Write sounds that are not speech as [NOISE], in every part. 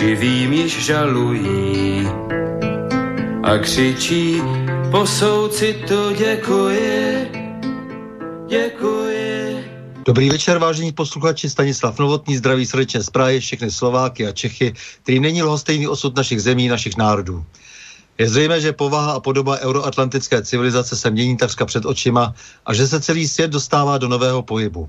živým již žalují a křičí po soucitu děkuji, děkuji. Dobrý večer, vážení posluchači, Stanislav Novotný, zdraví srdečně z Prahy, všechny Slováky a Čechy, kterým není lhostejný osud našich zemí, našich národů. Je zřejmé, že povaha a podoba euroatlantické civilizace se mění takřka před očima a že se celý svět dostává do nového pohybu.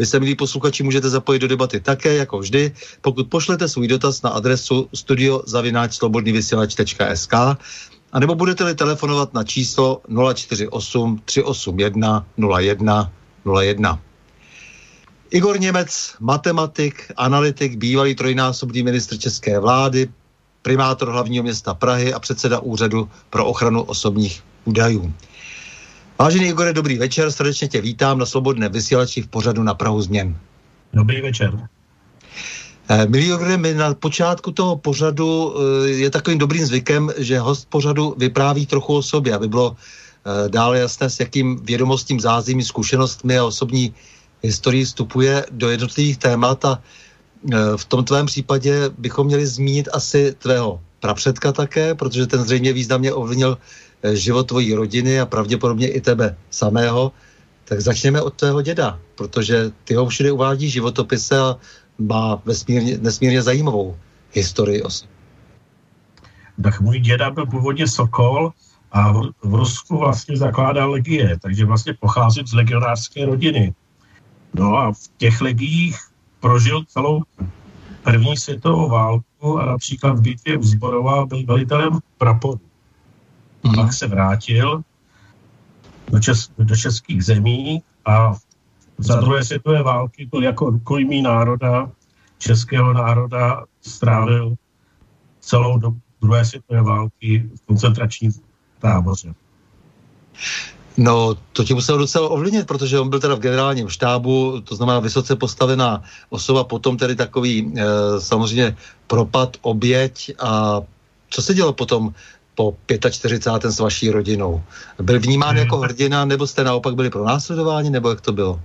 Vy se, milí posluchači, můžete zapojit do debaty také, jako vždy, pokud pošlete svůj dotaz na adresu studiozavináčslobodnývysílač.sk a nebo budete-li telefonovat na číslo 048 381 01 01. Igor Němec, matematik, analytik, bývalý trojnásobný ministr české vlády, primátor hlavního města Prahy a předseda úřadu pro ochranu osobních údajů. Vážený Igore, dobrý večer, srdečně tě vítám na Slobodné vysílači v pořadu na Prahu změn. Dobrý večer. Eh, milí Igore, my na počátku toho pořadu eh, je takovým dobrým zvykem, že host pořadu vypráví trochu o sobě, aby bylo eh, dále jasné, s jakým vědomostím, zázemí, zkušenostmi a osobní historií vstupuje do jednotlivých témat a v tom tvém případě bychom měli zmínit asi tvého prapředka také, protože ten zřejmě významně ovlivnil život tvojí rodiny a pravděpodobně i tebe samého, tak začněme od tvého děda, protože ty ho všude uvádí životopise a má vesmírně, nesmírně zajímavou historii os. Tak můj děda byl původně Sokol a v, v Rusku vlastně zakládal legie, takže vlastně pocházím z legionářské rodiny. No a v těch legiích prožil celou první světovou válku a například v bitvě u Zborova byl velitelem praporu. Mm. Pak se vrátil do, čes, do českých zemí a za druhé světové války byl jako rukojmí národa, českého národa, strávil celou dobu druhé světové války v koncentračním táboře. No, to tě muselo docela ovlivnit, protože on byl teda v generálním štábu, to znamená vysoce postavená osoba, potom tedy takový e, samozřejmě propad, oběť a co se dělo potom po 45. s vaší rodinou? Byl vnímán jako hmm. hrdina, nebo jste naopak byli pro následování, nebo jak to bylo?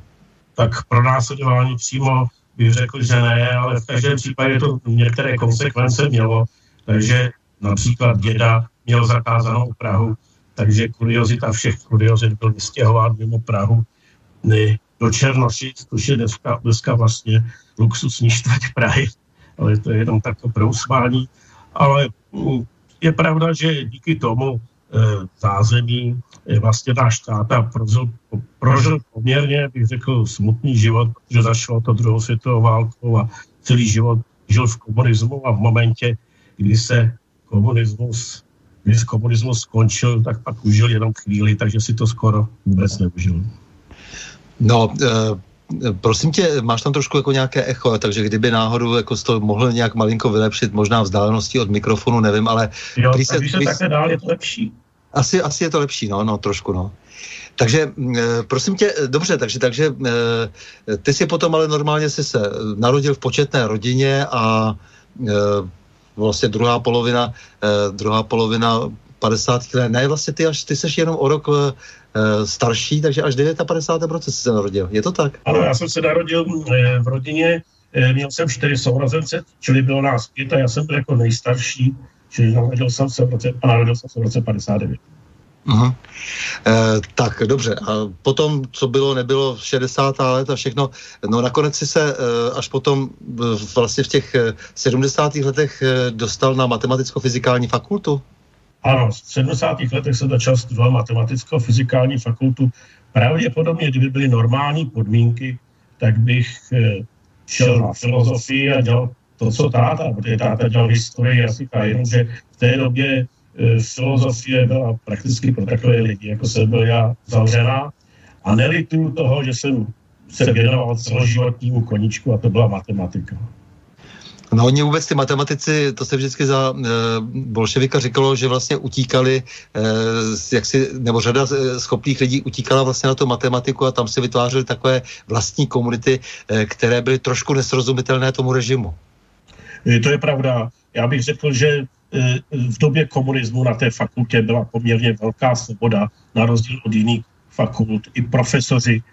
Tak pro následování přímo bych řekl, že ne, ale v každém případě to některé konsekvence mělo. Takže například děda měl zakázanou Prahu, takže kuriozita všech kuriozit byl vystěhován mimo Prahu ne, do Černošic, což je dneska, dneska vlastně luxusní čtvrť Prahy, ale to je jenom takové prousmání. Ale mm, je pravda, že díky tomu e, zázemí vlastně náš táta prožil, prožil poměrně, bych řekl, smutný život, že začalo to druhou světovou válkou a celý život žil v komunismu a v momentě, kdy se komunismus když komunismus skončil, tak pak užil jenom chvíli, takže si to skoro vůbec neužil. No, e, prosím tě, máš tam trošku jako nějaké echo, takže kdyby náhodou jako to mohl nějak malinko vylepšit, možná vzdálenosti od mikrofonu, nevím, ale... Jo, když se, se takhle dál, je to lepší. Asi, asi je to lepší, no, no, trošku, no. Takže e, prosím tě, dobře, takže, takže e, ty si potom ale normálně si se narodil v početné rodině a vlastně druhá polovina, druhá polovina 50. let, ne, vlastně ty až, ty seš jenom o rok starší, takže až 59. roce se narodil. Je to tak? Ano, já jsem se narodil v rodině, měl jsem čtyři sourozence, čili bylo nás pět a já jsem byl jako nejstarší, čili narodil jsem se v roce, a narodil jsem se v roce 59. Uh-huh. E, tak dobře, a potom, co bylo, nebylo 60. let a všechno, no nakonec si se e, až potom vlastně v těch 70. letech dostal na matematicko-fyzikální fakultu? Ano, v 70. letech jsem začal studovat matematicko-fyzikální fakultu. Pravděpodobně, kdyby byly normální podmínky, tak bych šel na filozofii a dělal to, co táta, protože táta dělal historii jazyka, jenomže v té době E, filozofie byla prakticky pro takové lidi, jako jsem byl já, zavřená. A nelituju toho, že jsem se věnoval celoživotnímu koničku a to byla matematika. No oni vůbec ty matematici, to se vždycky za e, bolševika říkalo, že vlastně utíkali, e, jak si, nebo řada schopných lidí utíkala vlastně na tu matematiku a tam si vytvářeli takové vlastní komunity, e, které byly trošku nesrozumitelné tomu režimu. To je pravda. Já bych řekl, že v době komunismu na té fakultě byla poměrně velká svoboda, na rozdíl od jiných fakult. I profesoři,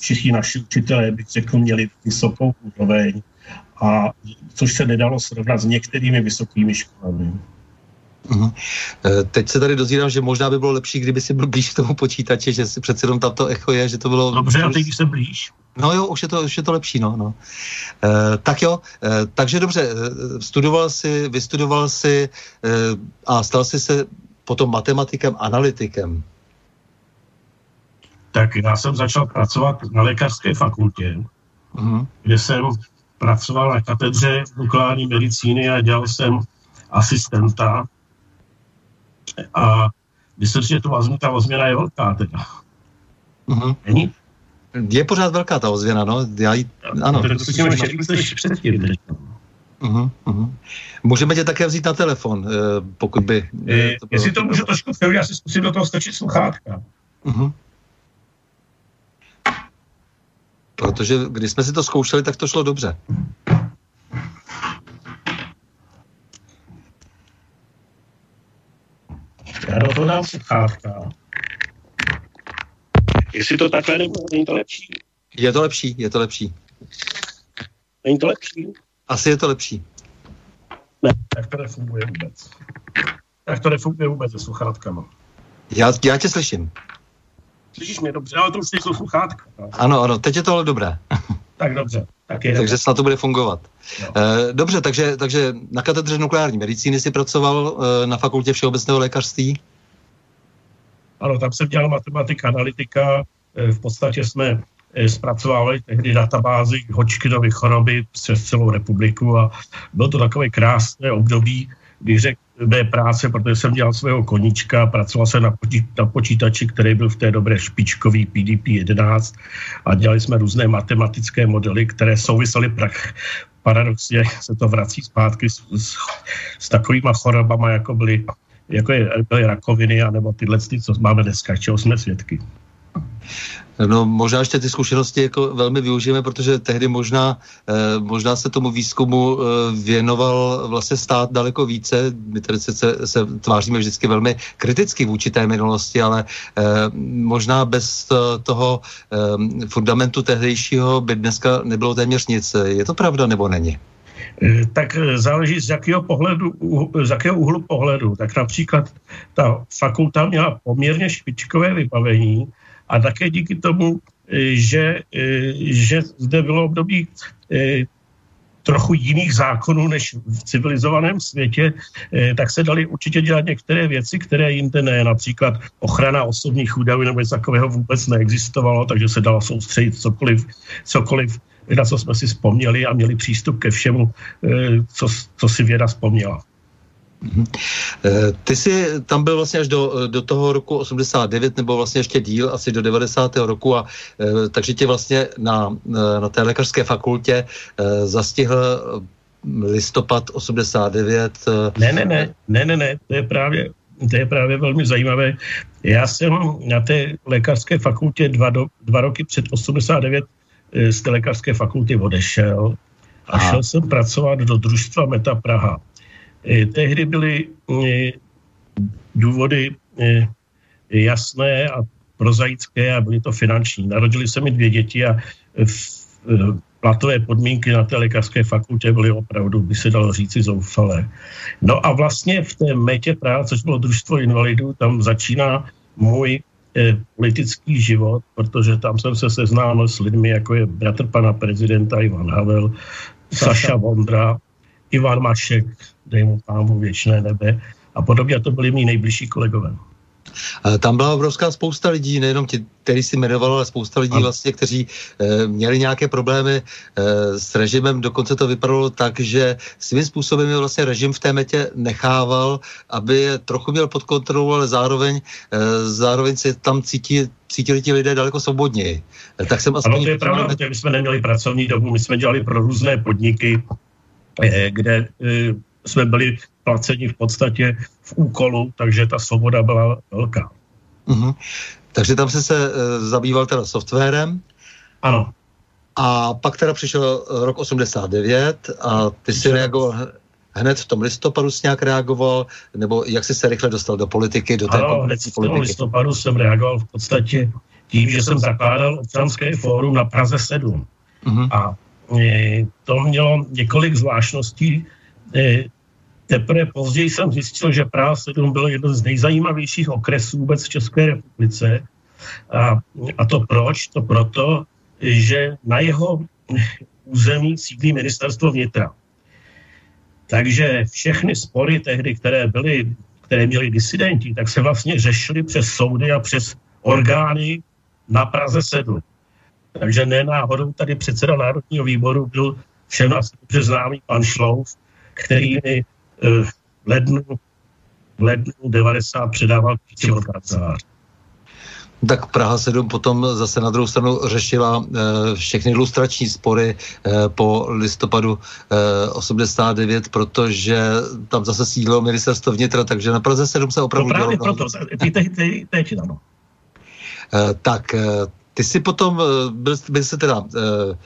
všichni naši učitelé, bych řekl, měli vysokou úroveň, a což se nedalo srovnat s některými vysokými školami. Uh-huh. Teď se tady dozírám, že možná by bylo lepší, kdyby si byl blíž k tomu počítači, že si přece jenom tam to echo je, že to bylo... Dobře, a teď když jsem blíž. No jo, už je to, už je to lepší, no. no. E, tak jo, e, takže dobře, studoval si, vystudoval si e, a stal si se potom matematikem, analytikem. Tak já jsem začal pracovat na lékařské fakultě, uh-huh. kde jsem pracoval na katedře nukleární medicíny a dělal jsem asistenta a myslím si, že to ozměna, ta ozměna je velká teda. Uh-huh. Není? Je pořád velká ta ozvěna, no. Já jí, ano. To, to, to, předtím. Uh-huh, uh-huh. Můžeme tě také vzít na telefon, eh, pokud by... Eh, to jestli to můžu trošku já si zkusím do toho stačit sluchátka. Uh-huh. Protože když jsme si to zkoušeli, tak to šlo dobře. Já do toho dám sluchátka. Jestli to takhle nebo není to lepší? Je to lepší, je to lepší. Není to lepší? Asi je to lepší. Ne, tak to nefunguje vůbec. Tak to nefunguje vůbec se sluchátkama. Já, já tě slyším. Slyšíš mě dobře, ale to už nejsou sluchátka. Ano, ano, teď je to ale dobré. [LAUGHS] tak dobře. Tak je takže snad to bude fungovat. No. E, dobře, takže, takže na katedře nukleární medicíny si pracoval e, na fakultě všeobecného lékařství? Ano, tam jsem dělal matematika, analytika. E, v podstatě jsme zpracovali tehdy databázy Hodgkinovy choroby přes celou republiku a bylo to takové krásné období, bych řekl, mé práce, protože jsem dělal svého koníčka, pracoval jsem na, počí, na počítači, který byl v té dobré špičkový PDP-11 a dělali jsme různé matematické modely, které souvisely prak, paradoxně se to vrací zpátky s, s, s takovýma chorobama, jako byly, jako je, byly rakoviny, anebo tyhle, co máme dneska, čeho jsme svědky. No možná ještě ty zkušenosti jako velmi využijeme, protože tehdy možná, eh, možná se tomu výzkumu eh, věnoval vlastně stát daleko více. My tady se, se tváříme vždycky velmi kriticky vůči té minulosti, ale eh, možná bez toho fundamentu tehdejšího by dneska nebylo téměř nic. Je to pravda nebo není? Tak záleží z jakého, pohledu, z jakého úhlu pohledu. Tak například ta fakulta měla poměrně špičkové vybavení, a také díky tomu, eh, že, eh, že zde bylo období eh, trochu jiných zákonů než v civilizovaném světě, tak se dali určitě dělat některé věci, které jinde ne. Například ochrana osobních údajů nebo něco takového vůbec neexistovalo, takže se dalo soustředit cokoliv, cokoliv na co jsme si vzpomněli a měli přístup ke všemu, co, co si věda vzpomněla. Mhm. Eh, ty jsi tam byl vlastně až do, do toho roku 89, nebo vlastně ještě díl, asi do 90. roku, a eh, takže tě vlastně na, na té lékařské fakultě zastihl listopad 89. Ne, ne, ne, ne, ne, ne, to je právě, to je právě velmi zajímavé. Já jsem na té lékařské fakultě dva, do, dva roky před 89 z té lékařské fakulty odešel a šel jsem pracovat do družstva Meta Praha. E, tehdy byly e, důvody e, jasné a prozaické a byly to finanční. Narodili se mi dvě děti a platové podmínky na té lékařské fakultě byly opravdu, by se dalo říci, zoufalé. No a vlastně v té metě Praha, což bylo družstvo invalidů, tam začíná můj eh, politický život, protože tam jsem se seznámil s lidmi, jako je bratr pana prezidenta Ivan Havel, Saša Vondra, Ivan Mašek, dej mu pámu věčné nebe a podobně. To byli mý nejbližší kolegové. Tam byla obrovská spousta lidí, nejenom ti, který si jmenoval, ale spousta lidí vlastně, kteří e, měli nějaké problémy e, s režimem. Dokonce to vypadalo tak, že svým způsobem je vlastně režim v té metě nechával, aby je trochu měl pod kontrolou, ale zároveň, e, zároveň se tam cítí, cítili ti lidé daleko svobodněji. Tak jsem aspoň... Ano, to je pravda, protože my jsme neměli pracovní dobu, my jsme dělali pro různé podniky, kde e, jsme byli placeni v podstatě v úkolu, takže ta svoboda byla velká. Mm-hmm. Takže tam jsi se e, zabýval teda softwarem. Ano. A pak teda přišel rok 89 a ty jsi reagoval hned v tom listopadu jsi nějak reagoval, nebo jak jsi se rychle dostal do politiky, do té ano, hned v tom listopadu jsem reagoval v podstatě tím, že jsem zakládal občanské fórum na Praze 7. Mm-hmm. A to mělo několik zvláštností. E, Teprve později jsem zjistil, že Praha 7 byl jeden z nejzajímavějších okresů vůbec v České republice. A, a to proč? To proto, že na jeho území sídlí ministerstvo vnitra. Takže všechny spory tehdy, které byly, které měli disidenti, tak se vlastně řešily přes soudy a přes orgány na Praze 7. Takže nenáhodou tady předseda Národního výboru byl všem asi dobře známý pan Šlouf, který mi Eh, v lednu, v lednu 90 předával přímo kancelář. Tak Praha 7 potom zase na druhou stranu řešila e, všechny ilustrační spory e, po listopadu e, 89, protože tam zase sídlo ministerstvo vnitra, takže na Praze 7 se opravdu... No právě dělo, proto, ty, ty, ty, ano. E, tak, e, ty jsi potom, byl, byl jsi teda e,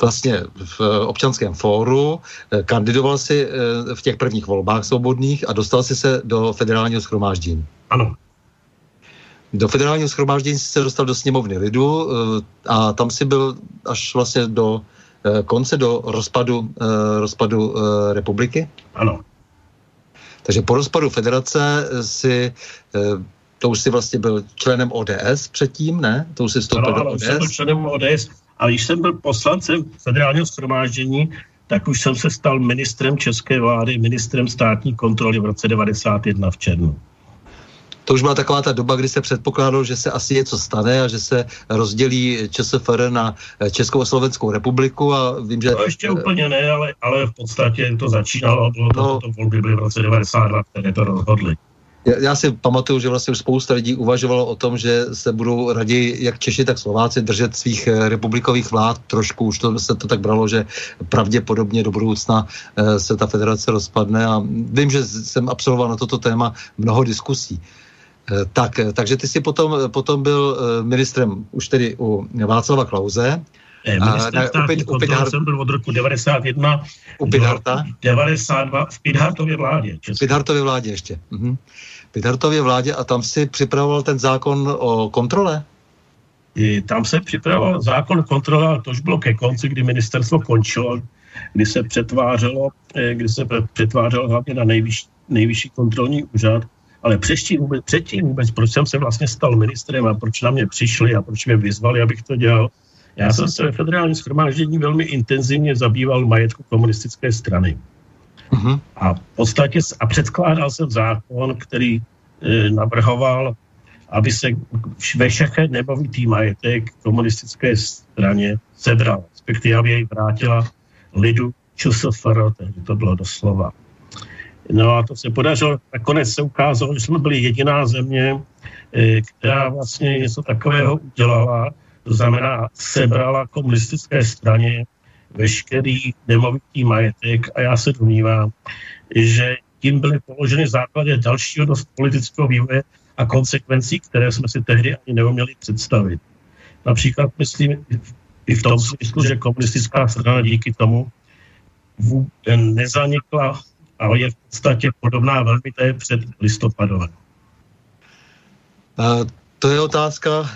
vlastně v občanském fóru, eh, kandidoval si eh, v těch prvních volbách svobodných a dostal si se do federálního schromáždění. Ano. Do federálního schromáždění si se dostal do sněmovny lidu eh, a tam si byl až vlastně do konce, do rozpadu, rozpadu republiky. Ano. Takže po rozpadu federace si to už si vlastně byl členem ODS předtím, ne? To už si vstoupil ano, do ODS. Jsem byl členem ODS a když jsem byl poslancem federálního schromáždění, tak už jsem se stal ministrem české vlády, ministrem státní kontroly v roce 91 v červnu. To už byla taková ta doba, kdy se předpokládalo, že se asi něco stane a že se rozdělí ČSFR na Českou a Slovenskou republiku a vím, že... To ještě úplně ne, ale, ale v podstatě to začínalo, bylo to, no, to volby byly v roce 92, které to rozhodly. Já, si pamatuju, že vlastně už spousta lidí uvažovalo o tom, že se budou raději jak Češi, tak Slováci držet svých eh, republikových vlád. Trošku už to, se to tak bralo, že pravděpodobně do budoucna eh, se ta federace rozpadne a vím, že jsem absolvoval na toto téma mnoho diskusí. Eh, tak, takže ty jsi potom, potom byl ministrem už tedy u Václava Klauze. Ministrem státní kontroly jsem byl od roku 91 u Pidharta? 92 v Pidhartově vládě. V Pidhartově vládě ještě. Mhm. Pidhartově vládě a tam si připravoval ten zákon o kontrole? I tam se připravoval zákon kontrole, ale to už bylo ke konci, kdy ministerstvo končilo, kdy se přetvářelo, eh, kdy se přetvářelo hlavně na nejvyšší, nejvyšší kontrolní úřad, ale předtím vůbec, předtím vůbec, proč jsem se vlastně stal ministrem a proč na mě přišli a proč mě vyzvali, abych to dělal, já jsem se ve federálním schromáždění velmi intenzivně zabýval majetku komunistické strany. Uh-huh. A v podstatě a předkládal jsem zákon, který e, navrhoval, aby se ve všechny nebavitý majetek komunistické straně sebral, respektive aby jej vrátila lidu ČSFR, tehdy to bylo doslova. No a to se podařilo, nakonec se ukázalo, že jsme byli jediná země, eh, která vlastně něco takového udělala, to znamená sebrala komunistické straně veškerý nemovitý majetek a já se domnívám, že tím byly položeny základy dalšího dost politického vývoje a konsekvencí, které jsme si tehdy ani neuměli představit. Například myslím i v tom smyslu, že komunistická strana díky tomu nezanikla, ale je v podstatě podobná velmi té před listopadové. To je otázka,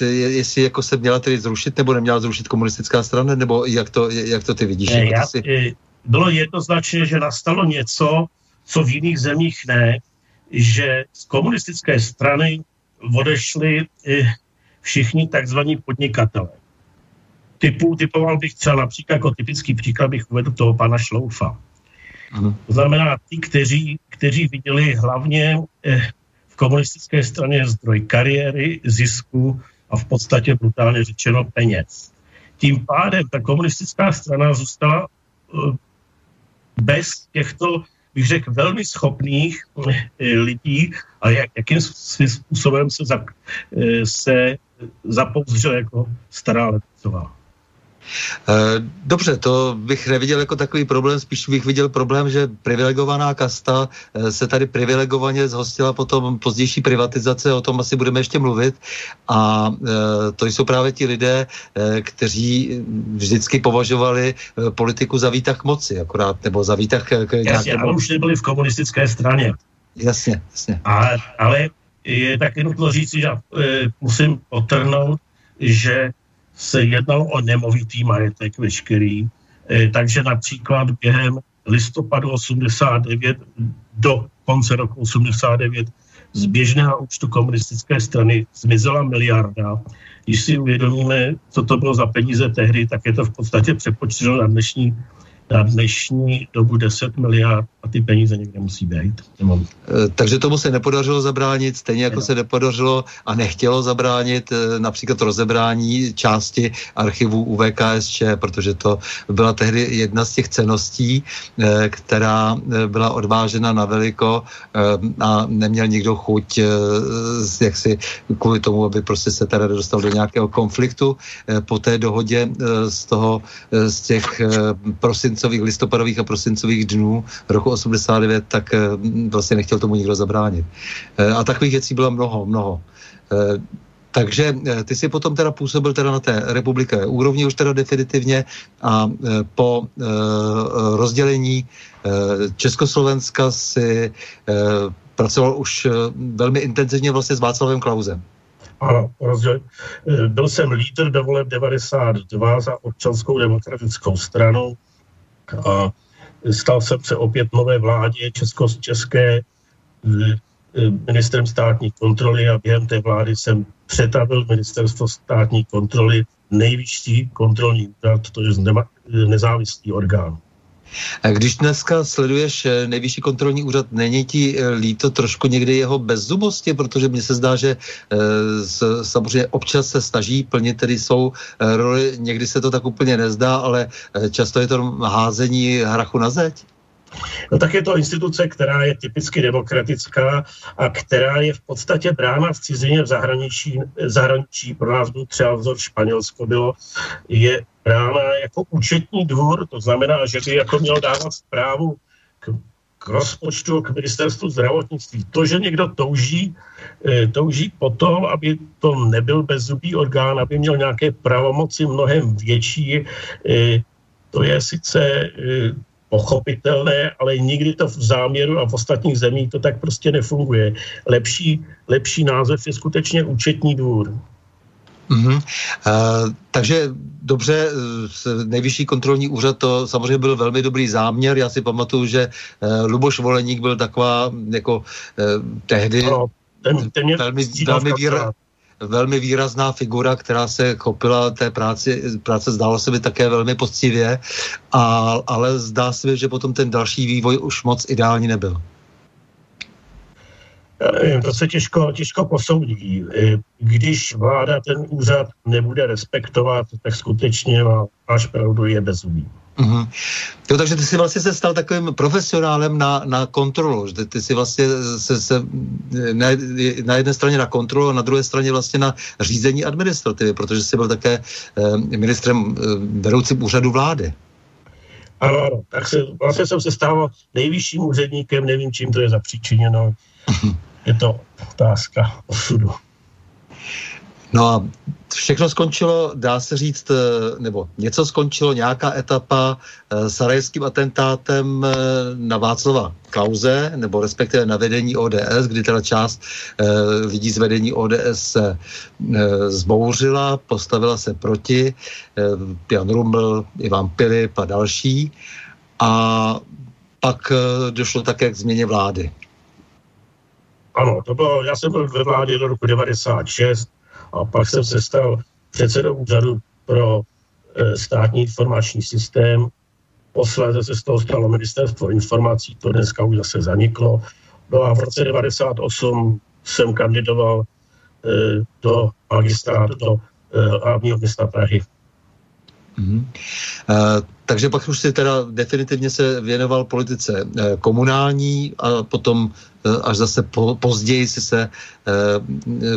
eh, jestli jako se měla tedy zrušit nebo neměla zrušit komunistická strana, nebo jak to, jak to ty vidíš? Ne, jako já, si... Eh, bylo jednoznačně, že nastalo něco, co v jiných zemích ne, že z komunistické strany odešli eh, všichni takzvaní podnikatelé. Typu, typoval bych třeba například jako typický příklad bych uvedl toho pana Šloufa. Ano. To znamená ty, kteří, kteří viděli hlavně v komunistické straně zdroj kariéry, zisku a v podstatě brutálně řečeno peněz. Tím pádem ta komunistická strana zůstala eh, bez těchto, bych řekl, velmi schopných eh, lidí a jak, jakým způsobem se, za, eh, se zapouzdřil jako stará lepicová. Eh, dobře, to bych neviděl jako takový problém, spíš bych viděl problém, že privilegovaná kasta eh, se tady privilegovaně zhostila potom pozdější privatizace, o tom asi budeme ještě mluvit a eh, to jsou právě ti lidé, kteří vždycky považovali politiku za výtah moci, akorát, nebo za výtah k Jasně, ale už nebyli v komunistické straně. Jasně, jasně. A, ale je taky nutno říct, že musím potrhnout, že se jednalo o nemovitý majetek veškerý, eh, takže například během listopadu 89 do konce roku 89 z běžného účtu komunistické strany zmizela miliarda. Když si uvědomíme, co to bylo za peníze tehdy, tak je to v podstatě přepočteno na dnešní na dnešní dobu 10 miliard a ty peníze někde musí být. Nemám. Eh, takže tomu se nepodařilo zabránit, stejně jako no. se nepodařilo a nechtělo zabránit eh, například rozebrání části archivů u VKSČ, protože to byla tehdy jedna z těch ceností, eh, která byla odvážena na veliko a neměl nikdo chuť jak si kvůli tomu, aby prostě se teda dostal do nějakého konfliktu po té dohodě z toho, z těch prosincových, listopadových a prosincových dnů roku 89, tak eh, vlastně nechtěl tomu nikdo zabránit. Eh, a takových věcí bylo mnoho, mnoho. Eh, takže ty si potom teda působil teda na té republike úrovni už teda definitivně a po rozdělení Československa si pracoval už velmi intenzivně vlastně s Václavem Klausem. Ano, rozděl... Byl jsem lídr do voleb 92 za občanskou demokratickou stranu a stal jsem se opět nové vládě česko české eh, ministrem státní kontroly a během té vlády jsem přetavil ministerstvo státní kontroly nejvyšší kontrolní úřad, to je nezávislý orgán. Když dneska sleduješ eh, nejvyšší kontrolní úřad, není ti eh, líto trošku někdy jeho bezzubosti, protože mně se zdá, že eh, samozřejmě občas se snaží plnit tedy jsou roli, někdy se to tak úplně nezdá, ale často je to házení hrachu na zeď? No tak je to instituce, která je typicky demokratická a která je v podstatě brána v cizině v zahraničí, zahraničí pro nás byl třeba vzor Španělsko bylo, je brána jako účetní dvůr, to znamená, že by jako měl dávat zprávu k, k rozpočtu, k ministerstvu zdravotnictví. To, že někdo touží, eh, touží potom, aby to nebyl bezzubý orgán, aby měl nějaké pravomoci mnohem větší, eh, to je sice eh, pochopitelné, ale nikdy to v záměru a v ostatních zemích to tak prostě nefunguje. Lepší, lepší název je skutečně účetní dvůr. Mm-hmm. Uh, takže dobře, nejvyšší kontrolní úřad to samozřejmě byl velmi dobrý záměr. Já si pamatuju, že uh, Luboš Voleník byl taková jako uh, tehdy no, ten, ten velmi, velmi, výra, velmi výrazná figura, která se chopila té práci, práce zdálo se mi také velmi poctivě, a, ale zdá se mi, že potom ten další vývoj už moc ideální nebyl. Nevím, to se těžko, těžko posoudí. Když vláda ten úřad nebude respektovat, tak skutečně má až pravdu je bezumí. Mm-hmm. Jo, takže ty jsi vlastně se stal takovým profesionálem na, na kontrolu, že ty jsi vlastně se, se na, na jedné straně na kontrolu a na druhé straně vlastně na řízení administrativy, protože jsi byl také eh, ministrem eh, vedoucím úřadu vlády. Ano, ano, tak se, vlastně jsem se stával nejvyšším úředníkem, nevím, čím to je zapříčiněno. [LAUGHS] Je to otázka osudu. No a všechno skončilo, dá se říct, eh, nebo něco skončilo, nějaká etapa eh, sarajevským atentátem eh, na Václava Klauze, nebo respektive na vedení ODS, kdy teda část lidí z vedení ODS se zbouřila, postavila se proti, Jan Ruml, Ivan Pilip a další. A pak došlo také k změně vlády. Ano, to bylo, já jsem byl ve vládě do roku 96, a pak jsem se stal předsedou úřadu pro e, státní informační systém. Posléze se z toho stalo ministerstvo informací, to dneska už zase zaniklo. No a v roce 98 jsem kandidoval e, do magistrátu, do e, hlavního města Prahy. Mm-hmm. Uh, takže pak už si teda definitivně se věnoval politice uh, komunální a potom uh, až zase po, později si se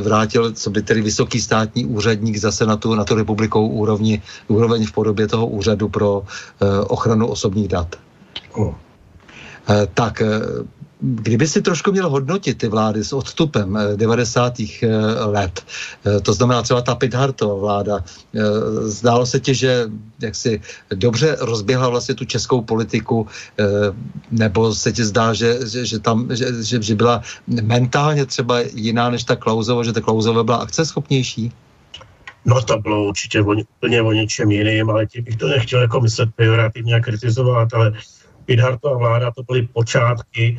vrátil, co by tedy vysoký státní úředník zase na tu, na tu republikou úrovni, úroveň v podobě toho úřadu pro ochranu osobních dat. Oh. Tak Kdyby si trošku měl hodnotit ty vlády s odstupem 90. Eh, eh, let, eh, to znamená třeba ta Pithartová vláda, zdálo se ti, že jak si dobře rozběhla vlastně tu českou politiku, nebo se ti zdá, že, že, že tam, že, že, byla mentálně třeba jiná než ta Klauzova, že ta Klauzova byla akceschopnější? No to bylo určitě úplně o něčem jiným, ale tím bych to nechtěl jako myslet pejorativně a kritizovat, ale Bidhartova vláda to byly počátky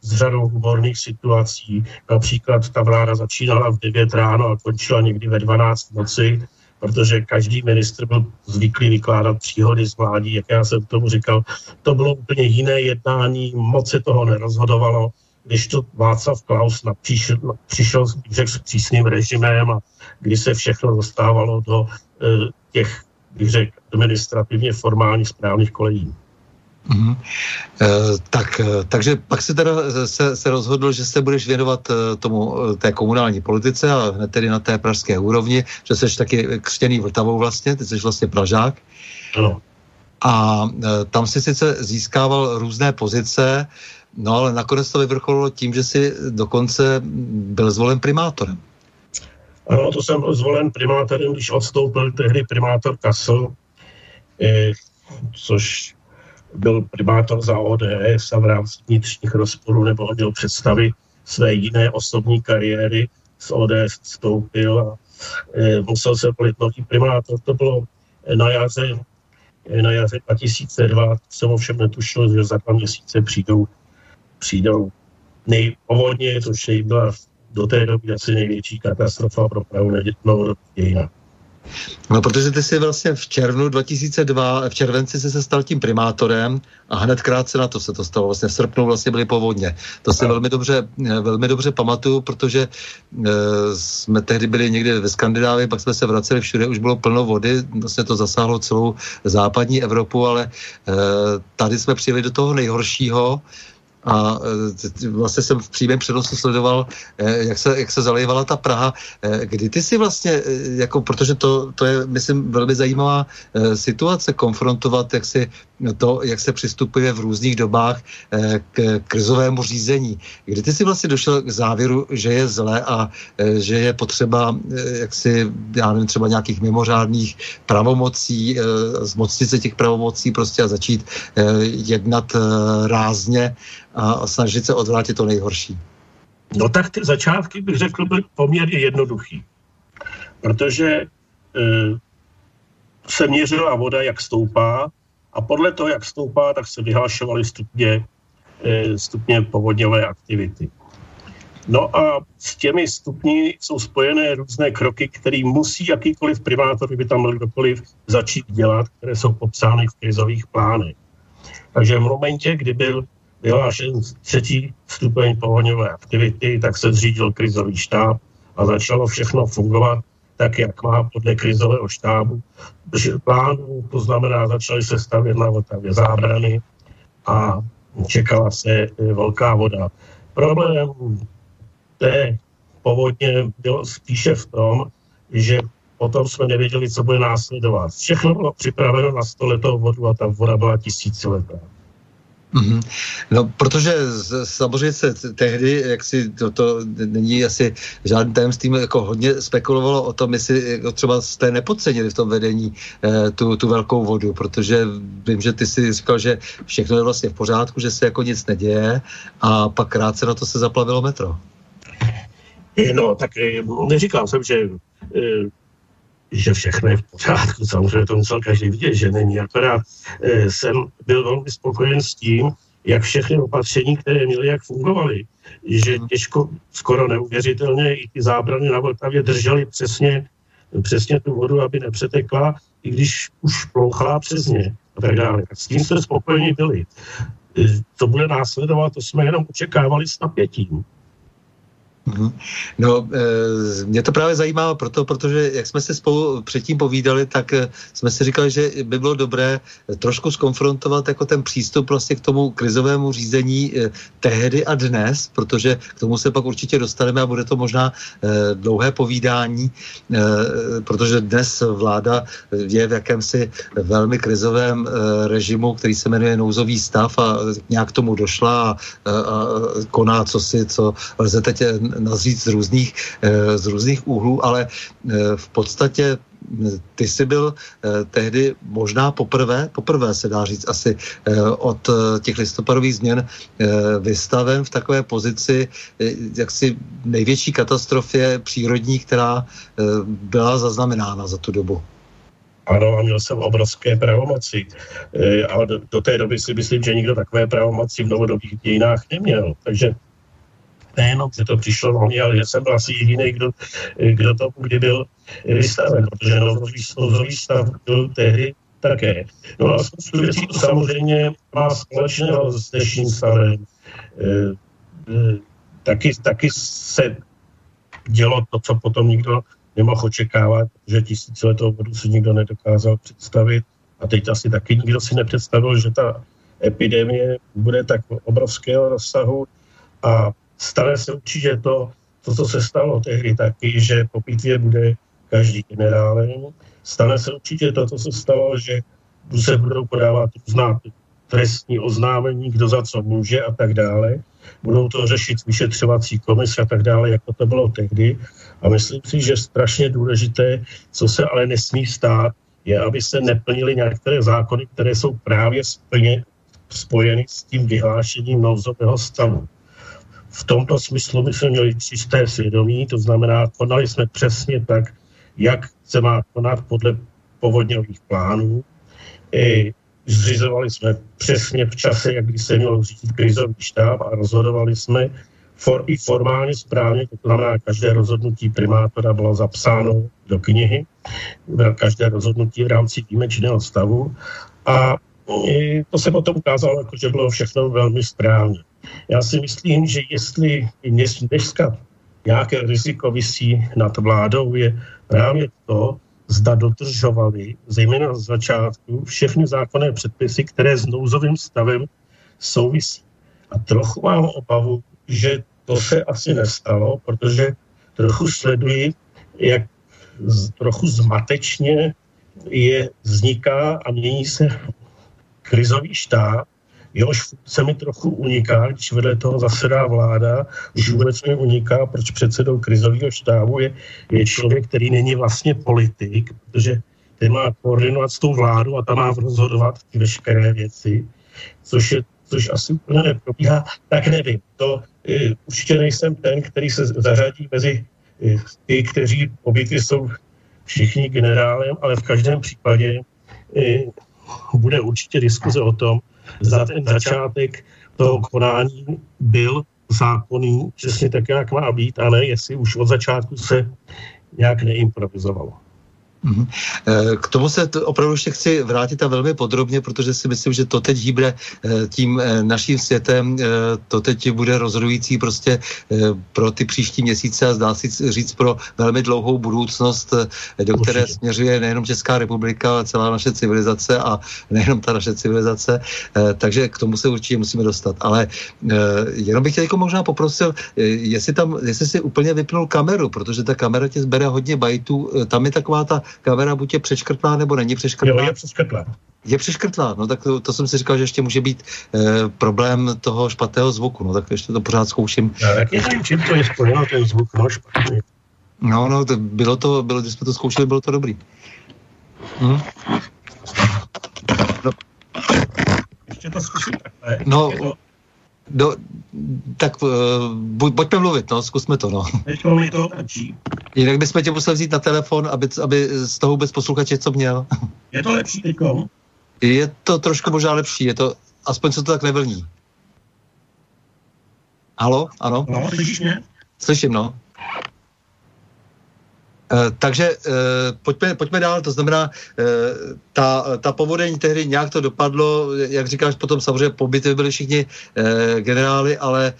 s řadou humorných situací. Například ta vláda začínala v 9 ráno a končila někdy ve 12 noci, protože každý ministr byl zvyklý vykládat příhody z vládí, jak já jsem tomu říkal. To bylo úplně jiné jednání, moc se toho nerozhodovalo když to Václav Klaus napříšel, přišel řekl, s přísným režimem a kdy se všechno dostávalo do e, těch, bych řekl, administrativně formálních správných kolejí. Mm-hmm. E, tak, eh, takže pak se teda se, se rozhodl, že se budeš věnovat eh, tomu té komunální politice a hned tedy na té pražské úrovni, že jsi taky křtěný Vltavou vlastně, ty jsi vlastně Pražák. Ano. A tam si sice získával různé pozice, no ale nakonec to vyvrcholilo tím, že si dokonce byl zvolen primátorem. Ano, to jsem byl zvolen primátorem, když odstoupil tehdy primátor Kassel, e, což byl primátor za ODS a v rámci vnitřních rozporů nebo měl představy své jiné osobní kariéry z ODS vstoupil a e, musel se volit nový primátor. To bylo na jaře, na jaře 2002. Jsem ovšem netušil, že za dva měsíce přijdou, přijdou nejpovodně, což byla do té doby asi největší katastrofa pro Prahu novodobí dějinách. No, protože ty jsi vlastně v červnu 2002, v červenci se, se stal tím primátorem a hned krátce na to se to stalo. Vlastně v srpnu vlastně byly povodně. To si velmi dobře, velmi dobře pamatuju, protože e, jsme tehdy byli někde ve Skandinávii, pak jsme se vraceli všude, už bylo plno vody, vlastně to zasáhlo celou západní Evropu, ale e, tady jsme přijeli do toho nejhoršího, a e, vlastně jsem v přímém přenosu sledoval, e, jak se, jak se zalejvala ta Praha. E, kdy ty si vlastně, jako, protože to, to je, myslím, velmi zajímavá situace, konfrontovat, jak si to, jak se přistupuje v různých dobách k krizovému řízení. Kdy ty si vlastně došel k závěru, že je zlé a že je potřeba, jak si, já nevím, třeba nějakých mimořádných pravomocí, zmocnit se těch pravomocí prostě a začít jednat rázně a snažit se odvrátit to nejhorší? No tak ty začátky, bych řekl, byly poměrně jednoduchý. Protože se měřila voda, jak stoupá a podle toho, jak stoupá, tak se vyhlašovaly stupně, e, stupně povodňové aktivity. No a s těmi stupni jsou spojené různé kroky, které musí jakýkoliv primátor, kdyby tam byl kdokoliv, začít dělat, které jsou popsány v krizových plánech. Takže v momentě, kdy byl vyhlášen třetí stupeň povodňové aktivity, tak se zřídil krizový štáb a začalo všechno fungovat tak, jak má podle krizového štábu plánu, to znamená, začaly se stavět na Vltavě zábrany a čekala se e, velká voda. Problém té povodně byl spíše v tom, že potom jsme nevěděli, co bude následovat. Všechno bylo připraveno na stoletou vodu a ta voda byla tisíciletá. Mm-hmm. No, protože samozřejmě se tehdy, jak si to, to není asi žádný tajemstvím, jako hodně spekulovalo o tom, jestli jako třeba jste nepodcenili v tom vedení eh, tu, tu velkou vodu, protože vím, že ty si říkal, že všechno je vlastně v pořádku, že se jako nic neděje a pak krátce na to se zaplavilo metro. No, tak eh, neříkal jsem, že eh, že všechno je v pořádku. Samozřejmě to musel každý vidět, že není. Akorát e, jsem byl velmi spokojen s tím, jak všechny opatření, které měly, jak fungovaly. Že mhm. těžko, skoro neuvěřitelně, i ty zábrany na Vltavě držely přesně, přesně tu vodu, aby nepřetekla, i když už plouchala přes ně a tak dále. S tím jsme spokojeni byli. Co bude následovat, to jsme jenom očekávali s napětím. Mhm. No, e, mě to právě zajímá proto, protože jak jsme se spolu předtím povídali, tak e, jsme si říkali, že by bylo dobré trošku skonfrontovat jako ten přístup vlastně k tomu krizovému řízení e, tehdy a dnes, protože k tomu se pak určitě dostaneme a bude to možná dlouhé povídání, protože dnes vláda je v jakémsi velmi krizovém režimu, který se jmenuje nouzový stav a nějak tomu došla a, a koná co si, co lze teď nazřít z různých, eh, z různých úhlů, ale eh, v podstatě hm, ty jsi byl eh, tehdy možná poprvé, poprvé se dá říct asi od těch listopadových změn vystaven v takové pozici jaksi největší katastrofě přírodní, která byla zaznamenána za tu dobu. Ano, a měl jsem obrovské pravomoci. Do, do té doby si myslím, že nikdo takové pravomoci v novodobých dějinách neměl. Takže nejenom, že to přišlo na mě, ale že jsem byl asi jediný, kdo, kdo to kdy byl vystaven, protože nouzový stav byl tehdy také. No a spoustu věcí to samozřejmě má společného s dnešním stavem. E, e, taky, taky se dělo to, co potom nikdo nemohl očekávat, že tisíciletou vodu si nikdo nedokázal představit. A teď asi taky nikdo si nepředstavil, že ta epidemie bude tak obrovského rozsahu a stane se určitě to, to, co se stalo tehdy taky, že po pitvě bude každý generálem. Stane se určitě to, co se stalo, že se budou podávat různá trestní oznámení, kdo za co může a tak dále. Budou to řešit vyšetřovací komise a tak dále, jako to bylo tehdy. A myslím si, že strašně důležité, co se ale nesmí stát, je, aby se neplnily některé zákony, které jsou právě splně, spojeny s tím vyhlášením nouzového stavu. V tomto smyslu my jsme měli čisté svědomí, to znamená, konali jsme přesně tak, jak se má konat podle povodňových plánů. I zřizovali jsme přesně v čase, jak by se měl řídit krizový štáb a rozhodovali jsme for, i formálně správně, to znamená, každé rozhodnutí primátora bylo zapsáno do knihy, každé rozhodnutí v rámci výjimečného stavu a to se potom ukázalo, jako, že bylo všechno velmi správně. Já si myslím, že jestli dneska nějaké riziko vysí nad vládou, je právě to, zda dodržovali, zejména z začátku, všechny zákonné předpisy, které s nouzovým stavem souvisí. A trochu mám obavu, že to se asi nestalo, protože trochu sleduji, jak trochu zmatečně je, vzniká a mění se krizový štáb, jehož funkce mi trochu uniká, když vedle toho zasedá vláda, už vůbec mi uniká, proč předsedou krizového štábu je, je člověk, který není vlastně politik, protože ten má koordinovat s tou vládu a tam má rozhodovat ty veškeré věci, což, je, což asi úplně neprobíhá, tak nevím. To e, určitě nejsem ten, který se zařadí mezi e, ty, kteří obvykle jsou všichni generálem, ale v každém případě e, bude určitě diskuze o tom, za ten začátek toho konání byl zákonný, přesně tak, jak má být, ale jestli už od začátku se nějak neimprovizovalo. Mhm. Eh, k tomu se opravdu ještě chci vrátit a velmi podrobně, protože si myslím, že to teď hýbre eh, tím eh, naším světem, to teď bude rozhodující prostě pro ty příští měsíce a zdá se říct pro velmi dlouhou budoucnost, do které Určitě. směřuje nejenom Česká republika, ale celá naše civilizace a nejenom ta naše civilizace, takže k tomu se určitě musíme dostat. Ale jenom bych tě jako možná poprosil, jestli tam, jestli si úplně vypnul kameru, protože ta kamera tě zbere hodně bajtů, tam je taková ta kamera buď je přeškrtlá, nebo není přeškrtlá. Jo, je přeškrtlá. Je přeškrtlá, no tak to, to jsem si říkal, že ještě může být e, problém toho špatného zvuku, no tak ještě to pořád zkouším. Já taky nevím, čím to je spojeno, ten zvuk, no špatný. No, no, to bylo to, bylo, když jsme to zkoušeli, bylo to dobrý. Hm? No. Ještě to zkusím takhle. No, to... Do, tak uh, buď, pojďme mluvit, no, zkusme to, no. mi to lepší. Jinak bychom tě museli vzít na telefon, aby, aby z toho vůbec posluchač něco měl. Je to lepší teďko? Je to trošku možná lepší, je to, aspoň se to tak nevlní. Halo, ano? No, slyšíš mě? Slyším, no. Eh, takže eh, pojďme, pojďme dál, to znamená, eh, ta, ta povodeň tehdy nějak to dopadlo, jak říkáš, potom samozřejmě pobyty byli všichni generály, ale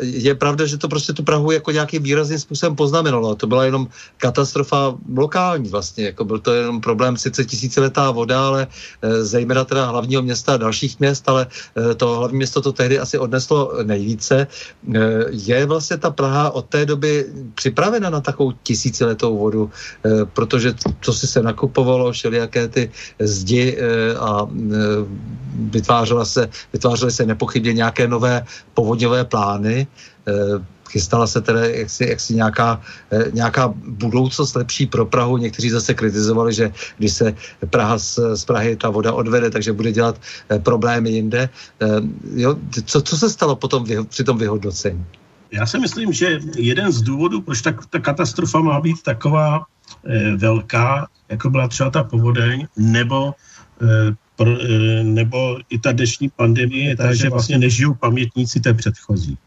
je pravda, že to prostě tu Prahu jako nějakým výrazným způsobem poznamenalo. To byla jenom katastrofa lokální vlastně, jako byl to jenom problém sice tisíciletá voda, ale zejména teda hlavního města a dalších měst, ale to hlavní město to tehdy asi odneslo nejvíce. Je vlastně ta Praha od té doby připravena na takovou tisíciletou vodu, eh, protože co si se nakupovalo, všelijaké ty zdi eh, a eh, vytvářela se, vytvářely se nepochybně nějaké nové povodňové plány, chystala se tedy jaksi, jaksi nějaká, nějaká budoucnost lepší pro Prahu. Někteří zase kritizovali, že když se Praha z, z Prahy ta voda odvede, takže bude dělat problémy jinde. Jo, co, co se stalo potom při tom vyhodnocení? Já si myslím, že jeden z důvodů, proč ta, ta katastrofa má být taková e, velká, jako byla třeba ta povodeň, nebo, e, pro, e, nebo i ta dnešní pandemie, je ta, že vlastně nežijou pamětníci té předchozí.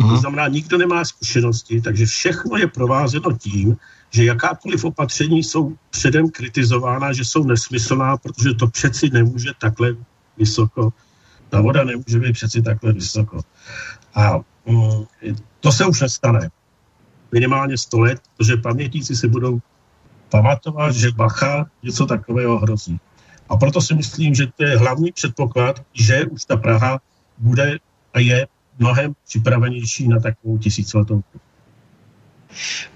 To znamená, nikdo nemá zkušenosti, takže všechno je provázeno tím, že jakákoliv opatření jsou předem kritizována, že jsou nesmyslná, protože to přeci nemůže takhle vysoko. Ta voda nemůže být přeci takhle vysoko. A to se už nestane. Minimálně 100 let, protože pamětníci si budou pamatovat, že Bacha něco takového hrozí. A proto si myslím, že to je hlavní předpoklad, že už ta Praha bude a je mnohem připravenější na takovou tisíciletou.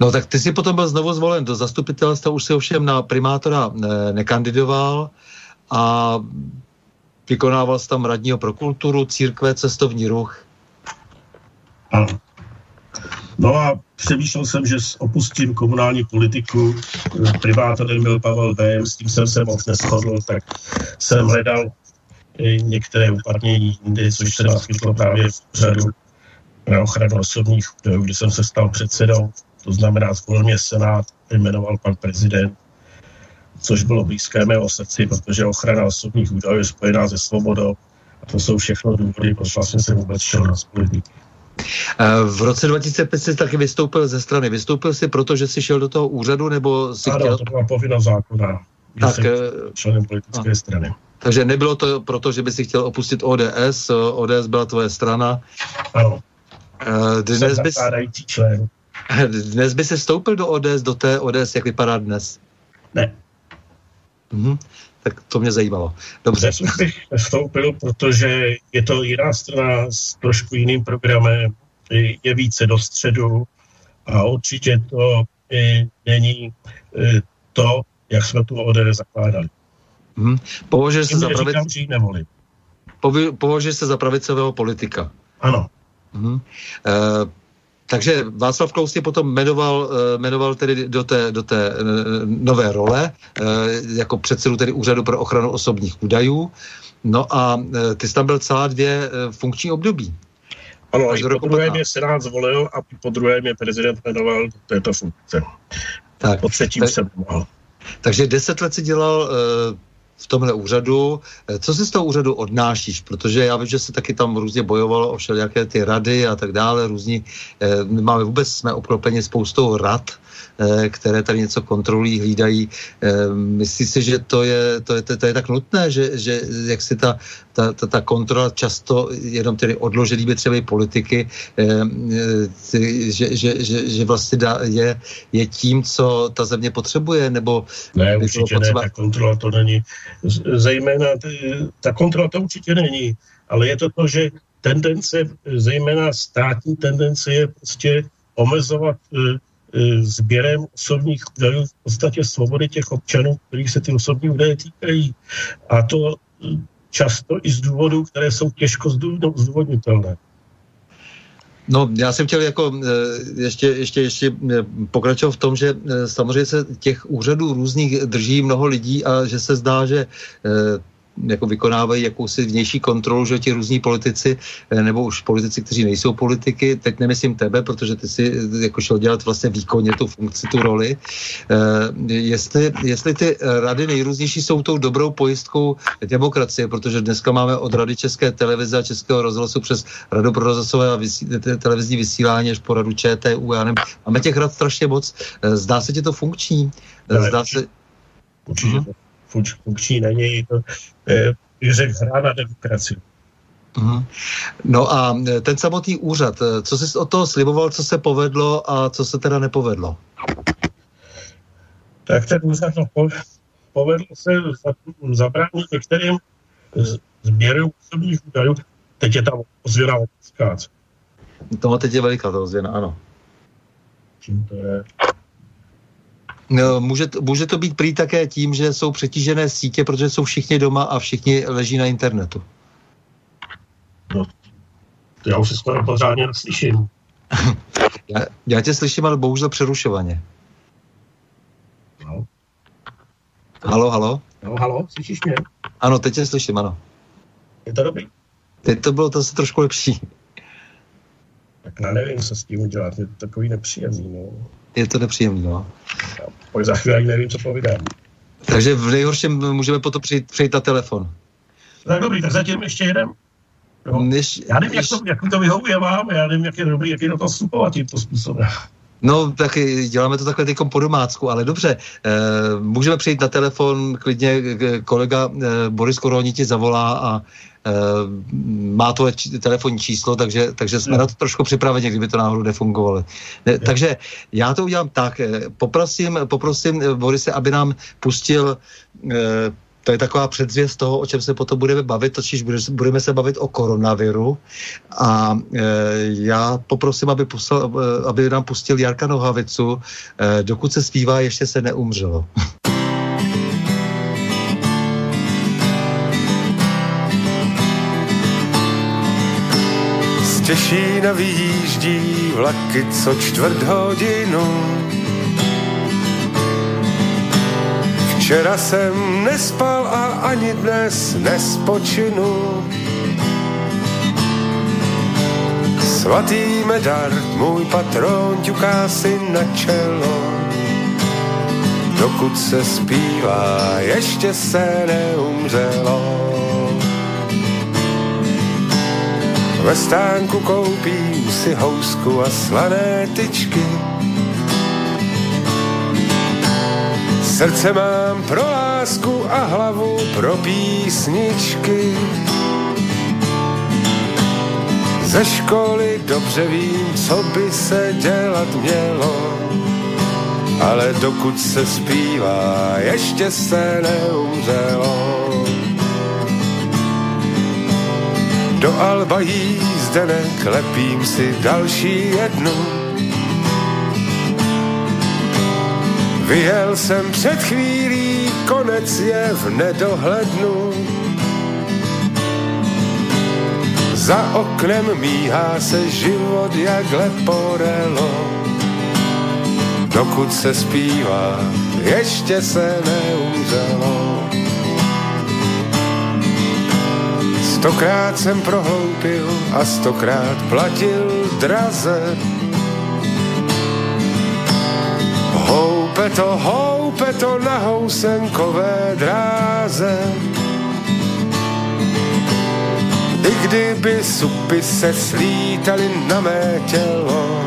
No tak ty si potom byl znovu zvolen do zastupitelstva, už si ovšem na primátora ne, nekandidoval a vykonával jsi tam radního pro kulturu, církve, cestovní ruch. Ano. No a přemýšlel jsem, že opustím komunální politiku, privátorem byl Pavel B., s tím jsem se moc neschodl, tak jsem hledal některé uplatnění jindy, což se naskytlo právě v řadu na ochranu osobních údajů, kdy jsem se stal předsedou, to znamená zvolil mě Senát, jmenoval pan prezident, což bylo blízké mého srdci, protože ochrana osobních údajů je spojená se svobodou a to jsou všechno důvody, proč vlastně jsem vůbec šel na politiku. Eh, v roce 2005 jsi taky vystoupil ze strany. Vystoupil jsi proto, že jsi šel do toho úřadu, nebo si ano, chtěl... to byla povinnost zákona. Tak, eh, členem politické a. strany. Takže nebylo to proto, že by si chtěl opustit ODS, ODS byla tvoje strana. Ano. Eh, dnes bys, člen. [LAUGHS] Dnes by se stoupil do ODS, do té ODS, jak vypadá dnes? Ne. Mhm tak to mě zajímalo. Dobře. Dnes bych vstoupil, protože je to jiná strana s trošku jiným programem, je více do středu a určitě to není e, to, jak jsme tu ODS zakládali. Hmm. Považuje se za pravic... Považuje se za pravicového politika. Ano. Hmm. E, takže Václav Klaus je potom jmenoval, eh, jmenoval tedy do té, do té eh, nové role eh, jako předsedu tedy Úřadu pro ochranu osobních údajů. No a ty jsi tam byl celá dvě funkční období. Ano, až po druhé mě Senát zvolil a po druhé mě prezident jmenoval do této funkce. Tak, po třetím tak, jsem mohl. Takže deset let si dělal v tomhle úřadu. Eh, co si z toho úřadu odnášíš? Protože já vím, že se taky tam různě bojovalo o všelijaké ty rady a tak dále. Různí, eh, máme vůbec, jsme obklopeni spoustou rad, které tady něco kontrolují, hlídají. Myslí si, že to je, to je, to je tak nutné, že, že jak si ta, ta, ta, ta kontrola často jenom tedy odloženými třeba politiky, že, že, že, že vlastně dá, je, je tím, co ta země potřebuje, nebo... Ne, určitě potřeba... ne, ta kontrola to není. Zejména ta kontrola to určitě není, ale je to to, že tendence, zejména státní tendence je prostě omezovat sběrem osobních údajů v podstatě svobody těch občanů, kterých se ty osobní údaje týkají. A to e, často i z důvodů, které jsou těžko zdůvodnitelné. No, já jsem chtěl jako ještě, ještě, ještě pokračovat v tom, že samozřejmě se těch úřadů různých drží mnoho lidí a že se zdá, že jako vykonávají jakousi vnější kontrolu, že ti různí politici, eh, nebo už politici, kteří nejsou politiky, teď nemyslím tebe, protože ty si eh, jako šel dělat vlastně výkonně tu funkci, tu roli. Eh, jestli, jestli ty rady nejrůznější jsou tou dobrou pojistkou demokracie, protože dneska máme od Rady České televize a Českého rozhlasu přes Radu pro rozhlasové a vysí, televizní vysílání až po Radu ČTU, já nevím, máme těch rad strašně moc. Zdá se ti to funkční? Zdá se... Určitě. Uh-huh funkční není, to je řek hra na demokracii. Mm. No a ten samotný úřad, co jsi od toho sliboval, co se povedlo a co se teda nepovedlo? Tak ten úřad no, povedlo se zabránit některým sběrům osobních údajů. Teď je tam ozvěna obrovská. Tohle teď je veliká ta ozvěna, ano. Čím to je? No, může, může to být prý také tím, že jsou přetížené sítě, protože jsou všichni doma a všichni leží na internetu. No, já už se skoro pořádně neslyším. [LAUGHS] já, já tě slyším, ale bohužel přerušovaně. No. Halo, halo? No, halo, slyšíš mě? Ano, teď tě slyším, ano. Je to dobrý? Teď to bylo to se trošku lepší. Tak já nevím, co s tím udělat, je to takový nepříjemný, no je to nepříjemné. No. Pak za chvíli nevím, co povídám. Takže v nejhorším můžeme potom přijít, přijít na telefon. Tak dobrý, tak zatím ještě jeden. No. Než, já nevím, než... jak, to, jak to vyhovuje vám, já nevím, jak je dobrý, jak je do toho vstupovat tímto způsobem. No, tak děláme to takhle teď po domácku, ale dobře, e, můžeme přijít na telefon, klidně kolega e, Boris Koroni ti zavolá a e, má to telefonní číslo, takže, takže jsme no. na to trošku připraveni, kdyby to náhodou nefungovalo. Ne, takže já to udělám tak, poprosím, poprosím Borise, aby nám pustil to je taková předzvěst toho, o čem se potom budeme bavit, totiž budeme se bavit o koronaviru a e, já poprosím, aby, pustil, e, aby nám pustil Jarka Nohavicu, e, dokud se zpívá, ještě se neumřelo. Z Těšína vyjíždí vlaky co čtvrt hodinu Včera jsem nespal a ani dnes nespočinu. Svatý medar, můj patron, ťuká si na čelo. Dokud se zpívá, ještě se neumřelo. Ve stánku koupím si housku a slané tyčky Srdce mám pro lásku a hlavu pro písničky. Ze školy dobře vím, co by se dělat mělo, ale dokud se zpívá, ještě se neumřelo. Do Alba jízdenek lepím si další jednu, Vyjel jsem před chvílí, konec je v nedohlednu. Za oknem míhá se život jak leporelo. Dokud se zpívá, ještě se neumřelo. Stokrát jsem prohloupil a stokrát platil draze Houpe to, houpe to na housenkové dráze. I kdyby supy se slítaly na mé tělo,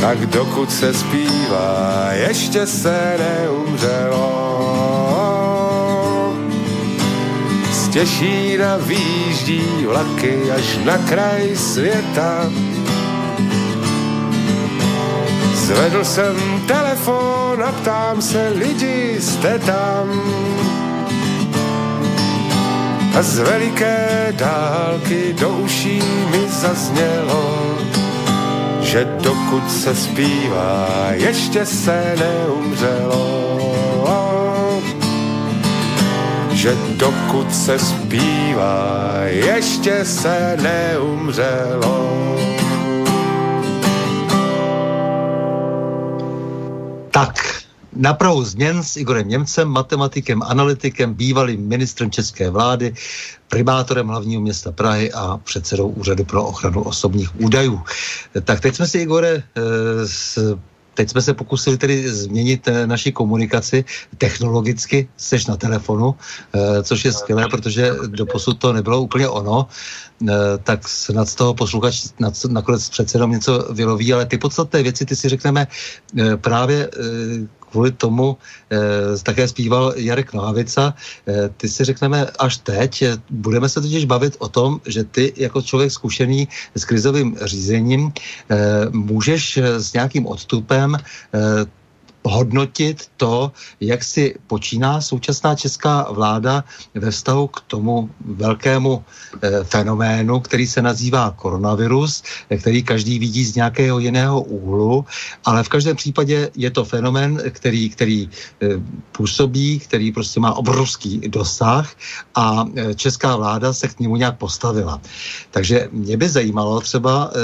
tak dokud se zpívá, ještě se neumřelo. Z Těšína výjíždí vlaky až na kraj světa. Zvedl jsem telefon a ptám se lidi, jste tam? A z veliké dálky do uší mi zaznělo, že dokud se zpívá, ještě se neumřelo. Že dokud se zpívá, ještě se neumřelo. Tak, na Prahu změn s Igorem Němcem, matematikem, analytikem, bývalým ministrem české vlády, primátorem hlavního města Prahy a předsedou Úřadu pro ochranu osobních údajů. Tak teď jsme si, Igore, eh, s Teď jsme se pokusili tedy změnit eh, naši komunikaci technologicky, seš na telefonu, eh, což je skvělé, protože doposud to nebylo úplně ono, tak snad z toho posluchač nakonec přece jenom něco vyloví, ale ty podstatné věci, ty si řekneme právě kvůli tomu eh, také zpíval Jarek Nohavica. Eh, ty si řekneme až teď, budeme se totiž bavit o tom, že ty jako člověk zkušený s krizovým řízením eh, můžeš s nějakým odstupem eh, hodnotit to, jak si počíná současná česká vláda ve vztahu k tomu velkému e, fenoménu, který se nazývá koronavirus, který každý vidí z nějakého jiného úhlu, ale v každém případě je to fenomén, který, který e, působí, který prostě má obrovský dosah a e, česká vláda se k němu nějak postavila. Takže mě by zajímalo třeba, e,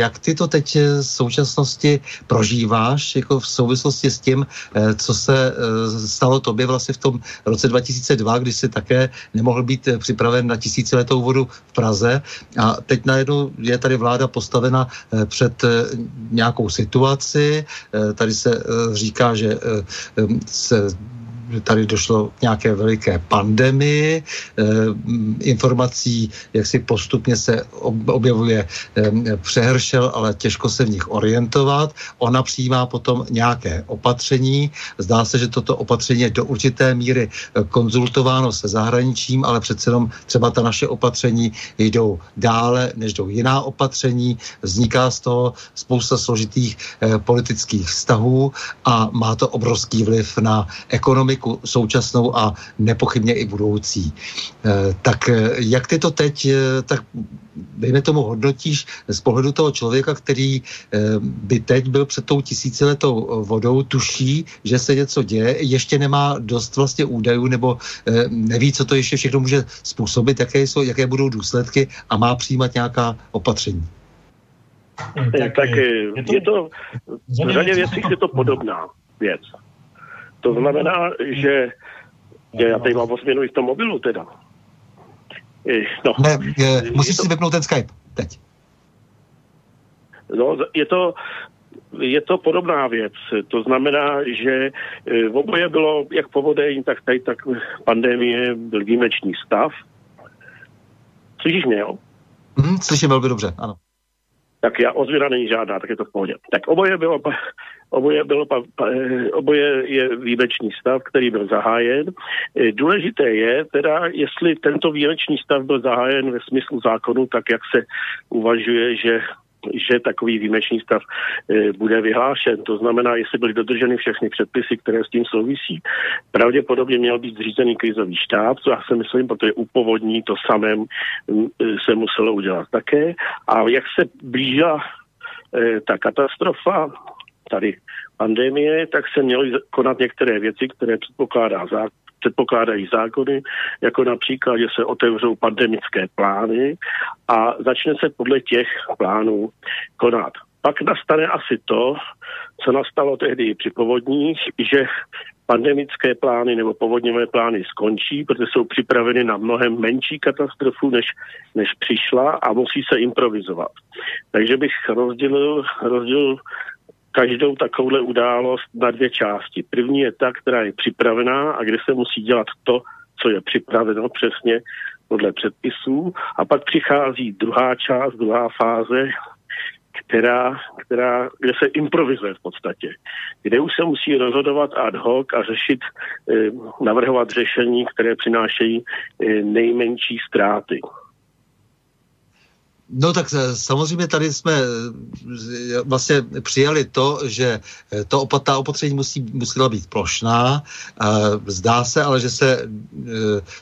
jak ty to teď v současnosti prožíváš jako v souvislosti s tím, eh, co se eh, stalo tobě vlastně v tom roce 2002, kdy jsi také nemohl být eh, připraven na tisíciletou vodu v Praze. A teď najednou je tady vláda postavena před nějakou situaci, tady se říká, že se tady došlo k nějaké veliké pandemii, eh, informací, jak si postupně se objevuje eh, přehršel, ale těžko se v nich orientovat. Ona přijímá potom nějaké opatření. Zdá se, že toto opatření je do určité míry eh, konzultováno se zahraničím, ale přece jenom třeba ta naše opatření jdou dále, než jdou jiná opatření. Vzniká z toho spousta složitých politických vztahů a má to obrovský vliv na ekonomiku ekonomiku současnou a nepochybně i budoucí. Eh, tak eh, jak ty to teď, eh, tak dejme tomu hodnotíš z pohledu toho člověka, který by teď byl před tou tisíciletou vodou, tuší, že se něco děje, ještě nemá dost vlastně údajů nebo neví, co to ještě všechno může způsobit, jaké, jsou, jaké budou důsledky a má přijímat nějaká opatření. Tak, tak je to, je to v řadě věcí je to podobná věc. To znamená, že já tady mám osměnu i v tom mobilu teda. No, ne, je, musíš to, si vypnout ten Skype teď. No, je to, je to podobná věc. To znamená, že e, v oboje bylo jak povodeň, tak tady tak pandemie, byl výjimečný stav. Slyšíš mě, jo? Mm, slyším velmi dobře, ano. Tak já ozvěna není žádná, tak je to v pohodě. Tak oboje bylo Oboje, bylo, oboje je výjimečný stav, který byl zahájen. E, důležité je teda, jestli tento výjimečný stav byl zahájen ve smyslu zákonu, tak jak se uvažuje, že že takový výjimečný stav e, bude vyhlášen. To znamená, jestli byly dodrženy všechny předpisy, které s tím souvisí. Pravděpodobně měl být zřízený krizový štáb, co já si myslím, protože u povodní to samém e, se muselo udělat také. A jak se blížila ta katastrofa, tady pandemie, tak se měly konat některé věci, které předpokládá zákon předpokládají zákony, jako například, že se otevřou pandemické plány a začne se podle těch plánů konat. Pak nastane asi to, co nastalo tehdy při povodních, že pandemické plány nebo povodňové plány skončí, protože jsou připraveny na mnohem menší katastrofu, než, než přišla a musí se improvizovat. Takže bych rozdělil, rozdělil každou takovouhle událost na dvě části. První je ta, která je připravená a kde se musí dělat to, co je připraveno přesně podle předpisů. A pak přichází druhá část, druhá fáze, která, která, kde se improvizuje v podstatě, kde už se musí rozhodovat ad hoc a řešit, eh, navrhovat řešení, které přinášejí eh, nejmenší ztráty. No tak eh, samozřejmě tady jsme eh, vlastně přijali to, že eh, to opat, ta opatření musí, musela být plošná. Zdá se ale, že se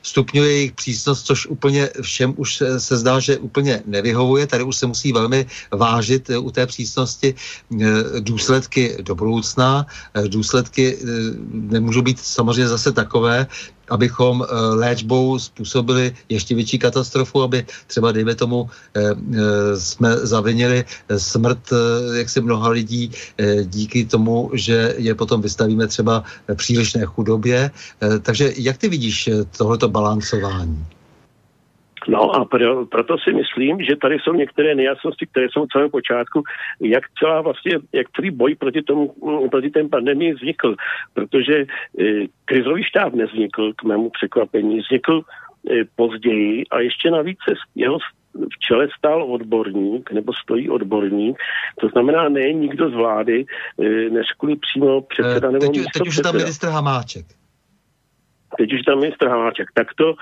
stupňuje jejich přísnost, což úplně všem už se zdá, že úplně nevyhovuje. Tady už se musí velmi vážit u té přísnosti důsledky do budoucna. Důsledky nemůžou být samozřejmě zase takové, abychom eh, léčbou způsobili ještě větší katastrofu, aby třeba, dejme tomu, eh, eh, jsme zavinili smrt jaksi mnoha lidí díky tomu, že je potom vystavíme třeba přílišné chudobě. Takže jak ty vidíš tohleto balancování? No a pro, proto si myslím, že tady jsou některé nejasnosti, které jsou v celém počátku, jak celá vlastně, jak celý boj proti, tomu, proti té pandemii vznikl, protože e, krizový štáb nevznikl k mému překvapení, vznikl e, později a ještě navíc se jeho v čele stál odborník, nebo stojí odborník, to znamená ne nikdo z vlády, e, než kvůli přímo předseda nebo teď, teď už je tam ministr Hamáček teď už tam ministr Hamáček, tak to,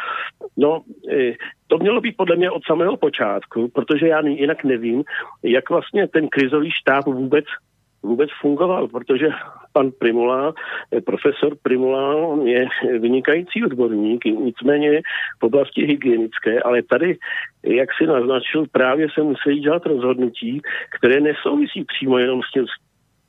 no, e, to mělo být podle mě od samého počátku, protože já jinak nevím, jak vlastně ten krizový štáb vůbec vůbec fungoval, protože pan Primula, e, profesor Primula je vynikající odborník, nicméně v oblasti hygienické, ale tady, jak si naznačil, právě se musí dělat rozhodnutí, které nesouvisí přímo jenom s tím,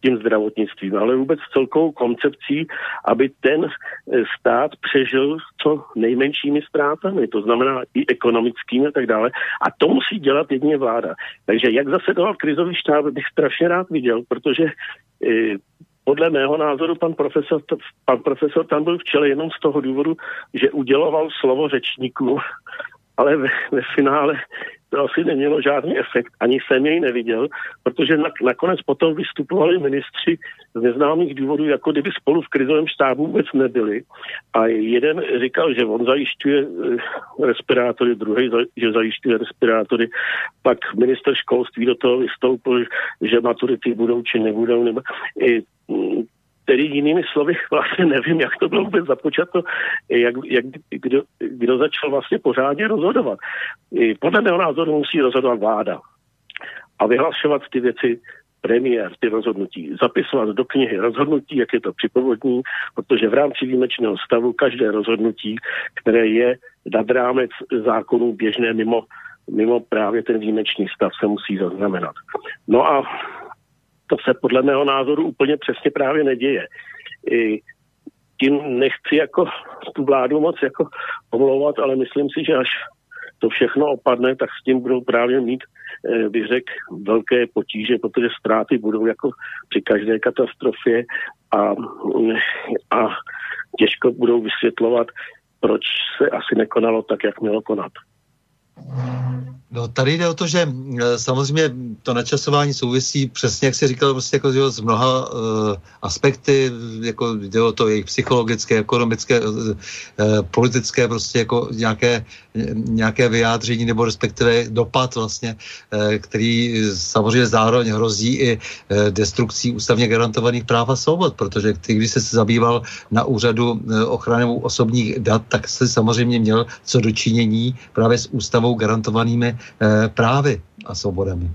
tím zdravotnictvím, ale vůbec celkovou koncepcí, aby ten eh, stát přežil co nejmenšími ztrátami, to znamená i ekonomickými a tak dále. A to musí dělat jedině vláda. Takže jak zasedoval krizový štáb, bych strašně rád viděl, protože eh, podle mého názoru pan profesor, pan profesor tam byl v čele jenom z toho důvodu, že uděloval slovo řečníků, ale ve, ve finále to asi nemělo žádný efekt, ani jsem jej neviděl, protože na, nakonec potom vystupovali ministři z neznámých důvodů, jako kdyby spolu v krizovém štábu vůbec nebyli. A jeden říkal, že on zajišťuje eh, respirátory, druhý, že zajišťuje respirátory, pak minister školství do toho vystoupil, že maturity budou či nebudou. Nebo, i, mm, Tedy jinými slovy, [LAUGHS] vlastně nevím, jak to bylo vůbec započato, jak, jak, kdo, kdo začal vlastně pořádně rozhodovat. Podle mého názoru musí rozhodovat vláda a vyhlašovat ty věci premiér, ty rozhodnutí, zapisovat do knihy rozhodnutí, jak je to připovodní, protože v rámci výjimečného stavu každé rozhodnutí, které je nad rámec zákonů běžné mimo, mimo právě ten výjimečný stav, se musí zaznamenat. No a to se podle mého názoru úplně přesně právě neděje. I tím nechci jako tu vládu moc jako omlouvat, ale myslím si, že až to všechno opadne, tak s tím budou právě mít, eh, bych řekl, velké potíže, protože ztráty budou jako při každé katastrofě a, a těžko budou vysvětlovat, proč se asi nekonalo tak, jak mělo konat. No tady jde o to, že e, samozřejmě to načasování souvisí přesně, jak jsi říkal, prostě jako, že, s mnoha uh, aspekty, jako jde o to jejich psychologické, ekonomické, uh, politické, prostě jako nějaké, nějaké vyjádření nebo respektive dopad vlastně, uh, který samozřejmě zároveň hrozí i uh, destrukcí ústavně garantovaných práv a svobod, protože ty, když se zabýval na úřadu uh, ochrany osobních dat, tak se samozřejmě měl co dočinění právě s ústavou garantovanými Eh, právy a svobodami.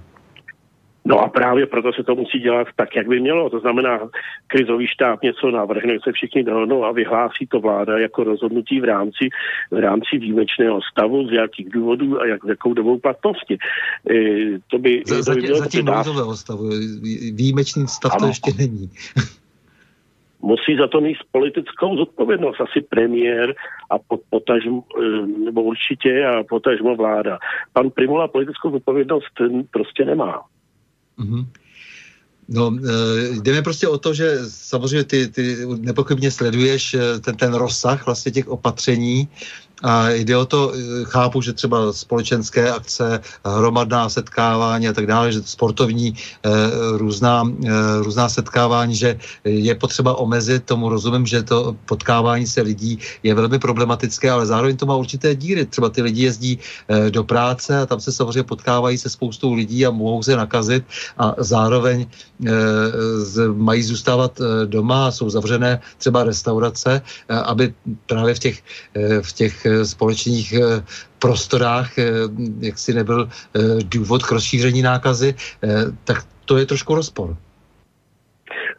No a právě proto se to musí dělat tak, jak by mělo. To znamená, krizový štáb něco navrhne, se všichni dohodnou a vyhlásí to vláda jako rozhodnutí v rámci, v rámci výjimečného stavu, z jakých důvodů a jak, jakou dobou platnosti. E, to by, Za, to by bylo zatím nouzového stavu. Výjimečný stav ano. to ještě není [LAUGHS] musí za to mít politickou zodpovědnost. Asi premiér a potažmo, eh, nebo určitě a potažmo vláda. Pan Primula politickou zodpovědnost prostě nemá. Mm-hmm. No, eh, jde prostě o to, že samozřejmě ty, ty nepochybně sleduješ eh, ten, ten rozsah vlastně těch opatření A jde o to, eh, chápu, že třeba společenské akce, hromadná setkávání a tak dále, že sportovní eh, různá, eh, různá setkávání, že je potřeba omezit, tomu rozumím, že to potkávání se lidí je velmi problematické, ale zároveň to má určité díry. Třeba ty lidi jezdí do práce a tam se samozřejmě potkávají se spoustou lidí a mohou se nakazit a zároveň mají zůstávat doma, jsou zavřené třeba restaurace, aby právě v těch, v těch společných eh, prostorách, eh, jak si nebyl eh, důvod k rozšíření nákazy, tak to je trošku rozpor.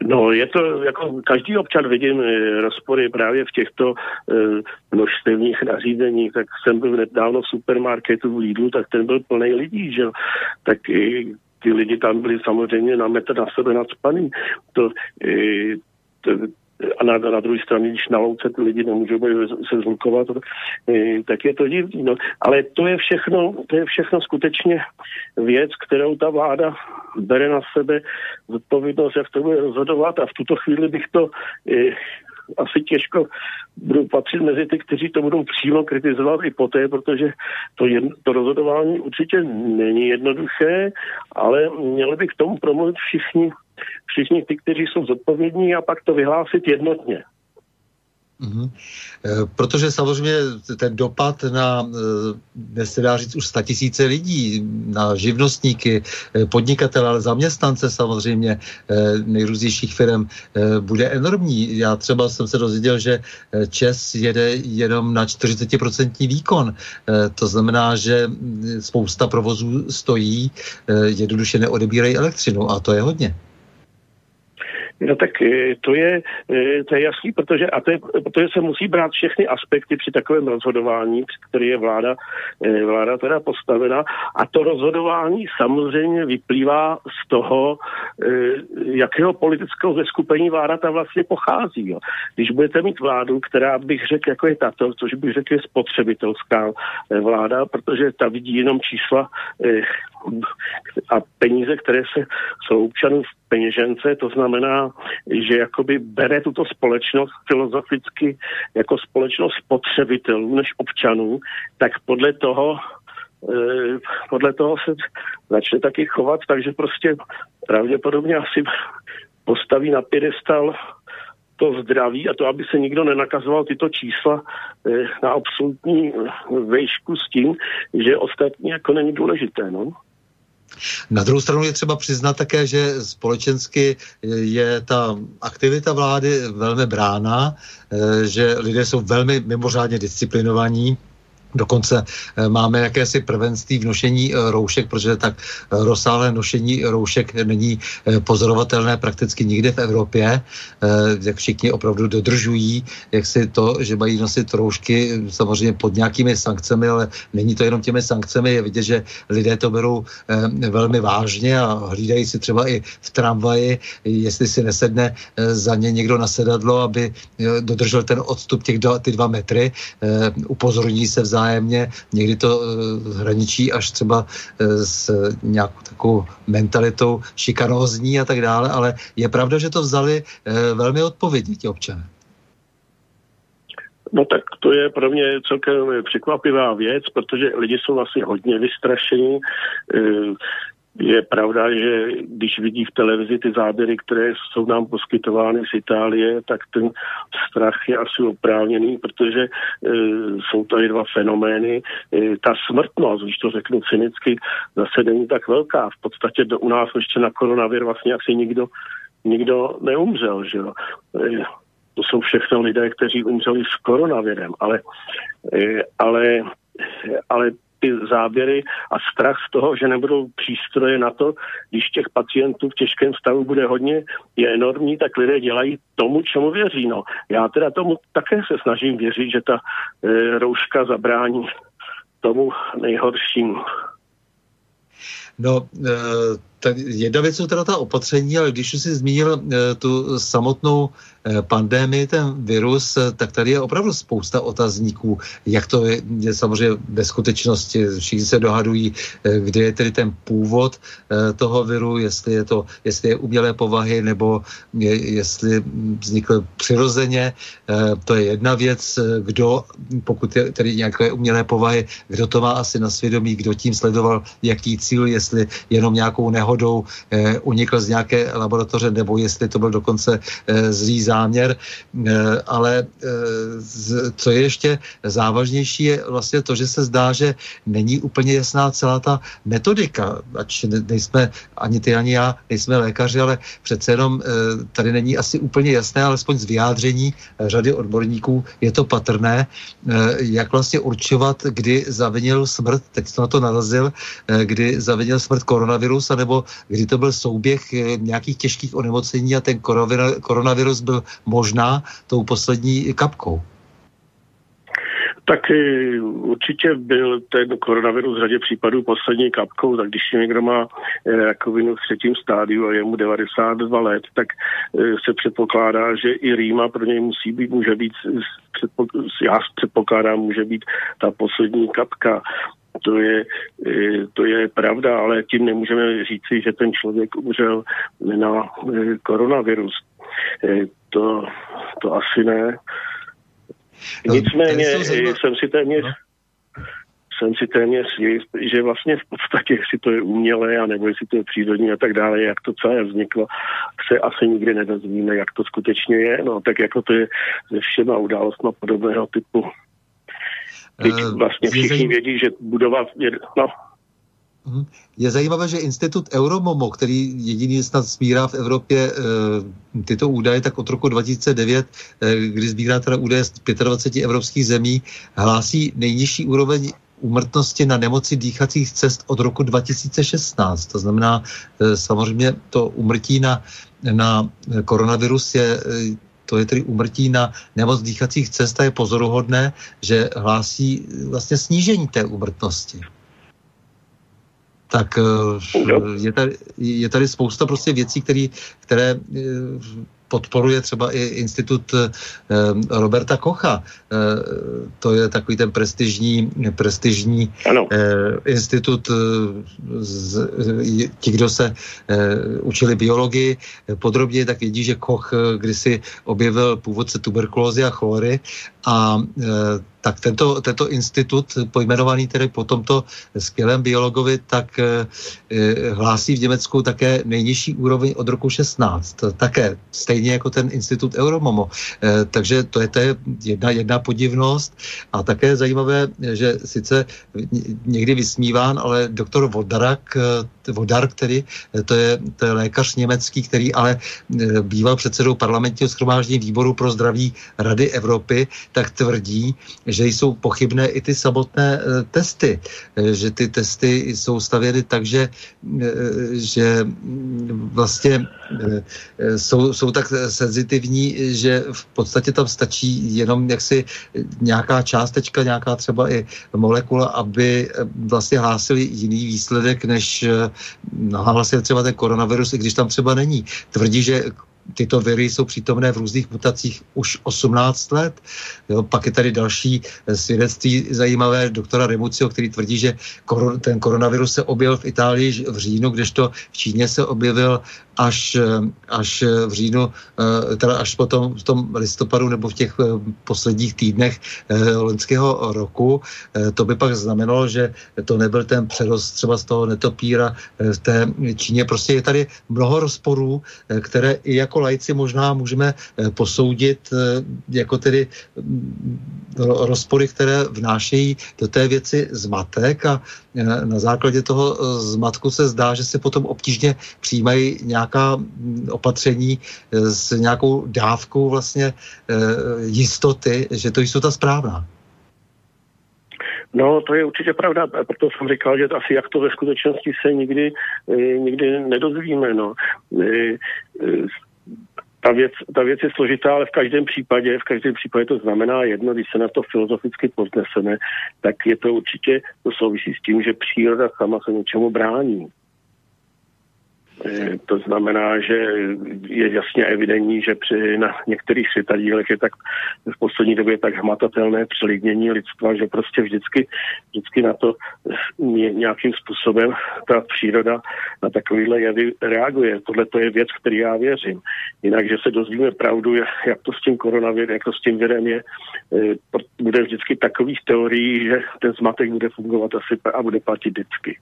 No, je to, jako každý občan vidím rozpory právě v těchto e, množstevních nařízeních, tak jsem byl nedávno v supermarketu v Lidlu, tak ten byl plný lidí, že Tak i ty lidi tam byli samozřejmě na metr na sebe nadspaný. To, e, to, a na, na druhé straně, když na louce ty lidi nemůžou se zhlukovat, eh, tak je to divný. No. Ale to je všechno, to je všechno skutečně věc, kterou ta vláda bere na sebe zodpovědnost, jak to bude rozhodovat a v tuto chvíli bych to eh, asi těžko budu patřit mezi ty, kteří to budou přímo kritizovat i poté, protože to, je, to rozhodování určitě není jednoduché, ale měli by k tomu promluvit všichni všichni ty, kteří jsou zodpovědní a pak to vyhlásit jednotně. Mm-hmm. Protože samozřejmě ten dopad na, eh, dnes se dá říct, už tisíce lidí, na živnostníky, eh, podnikatele, ale zaměstnance samozřejmě nejrůznějších firm bude enormní. Já třeba jsem se dozvěděl, že Čes jede jenom na 40% výkon. To znamená, že hm, spousta provozů stojí, jednoduše neodebírají elektřinu a to je hodně. No tak eh, to je, eh, to je jasný, protože, a to je, protože se musí brát všechny aspekty při takovém rozhodování, který je vláda, eh, vláda teda postavena. A to rozhodování samozřejmě vyplývá z toho, jakého politického zeskupení vláda ta vlastně pochází. Jo. Když budete mít vládu, která bych řekl, jako je tato, což bych řekl je spotřebitelská vláda, protože ta vidí jenom čísla a peníze, které se jsou občanů v peněžence, to znamená, že jakoby bere tuto společnost filozoficky jako společnost spotřebitelů než občanů, tak podle toho eh, podle toho se začne taky chovat, takže prostě pravděpodobně asi postaví na pědestal to zdraví a to, aby se nikdo nenakazoval tyto čísla eh, na absolutní vejšku s tím, že ostatní jako není důležité. No? Na druhou stranu je třeba přiznat také, že společensky je ta aktivita vlády velmi brána, eh, že lidé jsou velmi mimořádně disciplinovaní, Dokonce eh, máme jakési prvenství v nošení eh, roušek, protože tak eh, rozsáhlé nošení roušek není pozorovatelné prakticky nikde v Evropě. Jak všichni opravdu dodržují, jak si to, že mají nosit roušky samozřejmě pod nějakými sankcemi, ale není to jenom těmi sankcemi. Je vidět, že lidé to berou velmi vážně a hlídají si třeba i v tramvaji, jestli si nesedne za ně někdo na sedadlo, aby dodržel ten odstup těch dva, ty dva metry. Upozorní se vzájemně vzájemně, někdy to uh, hraničí až třeba uh, s nějakou takovou mentalitou šikanózní a tak dále, ale je pravda, že to vzali uh, velmi odpovědně ti občané. No tak to je pro mě celkem překvapivá věc, protože lidi jsou vlastně hodně vystrašení je pravda, že když vidí v televizi ty záběry, které jsou nám poskytovány z Itálie, tak ten strach je asi oprávněný, protože e, jsou tady dva fenomény. E, ta smrtnost, když to řeknu cynicky, zase není tak velká. V podstatě do, u nás ještě na koronavir vlastně asi nikdo, nikdo neumřel. Že jo? E, to jsou všechno lidé, kteří umřeli s koronavirem, ale, e, ale ale ty záběry a strach z toho, že nebudou přístroje na to, když těch pacientů v těžkém stavu bude hodně, je enormní, tak lidé dělají tomu, čemu věří. No. Já teda tomu také se snažím věřit, že ta e, rouška zabrání tomu nejhoršímu. No, e, tak jedna věc jsou teda ta opatření, ale když už jsi zmínil e, tu samotnou e, pandémii, ten virus, e, tak tady je opravdu spousta otazníků, jak to je, je samozřejmě ve skutečnosti. Všichni se dohadují, kde je tedy ten původ toho viru, jestli je to, jestli je umělé povahy, nebo je, jestli vznikl přirozeně. To je jedna věc, kdo, pokud je tedy nějaké umělé povahy, kdo to má asi na svědomí, kdo tím sledoval, jaký cíl, jestli jenom nějakou nehodu náhodou eh, unikl z nějaké laboratoře, nebo jestli to byl dokonce eh, zlý záměr. Eh, ale co je ještě závažnější, je vlastně to, že se zdá, že není úplně jasná celá ta metodika, ač nejsme ani ty, ani já, nejsme lékaři, ale přece jenom tady není asi úplně jasné, alespoň z vyjádření řady odborníků je to patrné, jak vlastně určovat, kdy zavinil smrt, teď jsem na to narazil, kdy zavinil smrt koronavirus, anebo kdy to byl souběh eh, nějakých těžkých onemocnění a ten koronavirus byl možná tou poslední kapkou. Tak eh, určitě byl ten koronavirus v řadě případů poslední kapkou, tak když někdo má eh, rakovinu v třetím stádiu a je mu 92 let, tak se předpokládá, že i rýma pro něj musí být, může být, já předpokládám, může být ta poslední kapka. To je, e, to je pravda, ale tím nemůžeme říci, že ten člověk umřel na e, koronavirus. E, to, to asi ne. No, Nicméně jsem si téměř no. jsem si téměř jist, že vlastně v podstatě, jestli to je umělé, anebo jestli to je přírodní a tak dále, jak to celé vzniklo, se asi nikdy nedozvíme, jak to skutečně je. No, tak jako to je se všema událostmi podobného typu. Teď eh, vlastně všichni vědí, že budova... No. Mhm. Je zajímavé, že institut Euromomo, který jediný snad sbírá v Evropě e, tyto údaje, tak od roku 2009, e, eh, kdy sbírá teda údaje z 25 evropských zemí, hlásí nejnižší úroveň úmrtnosti na nemoci dýchacích cest od roku 2016. To znamená, samozřejmě to umrtí na, na koronavirus je to je tedy umrtí na nemoc dýchacích cest a je pozoruhodné, že hlásí vlastně snížení té úmrtnosti. Tak eh, je tady, je tady spousta prostě věcí, který, které eh, podporuje třeba i institut eh, Roberta Kocha. Eh, to je takový ten prestižní, prestižní ano. Eh, institut, z, ti, kdo se učili biologii podrobně, tak vědí, že Koch kdysi objevil původce tuberkulózy a chlory a tak tento, tento institut, pojmenovaný tedy po tomto skvělém biologovi, tak e, hlásí v Německu také nejnižší úroveň od roku 16. Také stejně jako ten institut Euromomo. E, takže to je, to je jedna, jedna podivnost. A také zajímavé, že sice někdy vysmíván, ale doktor Vodarak, Vodar, který to je, to je lékař německý, který ale býval předsedou parlamentního schromáždění výboru pro zdraví Rady Evropy, tak tvrdí, že jsou pochybné i ty samotné e, testy, e, že ty testy jsou stavěny tak, že, e, že vlastně jsou, jsou tak senzitivní, že v podstatě tam stačí jenom jaksi nějaká částečka, nějaká třeba i molekula, aby vlastně hlásili jiný výsledek, než hlásili třeba ten koronavirus, i když tam třeba není. Tvrdí, že tyto viry jsou přítomné v různých mutacích už 18 let. Jo, pak je tady další eh, svědectví zajímavé doktora Remucio, který tvrdí, že koron, ten koronavirus se objevil v Itálii v říjnu, kdežto v Číně se objevil až, eh, až v říjnu, eh, teda až potom v tom listopadu nebo v těch posledních týdnech loňského roku. To by pak znamenalo, že to nebyl ten přerost třeba z toho netopíra v té Číně. Prostě je tady mnoho rozporů, které i jako jako lajci možná můžeme eh, posoudit eh, jako tedy mm, rozpory, které vnášejí do té věci zmatek a eh, na základě toho zmatku se zdá, že se potom obtížně přijímají nějaká mm, opatření s nějakou dávkou vlastně jistoty, že to jsou ta správná. No, to je určitě pravda, proto jsem říkal, že asi jak to ve skutečnosti se nikdy, nikdy nedozvíme. No ta věc, ta věc je složitá, ale v každém případě, v každém případě to znamená jedno, když se na to filozoficky povzneseme, tak je to určitě, to souvisí s tím, že příroda sama se něčemu brání. Eh, to znamená, že je jasně evidentní, že při na některých světadílech je tak v poslední době tak hmatatelné přelidnění lidstva, že prostě vždycky, vždycky na to nějakým způsobem ta příroda na takovýhle jevy reaguje. Tohle to je věc, který já věřím. Jinak, že se dozvíme pravdu, jak to s tím koronavirem, jak to s tím virem je, eh, bude vždycky takových teorií, že ten zmatek bude fungovat asi a bude platit vždycky.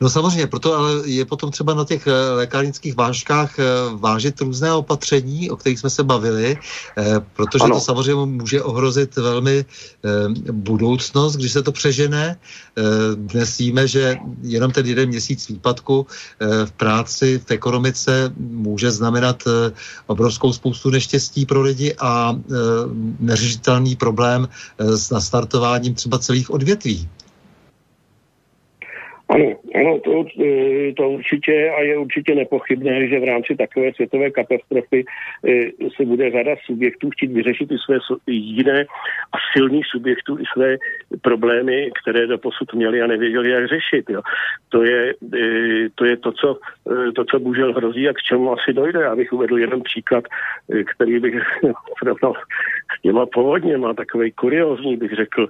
No samozřejmě, proto ale je potom třeba na těch eh, lékárnických vážkách eh, vážit různé opatření, o kterých jsme se bavili, eh, protože ano. to samozřejmě může ohrozit velmi budoucnost, když se to přežene. Dnes víme, že jenom ten jeden měsíc výpadku v práci, v ekonomice může znamenat obrovskou spoustu neštěstí pro lidi a neřešitelný problém s nastartováním třeba celých odvětví. Ano, ano, to, e, to určitě a je určitě nepochybné, že v rámci takové světové katastrofy e, se bude řada subjektů chtít vyřešit i své jiné a silných subjektů i své problémy, které do posud měli a nevěděli, jak řešit. Jo. To, je, e, to je to, co, to, co bohužel hrozí a k čemu asi dojde. Já bych uvedl jeden příklad, který bych [LAUGHS] srovnal s těma povodněma, takový kuriozní bych řekl.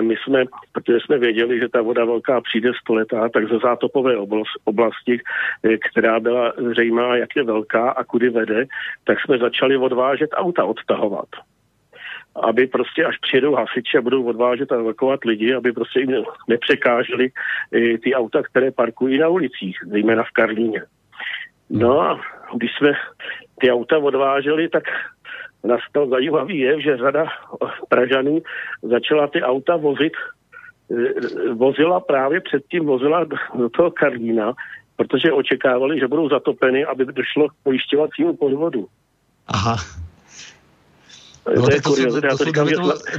My jsme, protože jsme věděli, že ta voda velká přijde z letá, tak ze zátopové oblasti, eh, která byla zřejmá, jak je velká a kudy vede, tak jsme začali odvážet auta odtahovat aby prostě až přijedou hasiči a budou odvážet a evakovat lidi, aby prostě jim nepřekáželi eh, ty auta, které parkují na ulicích, zejména v Karlíně. No a když jsme ty auta odváželi, tak nastal zajímavý je, že řada Pražanů začala ty auta vozit vozila právě předtím vozila do toho Karlína, protože očekávali, že budou zatopeny, aby došlo k pojišťovacímu podvodu. Aha. No, to, to, jsou, to jsou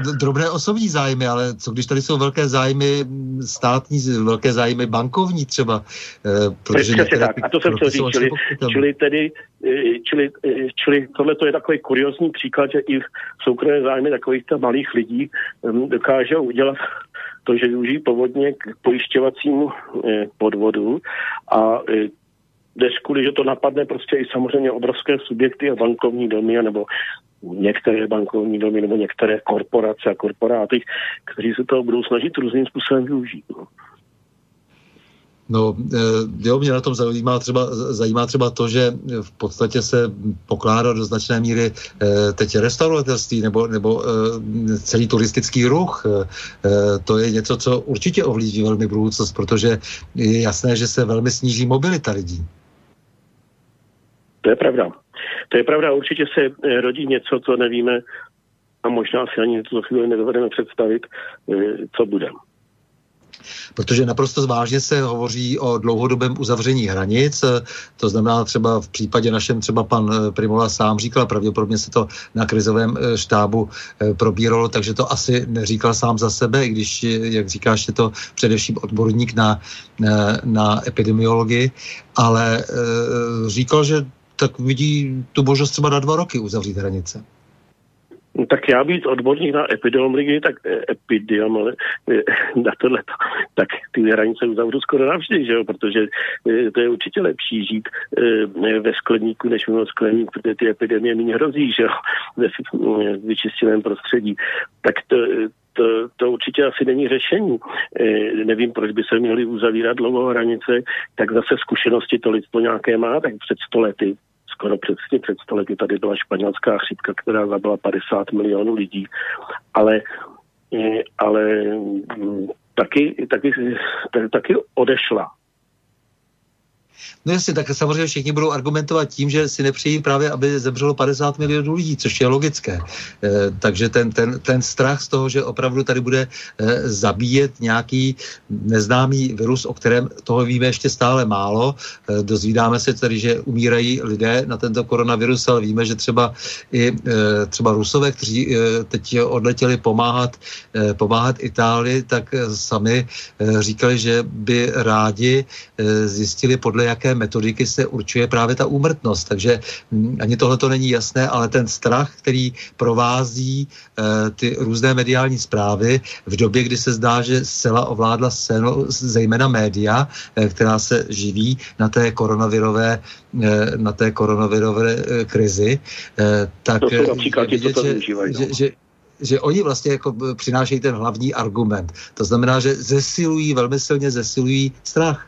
to drobné osobní zájmy, ale co když tady jsou velké zájmy státní, velké zájmy bankovní třeba? Eh, protože Přesně tak, a to jsem chtěl říct, čili, čili tedy eh, čili, čili tohle to je takový kuriozní příklad, že i soukromé zájmy takových malých lidí hm, dokážou udělat to, že využijí povodně k pojišťovacímu eh, podvodu a eh, kvůli, že to napadne prostě i samozřejmě obrovské subjekty a bankovní domy, nebo některé bankovní domy, nebo některé korporace a korporáty, kteří se toho budou snažit různým způsobem využít. No. No, eh, jo, mě na tom zajímá třeba, zajímá třeba to, že v podstatě se pokládá do značné míry eh, teď restaurovatelství nebo, nebo eh, celý turistický ruch. To je něco, co určitě ovlivní velmi budoucnost, protože je jasné, že se velmi sníží mobilita lidí. To je pravda. To je pravda, určitě se rodí něco, co nevíme a možná si ani tuto chvíli nedovedeme představit, co bude protože naprosto vážně se hovoří o dlouhodobém uzavření hranic, to znamená třeba v případě našem třeba pan eh, Primola sám říkal, pravděpodobně se to na krizovém eh, štábu eh, probíralo, takže to asi neříkal sám za sebe, i když, jak říkáš, je to především odborník na, na, na epidemiologii, ale říkal, že tak vidí tu možnost třeba na dva roky uzavřít hranice. No, tak já být odborník na epidemiologii, tak eh, epidemiologii, eh, na tohle, tak ty hranice uzavřu skoro navždy, že jo? protože eh, to je určitě lepší žít ve skleníku, než mimo skleník, protože ty epidemie méně hrozí, že jo? ve vyčistěném prostředí. Tak to, to, to určitě asi není řešení. E, nevím, proč by se měly uzavírat dlouho hranice, tak zase zkušenosti to lidstvo nějaké má, tak před sto lety skoro přesně před stolety tady byla španělská chřipka, která zabila 50 milionů lidí, ale, eh, ale mm, taky, taky, taky odešla No jasně, tak samozřejmě všichni budou argumentovat tím, že si nepřijí právě, aby zemřelo 50 milionů lidí, což je logické. E, takže ten, ten, ten strach z toho, že opravdu tady bude e, zabíjet nějaký neznámý virus, o kterém toho víme ještě stále málo. E, dozvídáme se tady, že umírají lidé na tento koronavirus, ale víme, že třeba i e, třeba Rusové, kteří e, teď odletěli pomáhat, e, pomáhat Itálii, tak sami e, říkali, že by rádi e, zjistili podle podle jaké metodiky se určuje právě ta úmrtnost. Takže hm, ani tohle to není jasné, ale ten strach, který provází ty různé mediální zprávy v době, kdy se zdá, že zcela ovládla scénu, zejména média, která se živí na té koronavirové na té koronavirové krizi, tak to jsou například vidět, že, že, no. že, že oni vlastně jako přinášejí ten hlavní argument. To znamená, že zesilují, velmi silně zesilují strach.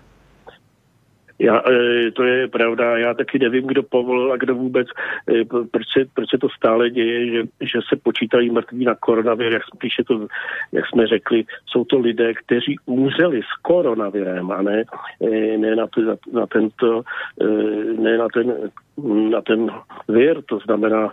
Já, e, to je pravda, já taky nevím, kdo povolil a kdo vůbec, e, proč se, proč se to stále děje, že, že se počítají mrtví na koronavir, jak, to, jak jsme řekli, jsou to lidé, kteří umřeli s koronavirem a ne, e, ne na, to, na, tento, ne na ten na ten vir, to znamená,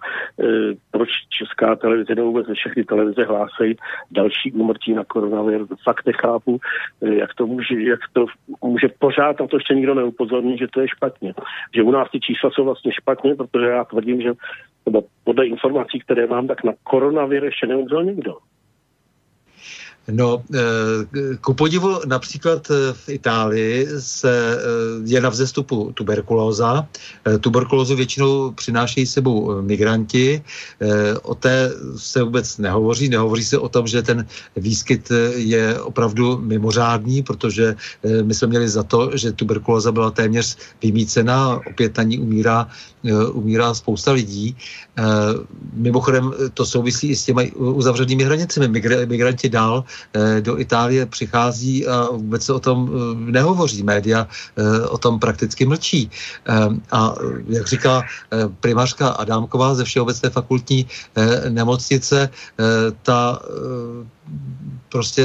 proč česká televize nebo vůbec všechny televize hlásají další úmrtí na koronavir. Fakt nechápu, jak to může, jak to může pořád na to ještě nikdo upozornit, že to je špatně. Že u nás ty čísla jsou vlastně špatně, protože já tvrdím, že podle informací, které mám, tak na koronavir ještě neumřel nikdo. No, eh, ku podivu například eh, v Itálii se, eh, je na vzestupu tuberkulóza. Tuberkulózu většinou přinášejí sebou migranti. O té se vůbec nehovoří. Nehovoří se o tom, že ten výskyt je opravdu mimořádný, protože my jsme měli za to, že tuberkulóza byla téměř vymícena, opět na ní umírá, umírá spousta lidí. Mimochodem to souvisí i s těmi uzavřenými hranicemi. Migranti dál do Itálie přichází a vůbec se o tom eh, nehovoří. Média eh, o tom prakticky mlčí. A jak říká primářka Adámková ze Všeobecné fakultní nemocnice, ta prostě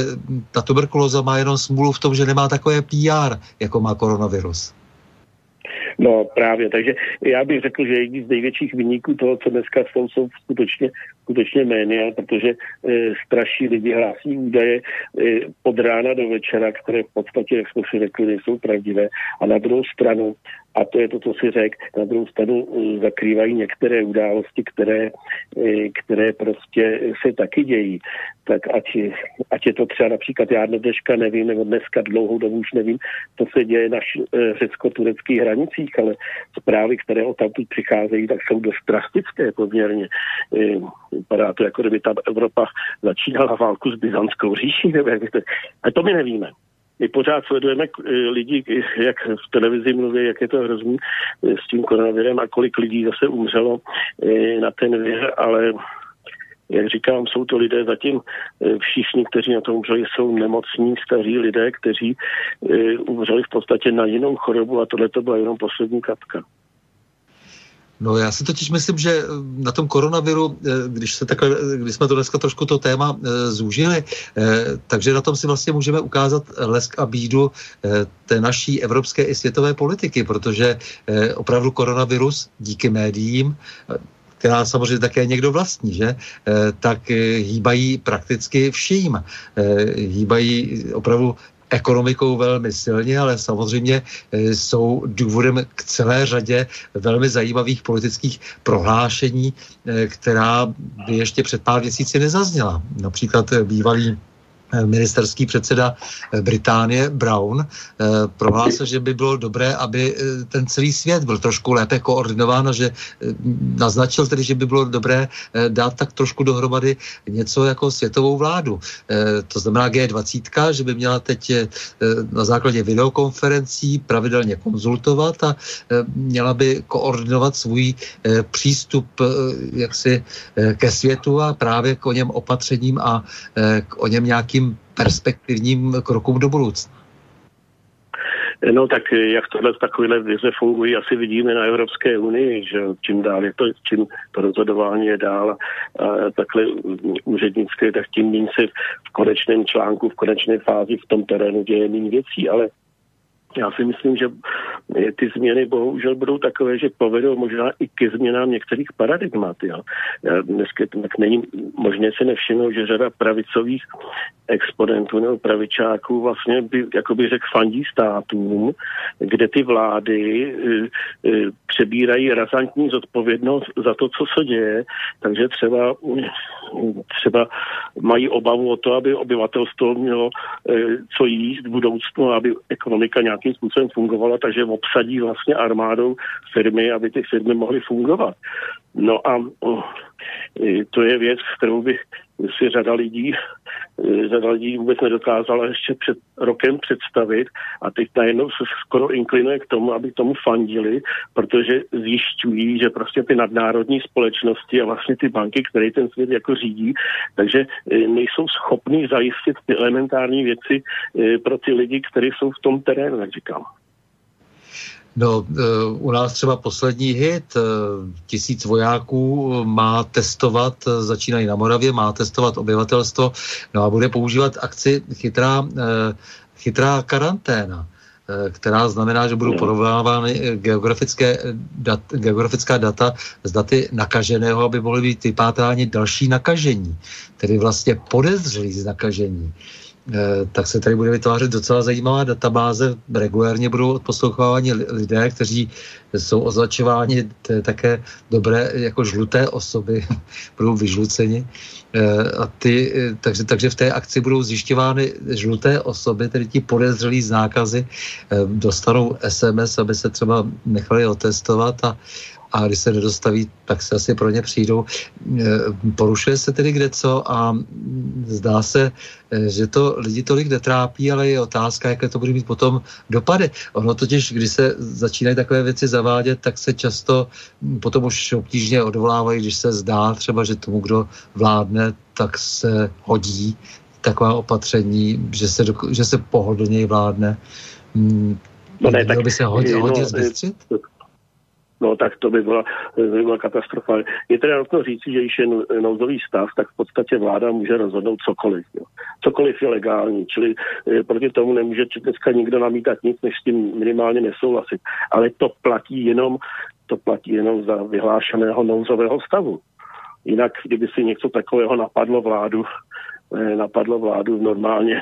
ta tuberkulóza má jenom smůlu v tom, že nemá takové PR, jako má koronavirus. No právě, takže já bych řekl, že jedni z největších vyníků toho, co dneska jsou, jsou skutečně, skutečně média, protože e, straší lidi, hlásí údaje e, od rána do večera, které v podstatě, jak jsme si řekli, nejsou pravdivé. A na druhou stranu a to je to, co si řek. Na druhou stranu eh, zakrývají některé události, které, eh, které prostě se taky dějí. Tak ať, ať je to třeba například, já dneška nevím, nebo dneska dlouhou dobu už nevím, to se děje na eh, řecko-tureckých hranicích, ale zprávy, které o tamtud přicházejí, tak jsou dost drastické poměrně. Vypadá to, jako kdyby ta Evropa začínala válku s Byzantskou říší, nebo jak to, a to my nevíme my pořád sledujeme eh, lidi, jak v televizi mluví, jak je to hrozný eh, s tím koronavirem a kolik lidí zase umřelo eh, na ten vir, ale jak říkám, jsou to lidé zatím všichni, kteří na to umřeli, jsou nemocní, staří lidé, kteří umřeli v podstatě na jinou chorobu a tohle to byla jenom poslední kapka. No já si totiž myslím, že eh, na tom koronaviru, eh, když, se takhle, eh, když jsme to dneska trošku to téma zúžili, takže na tom si vlastně můžeme ukázat lesk a bídu té naší evropské i světové politiky, protože opravdu koronavirus díky médiím která samozřejmě také někdo vlastní, že, tak hýbají prakticky vším. Hýbají opravdu ekonomikou velmi silně, ale samozřejmě e, jsou důvodem k celé řadě velmi zajímavých politických prohlášení, e, která by ještě před pár měsíci nezazněla. Například bývalý Eh, ministerský předseda eh, Británie Brown eh, prohlásil, že by bylo dobré, aby ten celý svět byl trošku lépe koordinován a že naznačil tedy, že by bylo dobré dát tak trošku dohromady něco jako světovou vládu. To znamená G20, že by měla teď na základě videokonferencí pravidelně konzultovat a měla by koordinovat svůj přístup jaksi ke světu a právě k o něm opatřením a k o něm nějakým perspektivním krokům do budoucna. No tak jak tohle takovéhle vize fungují, asi vidíme na Evropské unii, že čím dál je to, čím to rozhodování je dál a takhle úřednické, tak tím méně se v konečném článku, v konečné fázi v tom terénu děje méně věcí, ale já si myslím, že ty změny bohužel budou takové, že povedou možná i ke změnám některých paradigmat. Jo. Dneska tak není možné si nevšimnout, že řada pravicových exponentů nebo pravičáků vlastně by, jako by řekl, fandí státům, kde ty vlády e, e, přebírají razantní zodpovědnost za to, co se děje, takže třeba, třeba mají obavu o to, aby obyvatelstvo mělo e, co jíst v budoucnu, aby ekonomika nějak nějakým způsobem fungovala, takže obsadí vlastně armádou firmy, aby ty firmy mohly fungovat. No a to je věc, kterou by si řada lidí, řada lidí vůbec nedokázala ještě před rokem představit a teď najednou se skoro inklinuje k tomu, aby tomu fandili, protože zjišťují, že prostě ty nadnárodní společnosti a vlastně ty banky, které ten svět jako řídí, takže e, nejsou schopní zajistit ty elementární věci e, pro ty lidi, kteří jsou v tom terénu, jak říkám. No, eh, u nás třeba poslední hit, eh, tisíc vojáků má testovat, eh, začínají na Moravě, má testovat obyvatelstvo, no a bude používat akci chytrá, chytrá karanténa která znamená, že budou porovnávány geografické dat, geografická data s daty nakaženého, aby mohly být vypátráni další nakažení, tedy vlastně podezřelí z nakažení. Eh, tak se tady bude vytvářet docela zajímavá databáze. Regulérně budou odposloucháváni lidé, kteří jsou označováni také dobré jako žluté osoby, [LAUGHS] budou vyžluceni. Eh, a ty, eh, takže, takže v té akci budou zjišťovány žluté osoby, tedy ti podezřelí z nákazy, dostanou SMS, aby se třeba nechali otestovat a, a když se nedostaví, tak se asi pro ně přijdou. E, porušuje se tedy kde co a zdá se, e, že to lidi tolik netrápí, ale je otázka, jaké to bude mít potom dopady. Ono totiž, když se začínají takové věci zavádět, tak se často potom už obtížně odvolávají, když se zdá třeba, že tomu, kdo vládne, tak se hodí taková opatření, že se, že se pohodlněji vládne. No ne, tak, by se hodit, hodit no, zbystřit? No tak to by byla, by byla katastrofa. Je teda nutno říci, že když je nouzový stav, tak v podstatě vláda může rozhodnout cokoliv. Jo. Cokoliv je legální, čili e, proti tomu nemůže dneska nikdo namítat nic, než s tím minimálně nesouhlasit. Ale to platí jenom, to platí jenom za vyhlášeného nouzového stavu. Jinak, kdyby si něco takového napadlo vládu, e, napadlo vládu normálně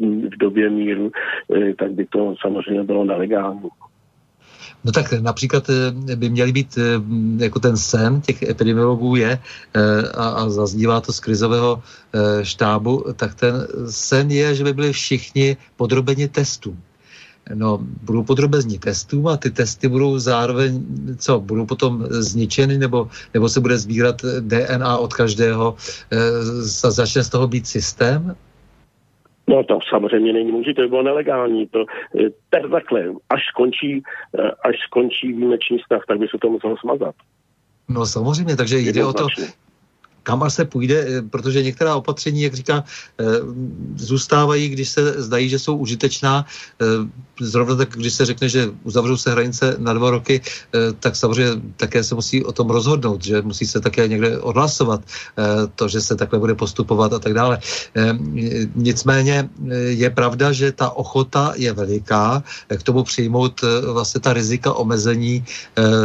v době míru, e, tak by to samozřejmě bylo nelegální. No tak například eh, by měly být, eh, jako ten sen těch epidemiologů je, eh, a, a zaznívá to z krizového štábu, tak ten sen je, že by byli všichni podrobeni testům. No, budou podrobení testům a ty testy budou zároveň, co, budou potom zničeny nebo, nebo se bude sbírat DNA od každého, e, začne z toho být systém No to samozřejmě není možné, to by bylo nelegální. To, eh, tak takhle, až skončí, eh, až skončí výjimečný stav, tak by se to muselo smazat. No samozřejmě, takže jde o to, kam se půjde, eh, protože některá opatření, jak říká, eh, zůstávají, když se zdají, že jsou užitečná. Eh, zrovna tak, když se řekne, že uzavřou se hranice na dva roky, tak samozřejmě také se musí o tom rozhodnout, že musí se také někde odhlasovat to, že se takhle bude postupovat a tak dále. Nicméně je pravda, že ta ochota je veliká k tomu přijmout vlastně ta rizika omezení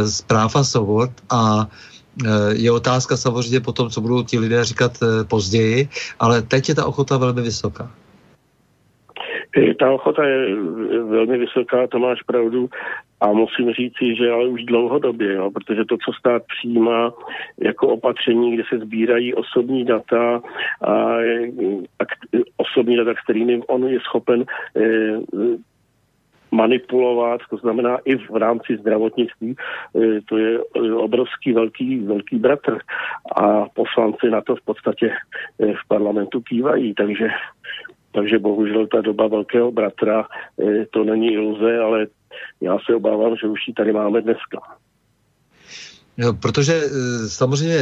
zpráv a svobod a je otázka samozřejmě potom, co budou ti lidé říkat eh, později, ale teď je ta ochota velmi vysoká. Ta ochota je velmi vysoká, to máš pravdu. A musím říci, že ale už dlouhodobě, jo, protože to, co stát přijímá jako opatření, kde se sbírají osobní data a, a osobní data, kterými on je schopen e, manipulovat, to znamená i v rámci zdravotnictví, e, to je e, obrovský velký, velký bratr a poslanci na to v podstatě e, v parlamentu kývají, takže takže bohužel ta doba velkého bratra, to není iluze, ale já se obávám, že už ji tady máme dneska. No, protože samozřejmě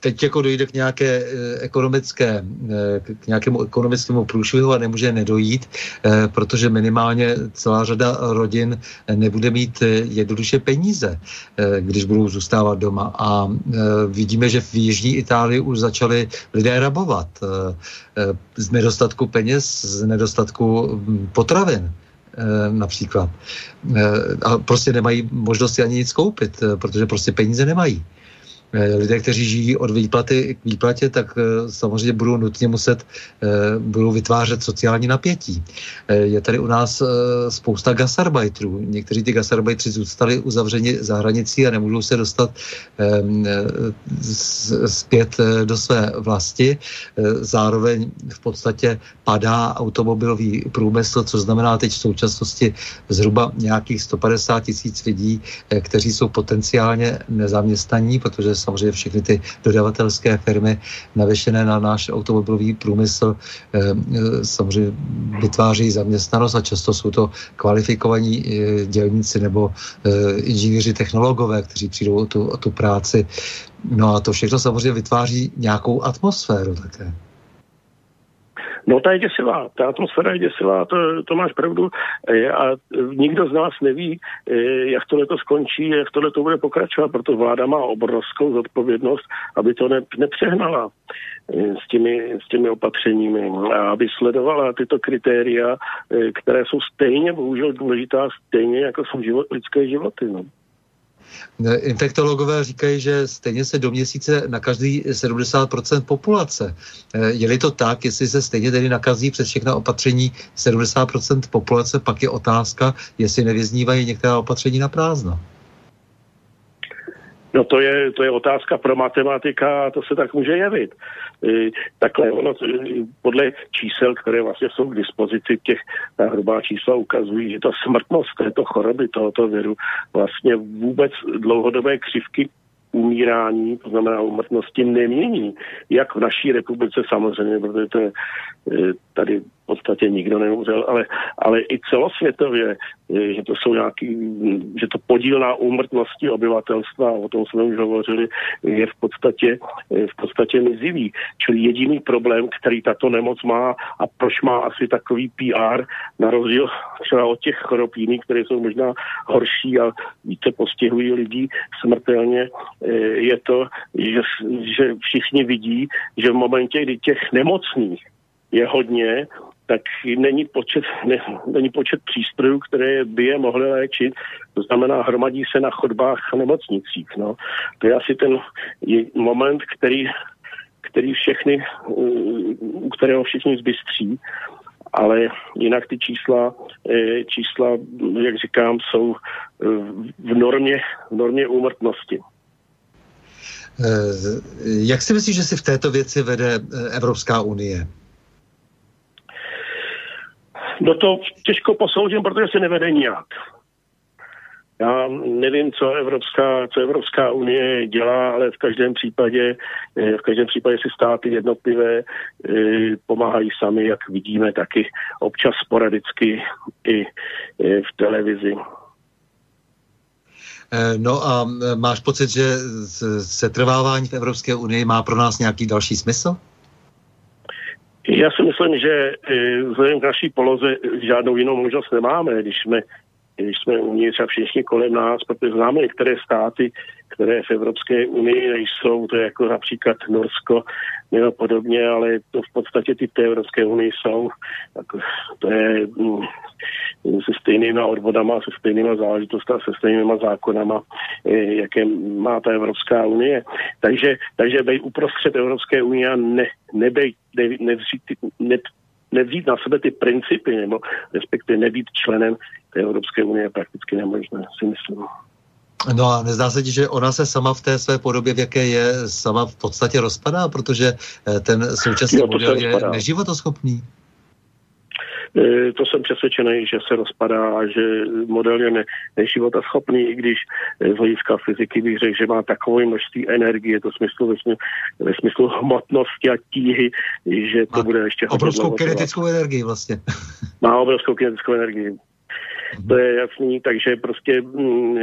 teď jako dojde k nějaké eh, ekonomické, eh, k nějakému ekonomickému průšvihu a nemůže nedojít, eh, protože minimálně celá řada rodin nebude mít jednoduše peníze, když budou zůstávat doma. A vidíme, že v Jižní Itálii už začali lidé rabovat z nedostatku peněz, z nedostatku hm, potravin například. A prostě nemají možnosti ani nic koupit, protože prostě peníze nemají. Eh, lidé, kteří žijí od výplaty k výplatě, tak eh, samozřejmě budou nutně muset, eh, budou vytvářet sociální napětí. Je tady u nás spousta gasarbajtrů. Někteří ty gasarbajtři zůstali uzavřeni za hranicí a nemůžou se dostat zpět do své vlasti. Zároveň v podstatě padá automobilový průmysl, co znamená teď v současnosti zhruba nějakých 150 tisíc lidí, kteří jsou potenciálně nezaměstnaní, protože samozřejmě všechny ty dodavatelské firmy navěšené na náš automobilový průmysl eh, eh, samozřejmě vytváří zaměstnanost a často jsou to kvalifikovaní eh, dělníci nebo inženýři technologové, kteří přijdou o tu, o tu práci. No a to všechno samozřejmě vytváří nějakou atmosféru také. No ta je děsivá, ta atmosféra je děsivá, to, to máš pravdu a nikdo z nás neví, jak tohle to skončí, jak tohle to bude pokračovat, proto vláda má obrovskou zodpovědnost, aby to ne, nepřehnala s těmi, s těmi opatřeními a aby sledovala tyto kritéria, které jsou stejně bohužel důležitá, stejně jako jsou život, lidské životy. No. Infektologové říkají, že stejně se do měsíce nakazí 70% populace. Je-li to tak, jestli se stejně tedy nakazí přes všechna opatření 70% populace, pak je otázka, jestli nevyznívají některá opatření na prázdno. No to je, to je otázka pro matematika a to se tak může jevit. E, takhle ono, e, podle čísel, které vlastně jsou k dispozici, těch hrubá čísla ukazují, že ta smrtnost této choroby, tohoto viru, vlastně vůbec dlouhodobé křivky umírání, to znamená umrtnosti, nemění. Jak v naší republice samozřejmě, protože to je, e, tady podstatě nikdo neumřel, ale, ale i celosvětově, že to jsou nějaký, že to podíl na úmrtnosti obyvatelstva, o tom jsme už hovořili, je v podstatě, v podstatě mizivý. Čili jediný problém, který tato nemoc má a proč má asi takový PR, na rozdíl třeba od těch chorob jiných, které jsou možná horší a více postihují lidí smrtelně, je to, že, že všichni vidí, že v momentě, kdy těch nemocných je hodně, tak není počet, ne, není počet přístrojů, které by je mohly léčit. To znamená, hromadí se na chodbách a nemocnicích. No. To je asi ten moment, který, který všechny, u kterého všichni zbystří. Ale jinak ty čísla, eh, čísla, jak říkám, jsou eh, v normě, v normě úmrtnosti. Eh, jak si myslíš, že si v této věci vede Evropská unie? No to těžko posoudím, protože se nevede nijak. Já nevím, co Evropská, co Evropská unie dělá, ale v každém případě, eh, v každém případě si státy jednotlivé eh, pomáhají sami, jak vidíme, taky občas sporadicky i eh, v televizi. No a máš pocit, že setrvávání v Evropské unii má pro nás nějaký další smysl? Já si myslím, že eh, vzhledem k naší poloze žádnou jinou možnost nemáme, když jsme, když jsme uvnitř a všichni kolem nás, protože známe některé státy, které v Evropské unii nejsou, to je jako například Norsko nebo podobně, ale to v podstatě ty té Evropské unii jsou. Jako, to je mm, se stejnýma odvodama, se stejnýma záležitostmi, se stejnýma zákonama, eh, jaké má ta Evropská unie. Takže, takže bej uprostřed Evropské unie a ne, nebej, ne, nevzít, ne, nevzít na sebe ty principy, nebo respektive nebýt členem té Evropské unie je prakticky nemožné, si myslím. No a nezdá se ti, že ona se sama v té své podobě, v jaké je, sama v podstatě rozpadá, protože eh, ten současný jo, model je neživotoschopný? E, to jsem přesvědčený, že se rozpadá, že model je ne, neživota schopný, i když e, z hlediska fyziky bych řekl, že má takové množství energie, to smyslu, ve, smyslu, ve smyslu hmotnosti a tíhy, že to má bude ještě obrovskou kinetickou energii vlastně. Má obrovskou kinetickou energii. To je jasný, takže prostě mm,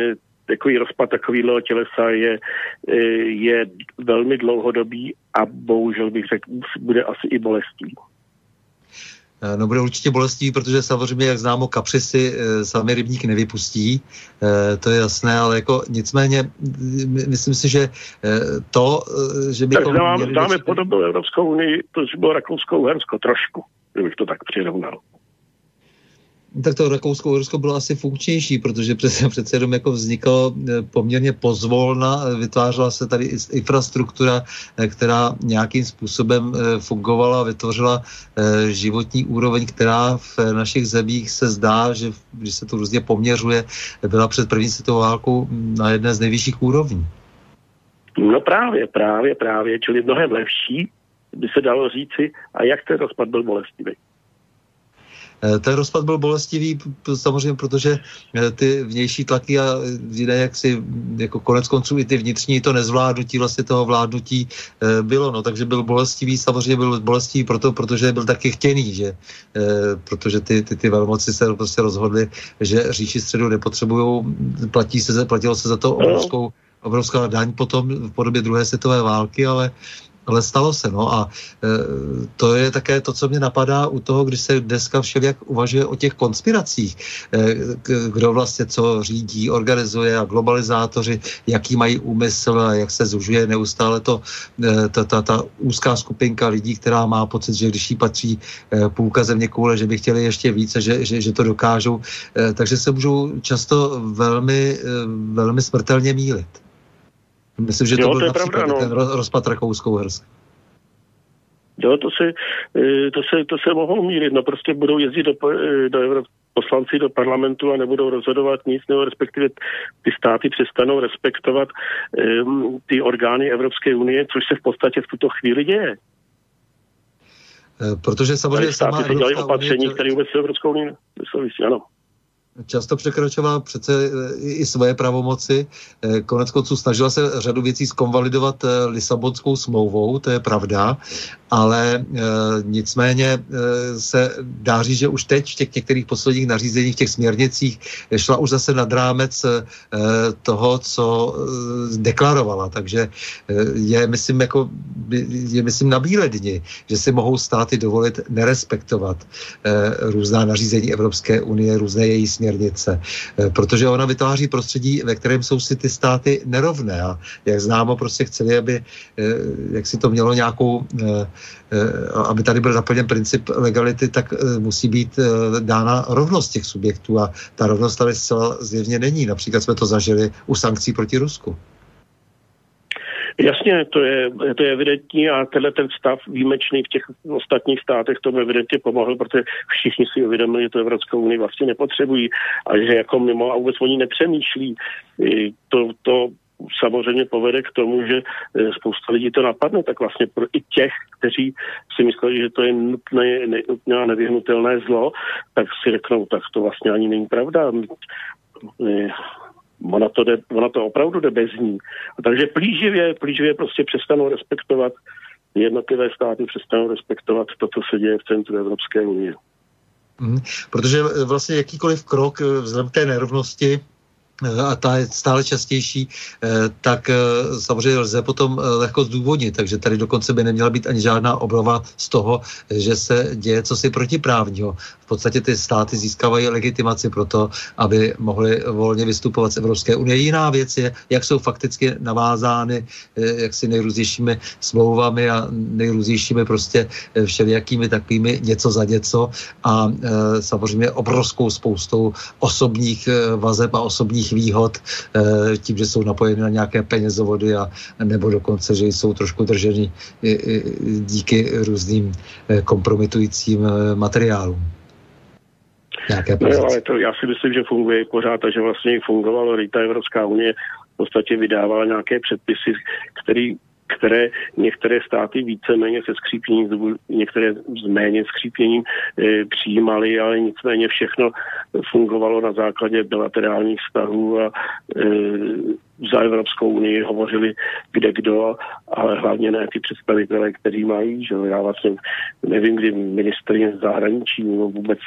takový rozpad takového tělesa je, e, je velmi dlouhodobý a bohužel bych řekl, bude asi i bolestí. Eh, no bude určitě bolestivý, protože samozřejmě, jak známo, kapři si e, sami rybník nevypustí, e, to je jasné, ale jako nicméně myslím si, že e, to, e, že bychom... Tak dáme, dáme podobnou Evropskou unii, to bylo Rakousko-Uhersko trošku, kdybych to tak přirovnal. Tak to Rakousko-Uhersko bylo asi funkčnější, protože přece, [LAUGHS] přece jenom jako vzniklo eh, poměrně pozvolna, eh, vytvářela se tady infrastruktura, eh, která nějakým způsobem fungovala, vytvořila životní úroveň, která v našich zemích se zdá, že když se to různě poměřuje, byla před první světovou válkou na jedné z nejvyšších úrovní. No právě, právě, právě, čili mnohem lepší, by se dalo říci, a jak ten rozpad byl bolestivý. Eh, ten rozpad byl bolestivý samozřejmě, protože eh, ty vnější tlaky a jiné jaksi jako konec konců i ty vnitřní, to nezvládnutí vlastně toho vládnutí eh, bylo, no, takže byl bolestivý, samozřejmě byl bolestivý proto, protože byl taky chtěný, že, protože ty, ty, ty velmoci se prostě rozhodly, že říši středu nepotřebují, platí se, platilo se za to obrovskou obrovská daň potom v podobě druhé světové války, ale ale stalo se, no a e, to je také to, co mě napadá u toho, když se dneska všelijak uvažuje o těch konspiracích, e, kdo vlastně co řídí, organizuje a globalizátoři, jaký mají úmysl a jak se zužuje neustále to, e, ta, ta, ta úzká skupinka lidí, která má pocit, že když jí patří e, půlka země koule, že by chtěli ještě více, že, že, že to dokážou, e, takže se můžou často velmi, e, velmi smrtelně mílit. Myslím, že to jo, byl to je například pravda, no. ten rozpad Rakouskou-Herska. Jo, to se, e, to, se, to se mohou mírit. No prostě budou jezdit do, e, do Evropy poslanci do parlamentu a nebudou rozhodovat nic, nebo respektive ty státy přestanou respektovat um, ty orgány Evropské unie, což se v podstatě v tuto chvíli děje. Protože samozřejmě státy sama dělají opatření, které vůbec s Evropskou unii nesouvisí, ano často překračovala přece eh, i svoje pravomoci. Eh, konec konců snažila se řadu věcí zkonvalidovat eh, Lisabonskou smlouvou, to je pravda, ale e, nicméně e, se dá říct, že už teď v těch některých posledních nařízeních, v těch směrnicích šla už zase nad rámec e, toho, co e, deklarovala. Takže e, je, myslím, jako, je, myslím, na bílé dni, že si mohou státy dovolit nerespektovat e, různá nařízení Evropské unie, různé její směrnice, e, protože ona vytváří prostředí, ve kterém jsou si ty státy nerovné a jak známo, prostě chceli, aby e, jak si to mělo nějakou Eh, aby tady byl naplněn princip legality, tak eh, musí být eh, dána rovnost těch subjektů a ta rovnost tady zcela zjevně není. Například jsme to zažili u sankcí proti Rusku. Jasně, to je, to je evidentní a tenhle ten stav výjimečný v těch ostatních státech tomu evidentně pomohl, protože všichni si uvědomili, že to Evropskou unii vlastně nepotřebují a že jako mimo a vůbec oni nepřemýšlí. To, to samozřejmě povede k tomu, že eh, spousta lidí to napadne, tak vlastně pro i těch, kteří si mysleli, že to je nutné, nutné a nevyhnutelné zlo, tak si řeknou, tak to vlastně ani není pravda. Eh, ona to, jde, ona to opravdu jde bez ní. A takže plíživě, plíživě prostě přestanou respektovat jednotlivé státy přestanou respektovat to, co se děje v centru Evropské unie. Mm, protože vlastně jakýkoliv krok vzhledem k té nerovnosti a ta je stále častější, eh, tak eh, samozřejmě lze potom eh, lehko zdůvodnit, takže tady dokonce by neměla být ani žádná obrova z toho, že se děje cosi protiprávního. V podstatě ty státy získávají legitimaci pro to, aby mohly volně vystupovat z Evropské unie. Jiná věc je, jak jsou fakticky navázány jaksi nejrůznějšími smlouvami a nejrůznějšími prostě všelijakými takovými něco za něco a samozřejmě obrovskou spoustou osobních vazeb a osobních výhod eh, tím, že jsou napojeny na nějaké penězovody a nebo dokonce, že jsou trošku drženy díky různým eh, kompromitujícím eh, no, ale to já si myslím, že funguje i pořád a že vlastně fungovalo. Ta Evropská unie v podstatě vydávala nějaké předpisy, který které některé státy víceméně se skřípěním, některé s méně skřípěním e, přijímaly, ale nicméně všechno fungovalo na základě bilaterálních vztahů a e, za Evropskou unii hovořili kde kdo, ale hlavně ne ty představitelé, kteří mají. Že já vlastně nevím, kdy ministrině zahraničí nebo vůbec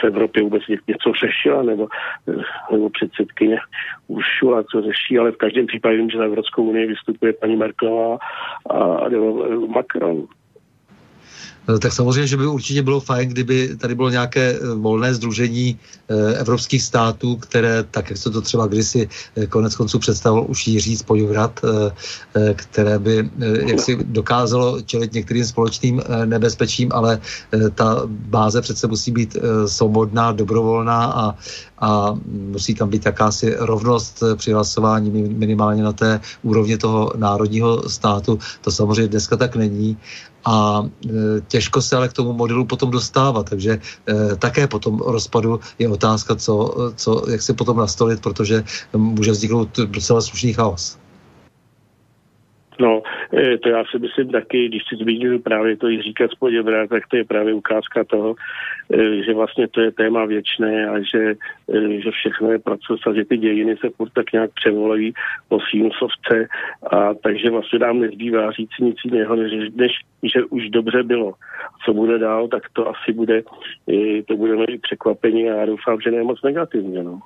v Evropě vůbec něco řešila, nebo, nebo předsedkyně Uršula, co řeší, ale v každém případě vím, že za Evropskou unii vystupuje paní Merkelová a, a nebo Macron. Eh, tak samozřejmě, že by určitě bylo fajn, kdyby tady bylo nějaké eh, volné združení eh, evropských států, které, tak jak se to třeba kdysi konec konců představil už Jiří Spojvrad, které by jaksi dokázalo čelit některým společným nebezpečím, ale ta báze přece musí být svobodná, dobrovolná a, a musí tam být jakási rovnost při hlasování minimálně na té úrovni toho národního státu. To samozřejmě dneska tak není a e, těžko se ale k tomu modelu potom dostávat, takže e, také po tom rozpadu je otázka, co, co, jak se potom nastolit, protože může vzniknout docela slušný chaos. No, e, to já si myslím taky, když si zmínil právě to říkat spoděbrát, tak to je právě ukázka toho, e, že vlastně to je téma věčné a že, e, že všechno je proces a že ty dějiny se furt tak nějak převolají po Simsovce a takže vlastně nám nezbývá říct nic jiného, než, než že už dobře bylo. Co bude dál, tak to asi bude, to budeme i překvapení a já doufám, že ne moc negativně. No.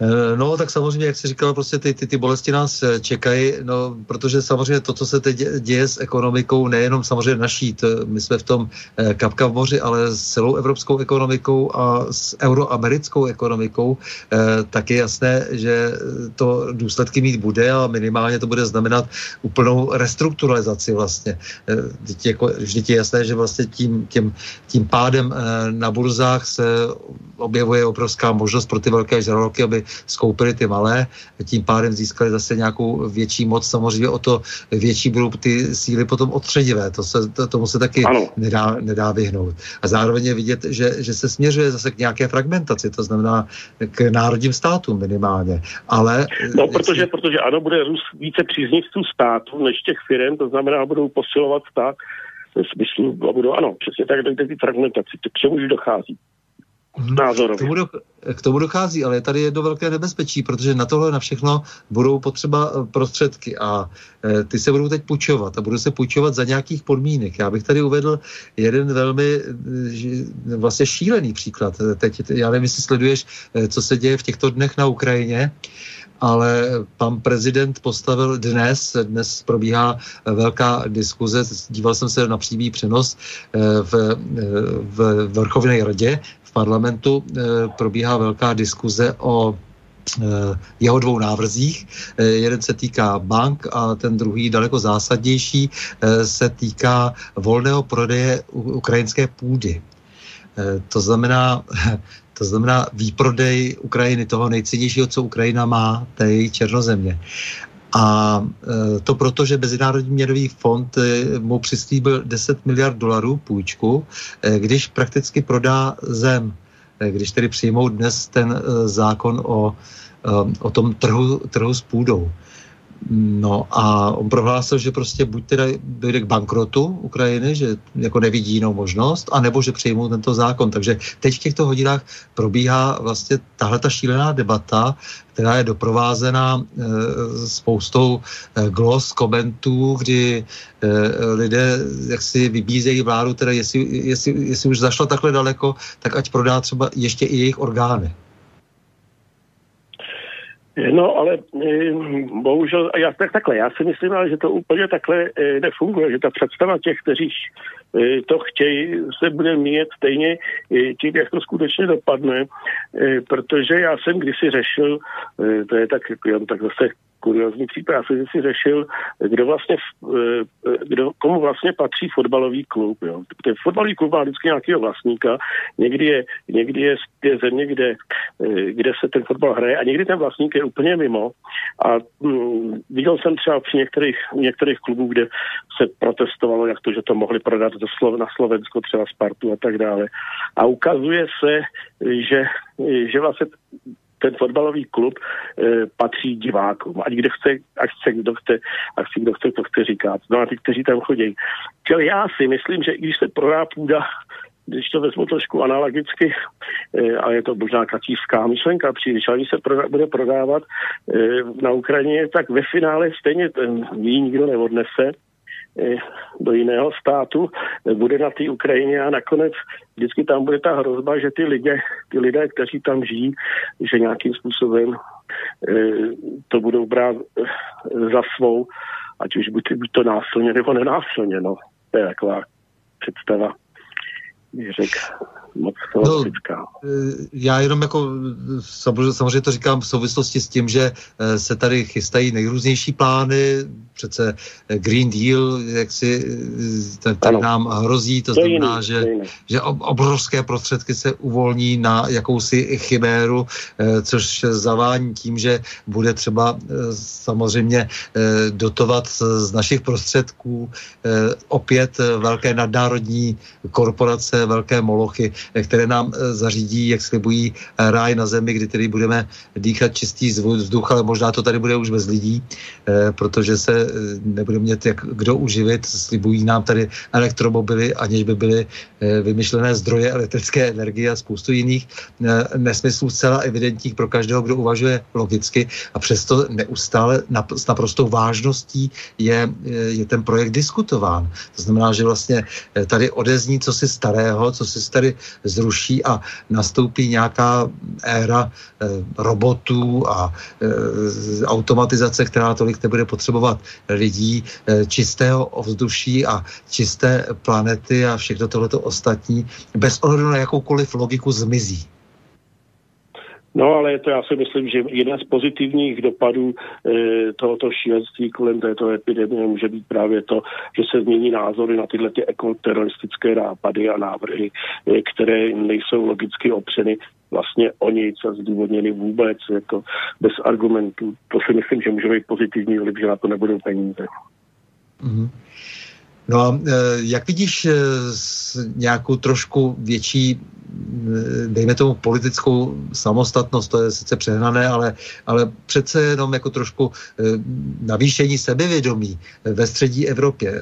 Eh, no, tak samozřejmě, jak jsi říkal, prostě ty, ty, ty bolesti nás eh, čekají, no, protože samozřejmě to, co se teď děje s ekonomikou, nejenom samozřejmě naší, to, my jsme v tom eh, kapka v moři, ale s celou evropskou ekonomikou a s euroamerickou ekonomikou, tak je jasné, že to důsledky mít bude a minimálně to bude znamenat úplnou restrukturalizaci vlastně. Vždyť, jako, vždyť je jasné, že vlastně tím, tím, tím pádem na burzách se objevuje obrovská možnost pro ty velké žraloky, aby skoupili ty malé, tím pádem získali zase nějakou větší moc. Samozřejmě o to větší budou ty síly potom otředivé. To se, to, tomu se taky nedá, nedá vyhnout. A zároveň je vidět, že, že se směřuje zase k nějaké fragmentaci, to znamená k národním státům minimálně. Ale, no, protože, si... protože ano, bude růst více příznivců států než těch firm, to znamená, budou posilovat stát v smyslu, a budou, ano, přesně tak, dojde ty fragmentaci, k čemu už dochází. Názorově. K tomu, do, k tomu dochází, ale je tady jedno velké nebezpečí, protože na tohle na všechno budou potřeba eh, prostředky a e, ty se budou teď půjčovat a budou se půjčovat za nějakých podmínek. Já bych tady uvedl jeden velmi e, vlastně šílený příklad. Teď, já nevím, jestli sleduješ, e, co se děje v těchto dnech na Ukrajině, ale pan prezident postavil dnes, dnes probíhá velká diskuze, díval jsem se na přímý přenos v, v Vrchovné radě v parlamentu eh, probíhá velká diskuze o eh, jeho dvou návrzích. Eh, jeden se týká bank a ten druhý, daleko zásadnější, se týká volného prodeje ukrajinské půdy. To znamená, [LAUGHS] to znamená výprodej Ukrajiny, toho nejcennějšího, co Ukrajina má, té černozemě. A e, to proto, že Mezinárodní měnový fond e, mu přislíbil 10 miliard dolarů půjčku, e, když prakticky prodá zem. Když tedy přijmou dnes ten zákon o, o tom trhu, trhu s půdou. No a on prohlásil, že prostě buď teda dojde k bankrotu Ukrajiny, že jako nevidí jinou možnost, anebo že přejmou tento zákon. Takže teď v těchto hodinách probíhá vlastně tahle ta šílená debata, která je doprovázena e, spoustou e, glos, komentů, kdy e, lidé jak si vybízejí vládu, teda jestli, jestli, jestli už zašla takhle daleko, tak ať prodá třeba ještě i jejich orgány. No, ale eh, bohužel, já, tak takhle, já si myslím, ale, že to úplně takhle eh, nefunguje, že ta představa těch, kteří eh, to chtějí, se bude mít stejně tím, jak to skutečně dopadne, protože já jsem kdysi řešil, to je tak, jen tak zase kuriozní případ. Já jsem si řešil, kdo vlastně, eh, kdo, komu vlastně patří fotbalový klub. Jo. Ten fotbalový klub má vždycky nějakého vlastníka. Někdy je, někdy je, je země, kde, eh, kde se ten fotbal hraje a někdy ten vlastník je úplně mimo. A hm, viděl jsem třeba při některých, některých klubů, kde se protestovalo, jak to, že to mohli prodat do Slo- na Slovensko, třeba Spartu a tak dále. A ukazuje se, že, že vlastně ten fotbalový klub e, patří divákům. Ať kde chce, ať chce, kdo chce, ať si kdo chce, to chce říkat. No a ty, kteří tam chodí. Čili já si myslím, že i když se prodá půda když to vezmu trošku analogicky, e, a je to možná kacívská myšlenka příliš, ale když se proda, bude prodávat e, na Ukrajině, tak ve finále stejně ten jí nikdo neodnese, do jiného státu, bude na té Ukrajině a nakonec vždycky tam bude ta hrozba, že ty lidé, ty lidé kteří tam žijí, že nějakým způsobem e, to budou brát za svou, ať už buď, buď to násilně nebo nenásilně. No. To je taková představa, řekl, moc filozofická. No, eh, já jenom jako samozřejmě to říkám v souvislosti s tím, že eh, se tady chystají nejrůznější plány, přece eh, Green Deal, jak si ten, ten nám hrozí, to, to znamená, jiný, že, že obrovské prostředky se uvolní na jakousi chiméru, což zavání tím, že bude třeba samozřejmě dotovat z našich prostředků opět velké nadnárodní korporace, velké molochy, které nám eh, zařídí, jak slibují eh, ráj na zemi, kdy tedy budeme dýchat čistý vzduch, ale možná to tady bude už bez lidí, eh, protože se nebude mít jak kdo uživit. Slibují nám tady elektromobily, aniž by byly vymyšlené zdroje elektrické energie a spoustu jiných nesmyslů zcela evidentních pro každého, kdo uvažuje logicky a přesto neustále s naprostou vážností je, je ten projekt diskutován. To znamená, že vlastně tady odezní co si starého, co si tady zruší a nastoupí nějaká éra e, robotů a e, automatizace, která tolik nebude potřebovat lidí, e, čistého ovzduší a čisté planety a všechno tohleto ostatní, bez ohledu na jakoukoliv logiku zmizí. No ale to já si myslím, že jeden z pozitivních dopadů e, tohoto šílenství kolem této epidemie může být právě to, že se změní názory na tyhle ty ekoteroristické nápady a návrhy, e, které nejsou logicky opřeny vlastně o nic a zdůvodněny vůbec jako bez argumentů. To si myslím, že může být pozitivní vliv, že na to nebudou peníze. Mm-hmm. No a e, jak vidíš nějakou trošku větší dejme tomu politickou samostatnost, to je sice přehnané, ale, ale přece jenom jako trošku eh, navýšení sebevědomí ve střední Evropě. Eh,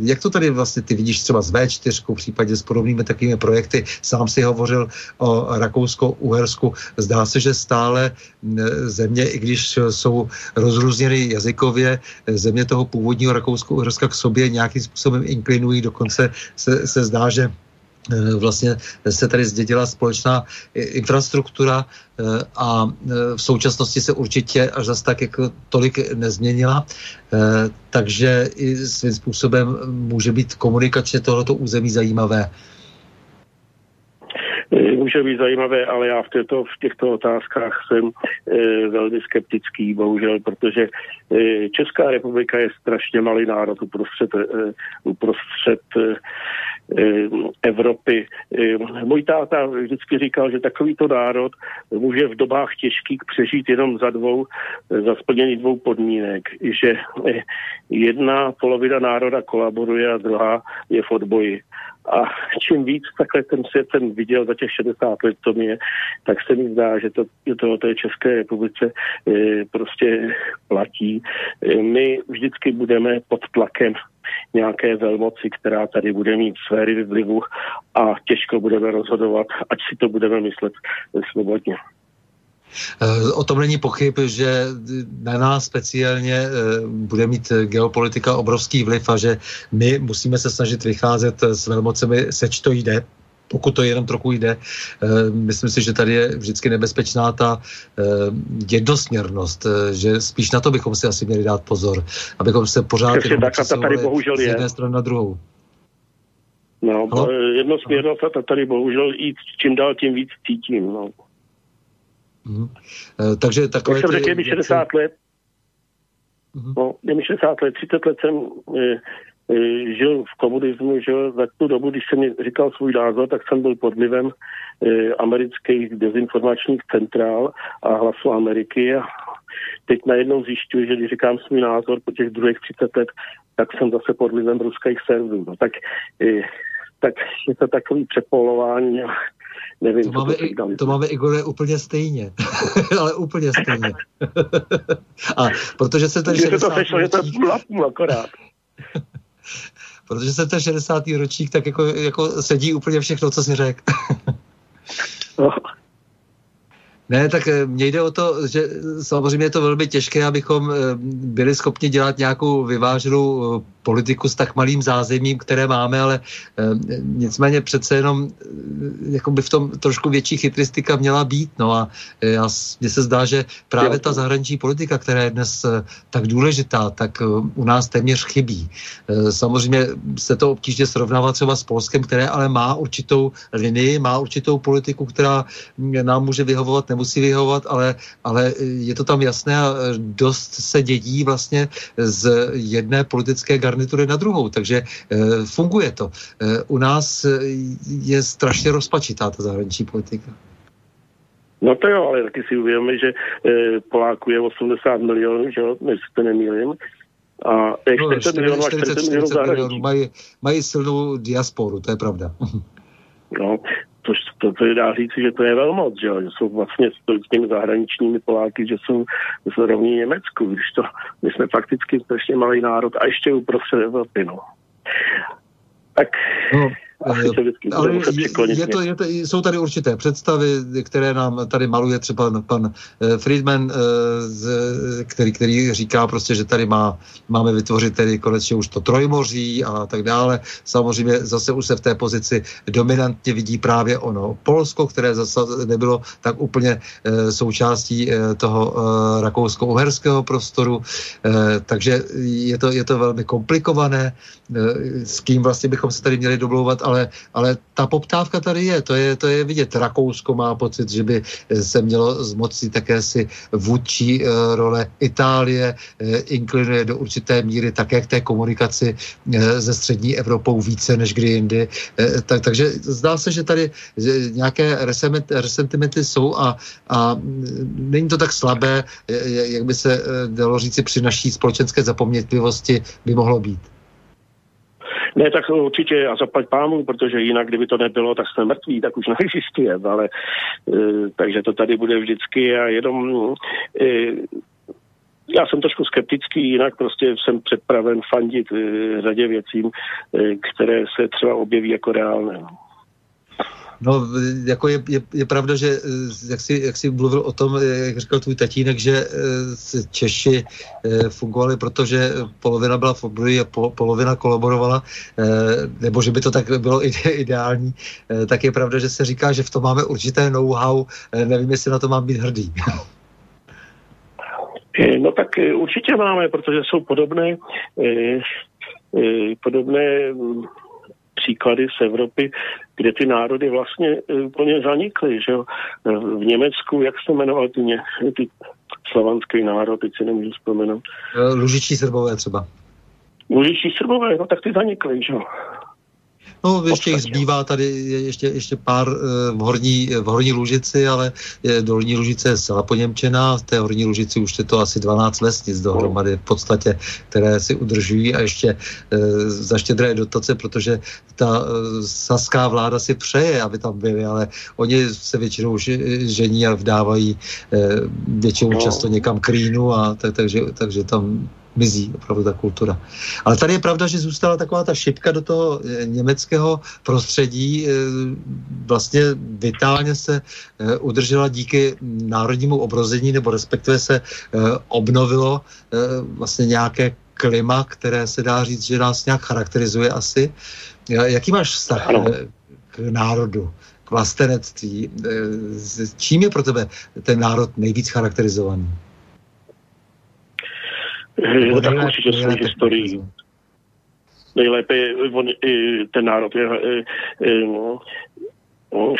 jak to tady vlastně ty vidíš třeba s V4, v případě s podobnými takovými projekty, sám si hovořil o Rakousko-Uhersku, zdá se, že stále země, i když jsou rozrůzněny jazykově, země toho původního Rakousko-Uherska k sobě nějakým způsobem inklinují, dokonce se, se zdá, že Eh, vlastně se tady zdědila společná infrastruktura eh, a eh, v současnosti se určitě až zase tak jako tolik nezměnila, takže i svým způsobem může být komunikačně tohoto území zajímavé. Může být zajímavé, ale já v, této, v těchto otázkách jsem e, velmi skeptický, bohužel, protože e, Česká republika je strašně malý národ uprostřed, e, uprostřed e, Eh, Evropy. Eh, můj táta vždycky říkal, že takovýto národ může v dobách těžkých přežít jenom za dvou, eh, za splnění dvou podmínek, že jedna polovina národa kolaboruje a druhá je v odboji. A čím víc takhle ten svět jsem viděl za těch 60 let, to mě, tak se mi zdá, že to, to té České republice e, prostě platí. My vždycky budeme pod tlakem nějaké velmoci, která tady bude mít sféry vlivu a těžko budeme rozhodovat, ať si to budeme myslet svobodně. Eh, o tom není pochyb, že na nás speciálně eh, bude mít geopolitika obrovský vliv a že my musíme se snažit vycházet s velmocemi, seč to jde, pokud to jenom trochu jde. Eh, myslím si, že tady je vždycky nebezpečná ta jednosměrnost, že spíš na to bychom si asi měli dát pozor, abychom se pořád tak, ta tady bohužel z jedné strany na druhou. No, no? jednosměrnost a tady bohužel jít čím dál tím víc cítím. No. Mm. Takže takové... Jak jsem řekl, je mi 60 let. Mm. No, je mi 60 let, 30 let jsem žil v komunismu, že za tu dobu, když jsem říkal svůj názor, tak jsem byl pod vlivem e, amerických dezinformačních centrál a hlasu Ameriky a teď najednou zjišťuji, že když říkám svůj názor po těch druhých 30 let, tak jsem zase pod vlivem ruských serverů. No, tak, e, tak je to takový přepolování a Nevím, to, máme, to, to máme, Igore, úplně stejně. Ale úplně stejně. a protože se ten 60. to sešlo, že to je akorát. Protože se ten 60. ročník tak jako, jako sedí úplně všechno, co jsi řekl. no. Ne, tak eh, mně jde o to, že samozřejmě je to velmi těžké, abychom eh, byli schopni dělat nějakou vyváženou eh, politiku s tak malým zázemím, které máme, ale nicméně přece jenom jako by v tom trošku větší chytristika měla být. No a já, mně se zdá, že právě ta zahraniční politika, která je dnes tak důležitá, tak u nás téměř chybí. Samozřejmě se to obtížně srovnává třeba s Polskem, které ale má určitou linii, má určitou politiku, která nám může vyhovovat, nemusí vyhovovat, ale, ale je to tam jasné a dost se dědí vlastně z jedné politické garnitury na druhou, takže eh, funguje to. Eh, u nás je strašně rozpačitá ta zahraniční politika. No to jo, ale taky si uvědomíme, že e, Poláků je 80 milionů, že jo, než se nemýlím. A těch no, 40 milionů a 40 milionů zahraničí. Mají, mají silnou diasporu, to je pravda. no, to, to, to dá říci, že to je velmoc, že, že jsou vlastně s těmi zahraničními Poláky, že jsou, že jsou rovní Německu, když to, my jsme fakticky strašně malý národ a ještě uprostřed Evropy, no. Tak no, ale je, to, je to, jsou tady určité představy, které nám tady maluje třeba pan eh, Friedman, eh, který, který říká prostě, že tady má, máme vytvořit tedy konečně už to trojmoří a tak dále. Samozřejmě zase už se v té pozici dominantně vidí právě ono Polsko, které zase nebylo tak úplně eh, součástí toho rakousko-uherského prostoru, takže je to, je to velmi komplikované, s kým vlastně bychom se tady měli domlouvat, ale, ale ta poptávka tady je, to je, to je vidět. Rakousko má pocit, že by se mělo zmoci také si vůdčí uh, role. Itálie uh, inklinuje do určité míry také k té komunikaci se střední Evropou více než kdy jindy. Tak, takže zdá se, že tady nějaké resentimenty jsou a, a není to tak slabé, jak by se dalo říci při naší společenské zapomnětlivosti by mohlo být. Ne, tak určitě a zaplať pámu, protože jinak, kdyby to nebylo, tak jsme mrtví, tak už [LAUGHS] neexistuje, ale e, takže to tady bude vždycky a jenom e, já jsem trošku skeptický, jinak prostě jsem předpraven fandit e, řadě věcím, které se třeba objeví jako reálné. No. Jako je, je, je pravda, že eh, jak jsi, jak jsi mluvil o tom, eh, jak říkal tvůj tatínek, že eh, Češi fungovali, protože polovina byla v a polovina kolaborovala, nebo že by to tak bylo ideální, tak je pravda, že se říká, že v tom máme určité know-how, nevím, jestli na to mám být hrdý. [LAUGHS] No tak určitě máme, protože jsou podobné, podobné příklady z Evropy, kde ty národy vlastně eh, úplně zanikly. Že jo? Eh, v Německu, jak se jmenoval ty, ně, ty slovanský národ, teď si nemůžu vzpomenout. Eh, Lužičí srbové třeba. Lužičí srbové, no tak ty zanikly, že jo. No, ještě jich zbývá tady ještě, ještě pár eh, v horní, v horní Lužici, ale dolní Lužice je zcela poněmčená. V té horní Lužici už je to asi 12 vesnic dohromady v podstatě, které si udržují a ještě e, za štědré dotace, protože ta e, saská vláda si přeje, aby tam byly, ale oni se většinou žení a vdávají e, většinou no. často někam k Rýnu a tak, takže, takže tam mizí opravdu ta kultura. Ale tady je pravda, že zůstala taková ta šipka do toho eh, německého prostředí, eh, vlastně vitálně se eh, udržela díky národnímu obrození, nebo respektive se obnovilo vlastně nějaké klima, které se dá říct, že nás nějak charakterizuje asi. Jaký máš vztah k národu, k vlastenectví? Čím je pro tebe ten národ nejvíc charakterizovaný? No, tak určitě svou historii. Nejlépe on, ten národ je, je, je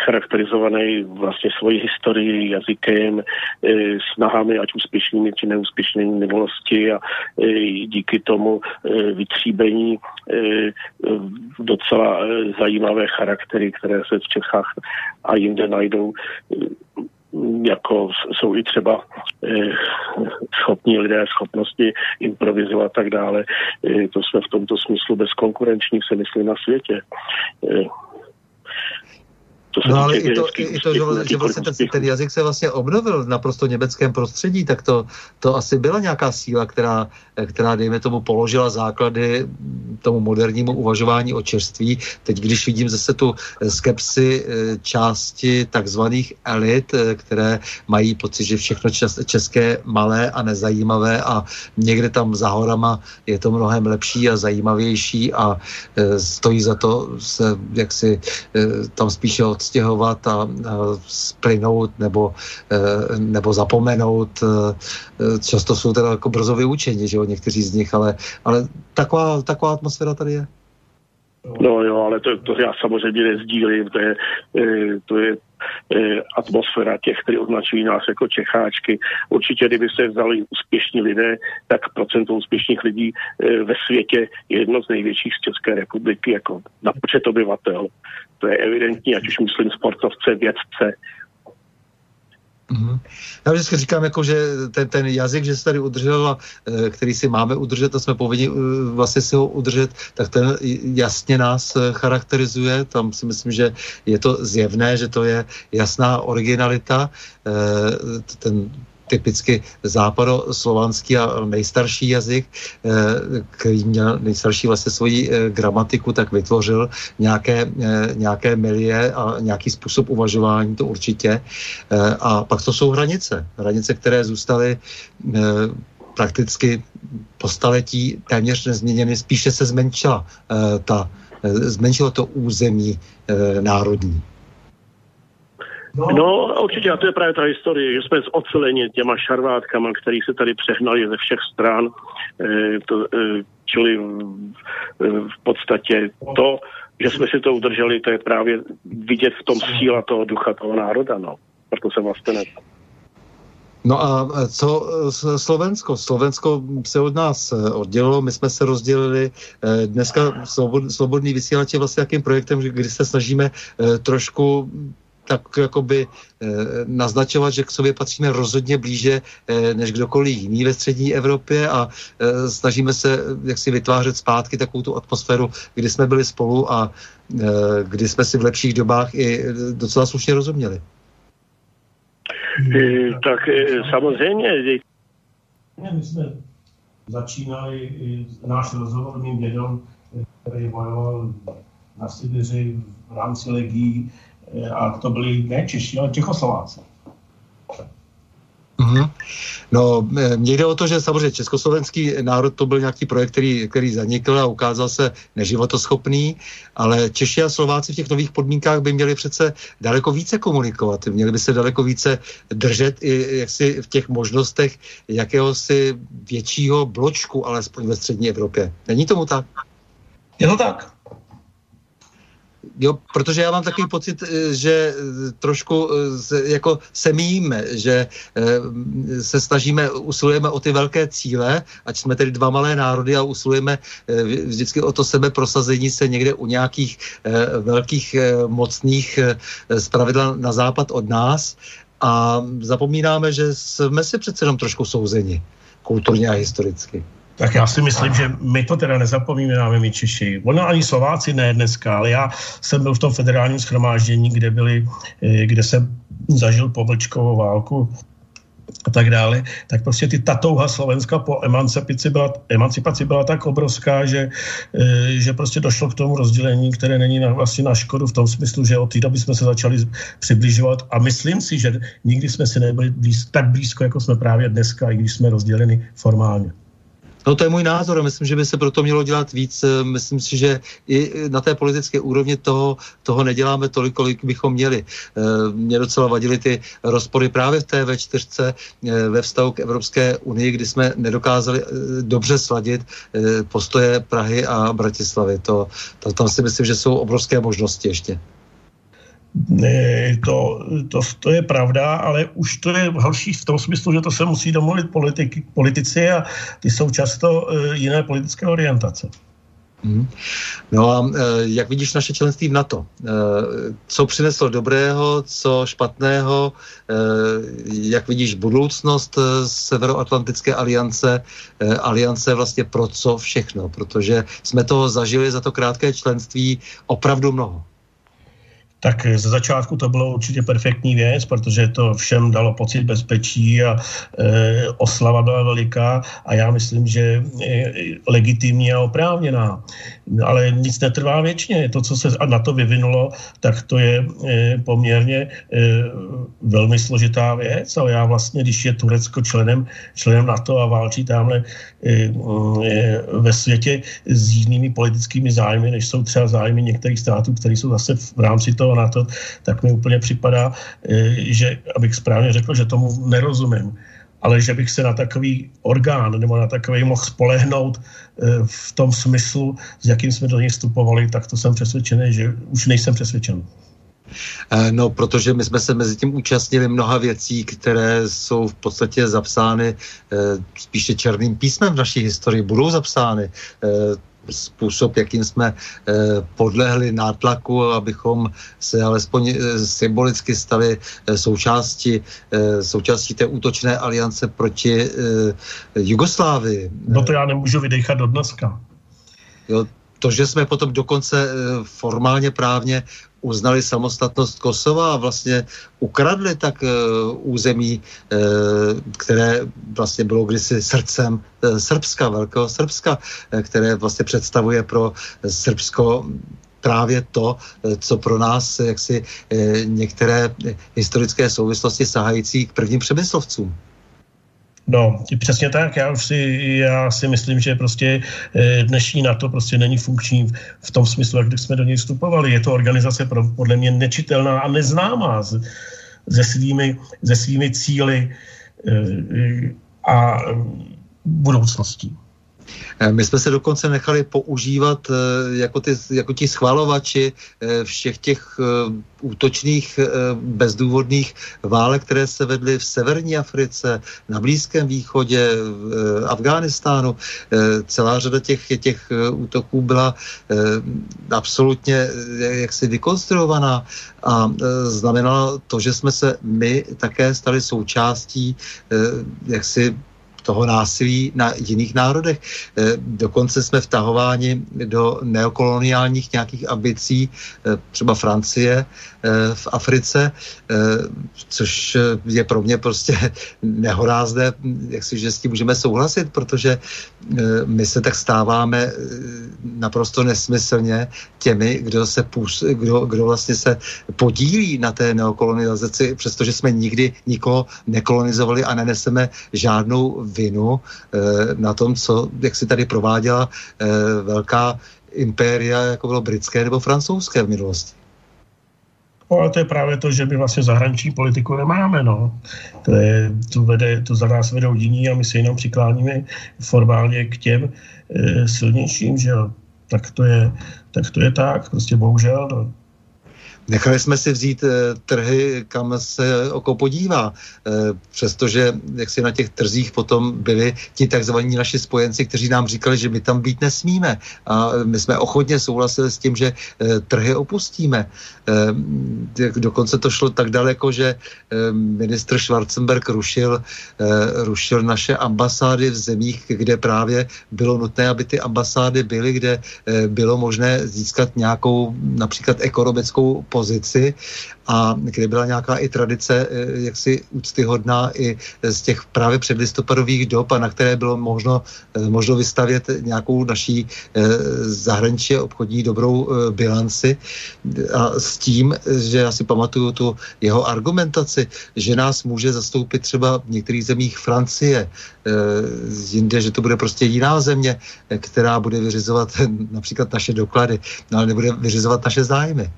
charakterizovaný vlastně svojí historií, jazykem, snahami, ať úspěšnými či neúspěšnými minulosti a díky tomu vytříbení docela zajímavé charaktery, které se v Čechách a jinde najdou jako jsou i třeba eh, schopní lidé, schopnosti improvizovat a tak dále. Eh, to jsme v tomto smyslu bezkonkurenční, se myslí na světě. Eh, to no ale i to, i, to, že, že vlastně ten, ten jazyk se vlastně obnovil v naprosto německém prostředí, tak to, to asi byla nějaká síla, která, která dejme tomu, položila základy tomu modernímu uvažování o čerství. Teď, když vidím zase tu skepsi části takzvaných elit, které mají pocit, že všechno české malé a nezajímavé a někde tam za horama je to mnohem lepší a zajímavější a stojí za to se jaksi tam spíše odstěhovat a, splynout nebo, nebo zapomenout. Často jsou teda jako brzo vyučeni, že jo, někteří z nich, ale, ale taková, taková atmosféra tady je. No jo, ale to, to já samozřejmě nezdílím, to je, to je atmosféra těch, kteří označují nás jako Čecháčky. Určitě, kdyby se vzali úspěšní lidé, tak procento úspěšných lidí eh, ve světě je jedno z největších z České republiky, jako na počet obyvatel. To je evidentní, ať už myslím sportovce, vědce, Mm-hmm. Já vždycky říkám, jako, že ten, ten jazyk, že se tady udržel a e, který si máme udržet a jsme povinni e, vlastně si ho udržet, tak ten jasně nás e, charakterizuje. Tam si myslím, že je to zjevné, že to je jasná originalita. Ten typicky západoslovanský a nejstarší jazyk, eh, který měl nejstarší vlastně svoji eh, gramatiku, tak vytvořil nějaké, eh, nějaké milie a nějaký způsob uvažování, to určitě. A pak to jsou hranice. Hranice, které zůstaly prakticky po staletí téměř nezměněny, spíše se zmenšila ta, zmenšilo to území národní. No. no určitě, a to je právě ta historie, že jsme oceleni těma šarvátkama, který se tady přehnali ze všech stran, e, to, e, čili v, v podstatě to, že jsme si to udrželi, to je právě vidět v tom síla toho ducha toho národa, no. Proto se vlastně ne. No a co Slovensko? Slovensko se od nás oddělilo, my jsme se rozdělili. Dneska Svobodný vysílač je vlastně jakým projektem, kdy se snažíme trošku tak jakoby e, naznačovat, že k sobě patříme rozhodně blíže e, než kdokoliv jiný ve střední Evropě a e, snažíme se jak si vytvářet zpátky takovou tu atmosféru, kdy jsme byli spolu a e, kdy jsme si v lepších dobách i docela slušně rozuměli. Tak samozřejmě. My jsme začínali náš rozhovor mým dědom, který bojoval na Sibiři v rámci legí a to byli ne Češi, ale Čechoslováci. Mm-hmm. No, mně jde o to, že samozřejmě československý národ to byl nějaký projekt, který, který zanikl a ukázal se neživotoschopný, ale Češi a Slováci v těch nových podmínkách by měli přece daleko více komunikovat, měli by se daleko více držet i jaksi v těch možnostech jakéhosi většího bločku, alespoň ve střední Evropě. Není tomu tak? Je to tak. Jo, protože já mám takový pocit, eh, že eh, trošku eh, jako se míme, že se snažíme, usilujeme o ty velké cíle, ať jsme tedy dva malé národy a usilujeme vždycky o to sebe prosazení se někde u nějakých velkých mocných zpravidla na západ od nás a zapomínáme, že jsme si přece jenom trošku souzeni kulturně a historicky. Tak já si myslím, že my to teda nezapomínáme, my Češi. Ono ani Slováci ne dneska, ale já jsem byl v tom federálním schromáždění, kde byli, eh, kde jsem zažil povlčkovou válku a tak dále, tak prostě ty, ta touha Slovenska po emancipaci byla, emancipaci byla tak obrovská, že, e, že prostě došlo k tomu rozdělení, které není na, vlastně na škodu v tom smyslu, že od té doby jsme se začali přibližovat a myslím si, že nikdy jsme si nebyli blíz, tak blízko, jako jsme právě dneska, i když jsme rozděleni formálně. No to je můj názor. Myslím, že by se proto mělo dělat víc. Myslím si, že i na té politické úrovni toho, toho neděláme tolik, kolik bychom měli. Eh, mě docela vadily ty rozpory právě v té V4 eh, ve vztahu k Evropské unii, kdy jsme nedokázali eh, dobře sladit postoje Prahy a Bratislavy. To, to, tam si myslím, že jsou obrovské možnosti ještě. To, to, to je pravda, ale už to je horší v tom smyslu, že to se musí domluvit politiky, politici a ty jsou často e, jiné politické orientace. Hmm. No a e, jak vidíš naše členství v NATO? E, co přineslo dobrého, co špatného? Jak vidíš budoucnost Severoatlantické aliance? Aliance vlastně pro co všechno? Protože jsme toho zažili za to krátké členství opravdu mnoho Tak ze začátku to bylo určitě perfektní věc, protože to všem dalo pocit bezpečí a e, oslava byla veliká a já myslím, že e, legitimní a oprávněná. Ale nic netrvá věčně. To, co se na to vyvinulo, tak to je e, poměrně e, velmi složitá věc, ale já vlastně, když je Turecko členem, členem NATO a válčí tamhle e, e, ve světě s jinými politickými zájmy, než jsou třeba zájmy některých států, které jsou zase v rámci toho NATO, tak mi úplně připadá, e, že, abych správně řekl, že tomu nerozumím ale že bych se na takový orgán nebo na takový mohl spolehnout v tom smyslu, s jakým jsme do něj vstupovali, tak to jsem přesvědčený, že už nejsem přesvědčen. Eh, no, protože my jsme se mezi tím účastnili mnoha věcí, které jsou v podstatě zapsány eh, spíše černým písmem v naší historii, budou zapsány eh, způsob, jakým jsme podlehli nátlaku, abychom se alespoň symbolicky stali součástí, součástí té útočné aliance proti Jugoslávii. No to já nemůžu vydechat do dneska. Jo, to, že jsme potom dokonce formálně právně uznali samostatnost Kosova a vlastně ukradli tak uh, území, uh, které vlastně bylo kdysi srdcem uh, Srbska, Velkého Srbska, které vlastně představuje pro Srbsko právě to, co pro nás jaksi některé historické souvislosti sahající k prvním přemyslovcům. No, přesně tak. Já už si, já si myslím, že prostě eh, dnešní NATO prostě není funkční v tom smyslu, jak jsme do něj vstupovali. Je to organizace pro, podle mě nečitelná a neznámá se svými, svými cíly eh, a budoucností. Eh, my jsme se dokonce nechali používat eh, jako, ty, jako ti schvalovači eh, všech těch útočných bezdůvodných válek, které se vedly v severní Africe, na Blízkém východě, v Afghánistánu. Celá řada těch, těch útoků byla absolutně jaksi vykonstruovaná a znamenalo to, že jsme se my také stali součástí jaksi toho násilí na jiných národech. Eh, dokonce jsme vtahováni do neokoloniálních nějakých ambicí, eh, třeba Francie v Africe, což je pro mě prostě [LAUGHS] nehorázné, jak si, že s tím můžeme souhlasit, protože my se tak stáváme naprosto nesmyslně těmi, kdo, se půs, kdo, kdo vlastně se podílí na té neokolonizaci, přestože jsme nikdy nikoho nekolonizovali a neneseme žádnou vinu eh, na tom, co, jak si tady prováděla eh, velká impéria, jako bylo britské nebo francouzské v minulosti. No, ale to je právě to, že my vlastně zahraniční politiku nemáme. No. To, je, to, vede, to za nás vedou jiní a my se jenom přikláníme formálně k těm e, silnějším, že jo. Tak to je tak, to je tak prostě bohužel. No. Nechali jsme si vzít e, trhy, kam se oko podívá, e, přestože jak si na těch trzích potom byli ti takzvaní naši spojenci, kteří nám říkali, že my tam být nesmíme. A my jsme ochotně souhlasili s tím, že e, trhy opustíme. Dokonce to šlo tak daleko, že ministr Schwarzenberg rušil, rušil naše ambasády v zemích, kde právě bylo nutné, aby ty ambasády byly, kde bylo možné získat nějakou například ekonomickou pozici a kde byla nějaká i tradice eh, jaksi úctyhodná i z těch právě předlistopadových dob a na které bylo možno, eh, možno vystavět nějakou naší eh, zahraničí obchodní dobrou bilanci a s tím, že já si pamatuju tu jeho argumentaci, že nás může zastoupit třeba v některých zemích Francie, jinde, že to bude prostě jiná země, která bude vyřizovat [LAUGHS] například naše doklady, no, ale nebude vyřizovat naše zájmy.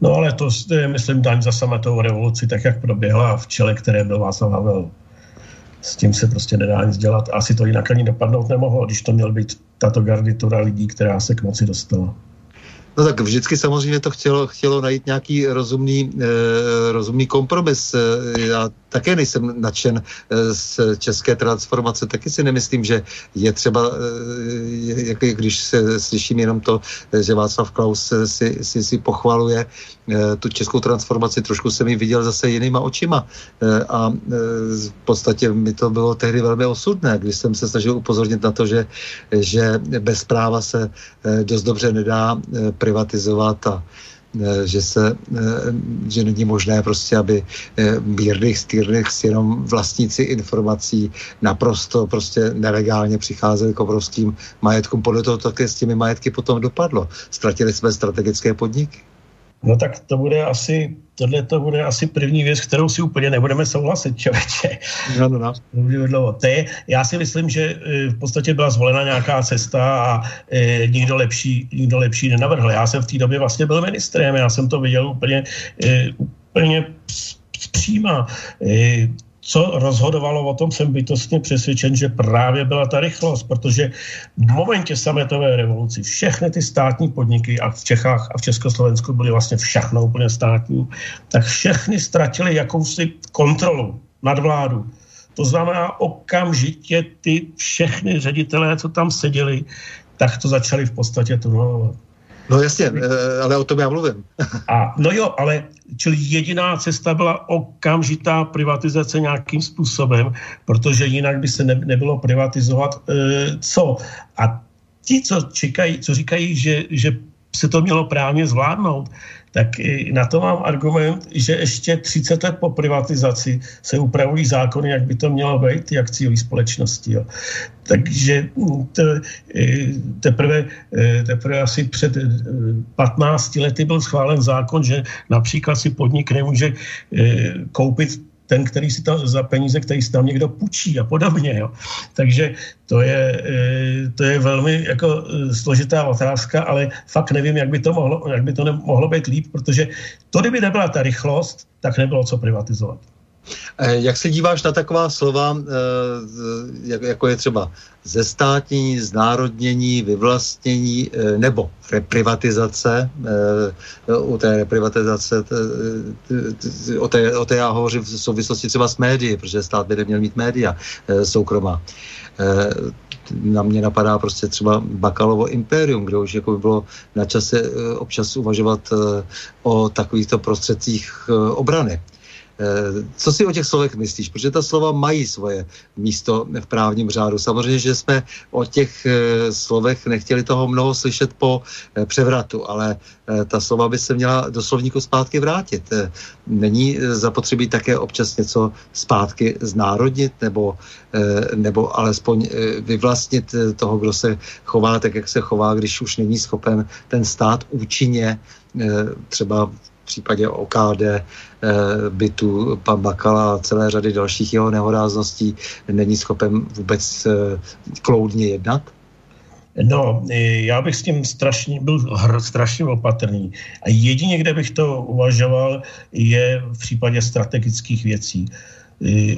No ale to je, myslím, daň za sametovou revoluci, tak jak proběhla v čele, které byl Václav Havel. S tím se prostě nedá nic dělat. Asi to jinak ani dopadnout nemohlo, když to měl být tato garnitura lidí, která se k moci dostala. No tak vždycky samozřejmě to chtělo, chtělo najít nějaký rozumný, eh, rozumný kompromis. Eh, já také nejsem nadšen eh, z české transformace, taky si nemyslím, že je třeba, eh, jak, když se slyším jenom to, eh, že Václav Klaus si, si, si pochvaluje tu českou transformaci, trošku jsem ji viděl zase jinýma očima. A v podstatě mi to bylo tehdy velmi osudné, když jsem se snažil upozornit na to, že, že bez práva se dost dobře nedá privatizovat a že se, že není možné prostě, aby mírných, stýrných jenom vlastníci informací naprosto prostě nelegálně přicházeli k obrovským majetkům. Podle toho také s těmi majetky potom dopadlo. Ztratili jsme strategické podniky. No tak to bude asi, tohle to bude asi první věc, kterou si úplně nebudeme souhlasit, člověče. No, no, no. To je, já si myslím, že e, v podstatě byla zvolena nějaká cesta a e, nikdo, lepší, nikdo lepší nenavrhl. Já jsem v té době vlastně byl ministrem, já jsem to viděl úplně, e, úplně zpříma. E, co rozhodovalo o tom, jsem bytostně přesvědčen, že právě byla ta rychlost, protože v momentě sametové revoluci všechny ty státní podniky a v Čechách a v Československu byly vlastně všechno úplně státní, tak všechny ztratili jakousi kontrolu nad vládu. To znamená, okamžitě ty všechny ředitelé, co tam seděli, tak to začali v podstatě tunelovat. No jasně, eh, ale o tom já mluvím. [LAUGHS] A, no jo, ale čili jediná cesta byla okamžitá privatizace nějakým způsobem, protože jinak by se ne, nebylo privatizovat e, co. A ti, co, čekají, co říkají, že, že se to mělo právně zvládnout, tak na to mám argument, že ještě 30 let po privatizaci se upravují zákony, jak by to mělo být, ty akciové společnosti. Jo. Takže to, teprve, teprve asi před 15 lety byl schválen zákon, že například si podnik nemůže koupit ten, který si tam za peníze, který si tam někdo půjčí a podobně. Jo. Takže to je, e, to je velmi jako e, složitá otázka, ale fakt nevím, jak by to mohlo, jak by to mohlo být líp, protože to, kdyby nebyla ta rychlost, tak nebylo co privatizovat. Eh, jak se díváš na taková slova, jako je třeba zestátnění, znárodnění, vyvlastnění eh, nebo reprivatizace? U té reprivatizace, o té, o té já hovořím v souvislosti třeba s médií, protože stát by neměl mít média soukromá na mě napadá prostě třeba Bakalovo impérium, kde už jako by bylo na čase občas uvažovat o takovýchto prostředcích obrany. Eh, co si o těch slovech myslíš? Protože ta slova mají svoje místo v právním řádu. Samozřejmě, že jsme o těch eh, slovech nechtěli toho mnoho slyšet po eh, převratu, ale ta slova by se měla do slovníku zpátky vrátit. Není zapotřebí také občas něco zpátky znárodnit nebo, nebo alespoň vyvlastnit toho, kdo se chová tak, jak se chová, když už není schopen ten stát účinně třeba v případě OKD, bytu pan Bakala a celé řady dalších jeho nehorázností není schopen vůbec eh, kloudně jednat? No, já bych s tím strašně, byl hr, strašně opatrný. A jedině, kde bych to uvažoval, je v případě strategických věcí.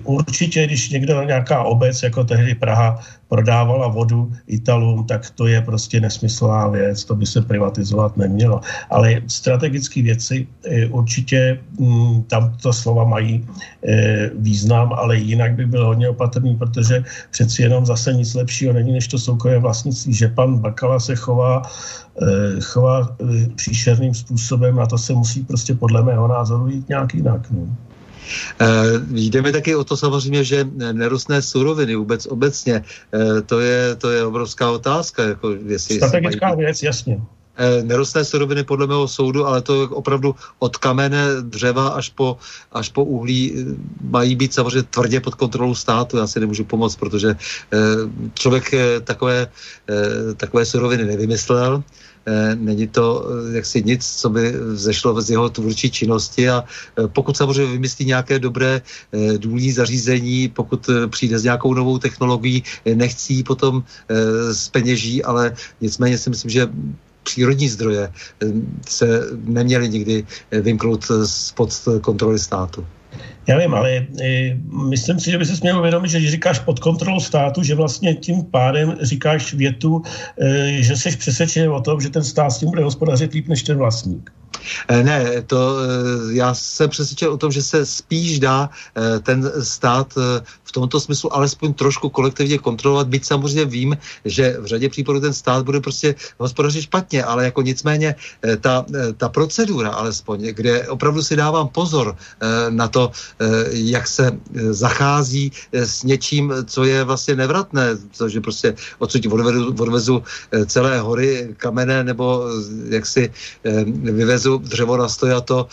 Určitě, když někdo, nějaká obec, jako tehdy Praha, prodávala vodu Italům, tak to je prostě nesmyslná věc, to by se privatizovat nemělo. Ale strategické věci eh, určitě mm, tam to slova mají eh, význam, ale jinak by byl hodně opatrný, protože přeci jenom zase nic lepšího není, než to soukromé vlastnictví, že pan Bakala se chová eh, chová příšerným způsobem a to se musí prostě podle mého názoru jít nějak jinak. No. Eh, jde mi taky o to samozřejmě, že nerostné suroviny vůbec obecně, eh, to je, to je obrovská otázka. Jako jestli, Strategická mají... věc, jasně eh, nerostné suroviny podle mého soudu, ale to opravdu od kamene, dřeva až po, až po uhlí mají být samozřejmě tvrdě pod kontrolou státu. Já si nemůžu pomoct, protože člověk takové, takové suroviny nevymyslel. Eh, není to eh, jaksi nic, co by zešlo z jeho tvůrčí činnosti a eh, pokud samozřejmě vymyslí nějaké dobré důlní zařízení, pokud přijde s nějakou novou technologií, nechcí potom z peněží, ale nicméně si myslím, že přírodní zdroje se neměly nikdy vymknout spod kontroly státu. Já vím, ale e, myslím si, že by se měl uvědomit, že když říkáš pod kontrolou státu, že vlastně tím pádem říkáš větu, e, že jsi přesvědčený o tom, že ten stát s tím bude hospodařit líp než ten vlastník. Eh, ne, to já jsem přesvědčen o tom, že se spíš dá ten stát v tomto smyslu alespoň trošku kolektivně kontrolovat, byť samozřejmě vím, že v řadě případů ten stát bude prostě hospodařit špatně, ale jako nicméně ta, ta procedura alespoň, kde opravdu si dávám pozor na to, jak se zachází s něčím, co je vlastně nevratné, což prostě odsud odvezu, odvezu celé hory kamene nebo jak si vyvezu dřevo na stojato,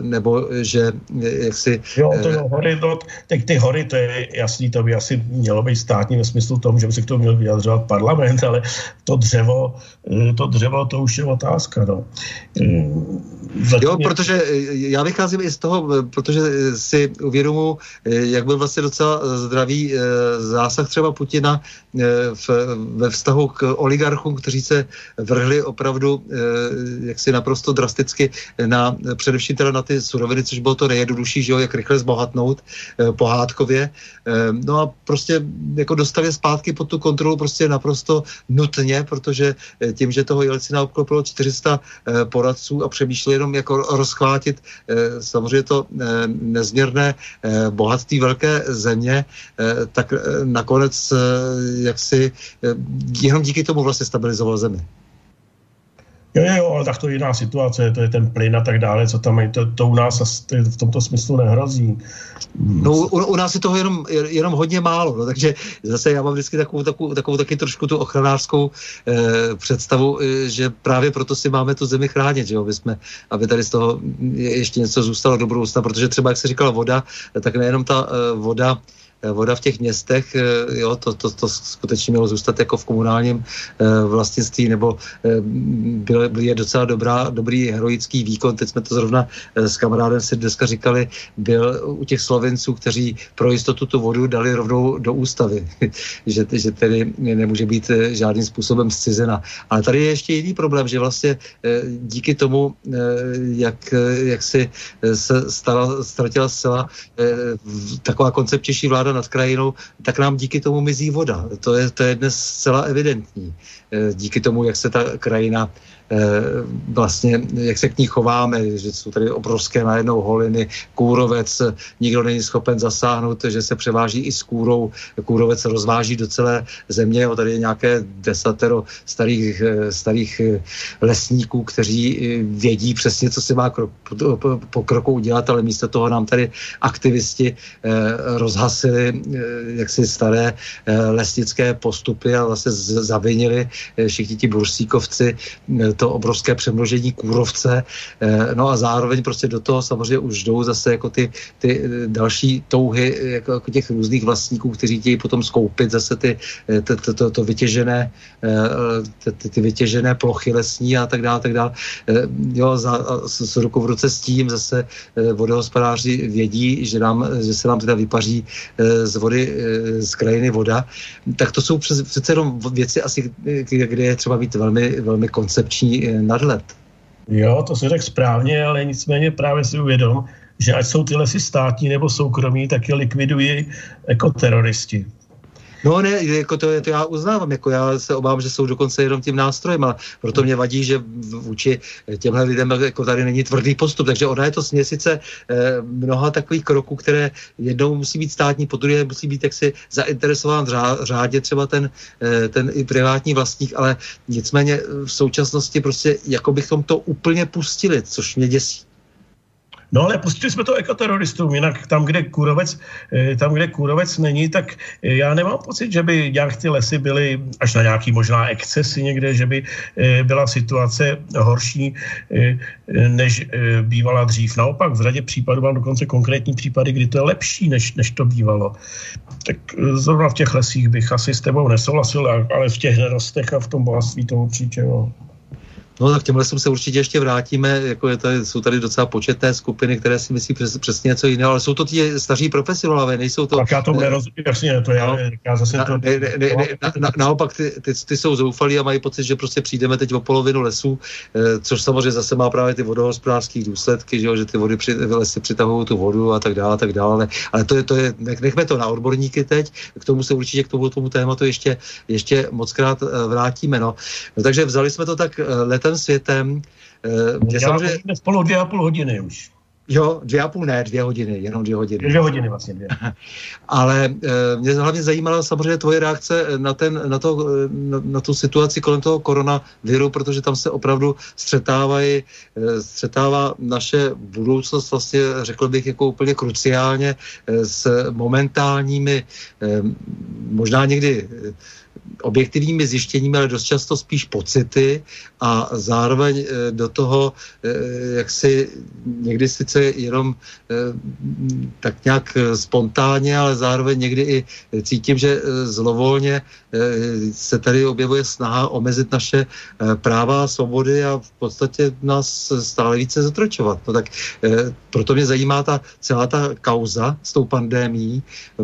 nebo že jak si... Jo, to jo, hory, no, teď ty hory, to je jasný, to by asi mělo být státní ve smyslu tomu, že by se k tomu měl vyjadřovat parlament, ale to dřevo, to dřevo, to už je otázka, no. Zatím jo, protože já vycházím i z toho, protože si uvědomu, jak byl vlastně docela zdravý zásah třeba Putina v, ve vztahu k oligarchům, kteří se vrhli opravdu jaksi naprosto drasticky na, především teda na ty suroviny, což bylo to nejjednodušší, že jo, jak rychle zbohatnout pohádkově. No a prostě jako dostali zpátky pod tu kontrolu prostě naprosto nutně, protože tím, že toho Jelcina obklopilo 400 poradců a přemýšleli jenom jako rozchvátit samozřejmě to nezměrné bohatství velké země, tak nakonec jak si jenom díky tomu vlastně stabilizoval zemi. Jo, jo, ale tak to je jiná situace, to je ten plyn a tak dále, co tam je, to, to u nás v tomto smyslu nehrozí. No, u, u nás je toho jenom, jenom hodně málo, no, takže zase já mám vždycky takovou, takovou, takovou taky trošku tu ochranářskou eh, představu, eh, že právě proto si máme tu zemi chránit, že jo, aby, jsme, aby tady z toho ještě něco zůstalo do budoucna, protože třeba, jak se říkala voda, tak nejenom ta eh, voda, Eh, voda v těch městech, eh, jo, to, to, to skutečně mělo zůstat jako v komunálním eh, vlastnictví, nebo byl, byl je docela dobrá, dobrý heroický výkon, teď jsme to zrovna s kamarádem si dneska říkali, byl u těch Slovenců, kteří pro jistotu tu vodu dali rovnou do ústavy, [LAUGHS] že, že tedy nemůže být žádným způsobem zcizena. Ale tady je ještě jiný problém, že vlastně díky tomu, jak, jak si se stala, ztratila zcela taková konceptější vláda vláda nad krajinou, tak nám díky tomu mizí voda. To je, to je dnes zcela evidentní. Eh, díky tomu, jak se ta krajina vlastně, jak se k ní chováme, že jsou tady obrovské najednou holiny, kůrovec, nikdo není schopen zasáhnout, že se převáží i s kůrou, kůrovec se rozváží do celé země, o tady je nějaké desatero starých, eh, starých eh, lesníků, kteří vědí přesně, co se má krok, po kroku udělat, ale místo toho nám tady aktivisti rozhasili jaksi staré lesnické postupy a vlastně zavinili všichni ti bursíkovci to obrovské přemnožení kůrovce, eh, no a zároveň prostě do toho samozřejmě už jdou zase jako ty, ty eh, další touhy jako, jako těch různých vlastníků, kteří chtějí potom skoupit zase ty, eh, to, to, to, to vytěžené, ty, ty vytěžené plochy lesní a tak dále, tak dále. Jo, za, s, s rukou v ruce s tím zase vodohospodáři vědí, že, nám, že se nám teda vypaří z vody, z krajiny voda, tak to jsou přece jenom věci asi, kde je třeba být velmi, velmi koncepční Eh, nadhled. Jo, to se řekl správně, ale nicméně právě si uvědom, že ať jsou ty lesy státní nebo soukromí, tak je likvidují jako teroristi. No ne, jako to, to já uznávám, jako já se obávám, že jsou dokonce jenom tím nástrojem a proto mě vadí, že vůči těmhle lidem jako tady není tvrdý postup, takže ona je to směsice eh, mnoha takových kroků, které jednou musí být státní, po druhé musí být jaksi zainteresován řádě třeba ten, eh, ten i privátní vlastník, ale nicméně v současnosti prostě jako bychom to úplně pustili, což mě děsí. No ale pustili jsme to ekoteroristům, jinak tam, kde kůrovec, eh, tam, kde kůrovec není, tak eh, já nemám pocit, že by nějak ty lesy byly až na nějaký možná excesy někde, že by eh, byla situace horší, než bývala dřív. Naopak v řadě případů mám dokonce konkrétní případy, kdy to je lepší, než, než to bývalo. Tak zrovna v těch lesích bych asi s tebou nesouhlasil, ale v těch nerostech a v tom bohatství to určitě jo. Tak těmhle se určitě ještě vrátíme, jako je tady, jsou tady docela početné skupiny, které si myslí přes, přesně něco jiného, ale jsou to ti staří profesionálové, nejsou to... Tak já to nerozumím, jasně, to já, no, já zase na, to... Ne, ne, ne, ne, na, na, naopak ty, ty, ty, jsou zoufalí a mají pocit, že prostě přijdeme teď o polovinu lesů, eh, což samozřejmě zase má právě ty vodohospodářské důsledky, že, jo, že ty vody při, lesy přitahují tu vodu a tak dále, a tak dále. Ale to je, to je, nechme to na odborníky teď, k tomu se určitě k tomu, tomu tématu ještě, ještě moc krát eh, vrátíme. No. No, takže vzali jsme to tak eh, celém světem. Eh, mě samozřejmě... spolu dvě a půl hodiny už. Jo, dvě a půl, ne, dvě hodiny, jenom dvě hodiny. Dvě hodiny vlastně, dvě. [LAUGHS] Ale e, mě hlavně zajímala samozřejmě tvoje reakce na, ten, na, to, na, na tu situaci kolem toho koronaviru, protože tam se opravdu střetávají, e, střetává naše budoucnost vlastně, řekl bych, jako úplně kruciálně e, s momentálními, e, možná někdy objektivními zjištěními, ale dost často spíš pocity a zároveň e, do toho, e, jak si někdy sice jenom e, tak nějak spontánně, ale zároveň někdy i cítím, že zlovolně se tady objevuje snaha omezit naše práva a svobody a v podstatě nás stále více zotročovat. No tak proto mě zajímá ta celá ta kauza s tou pandémií,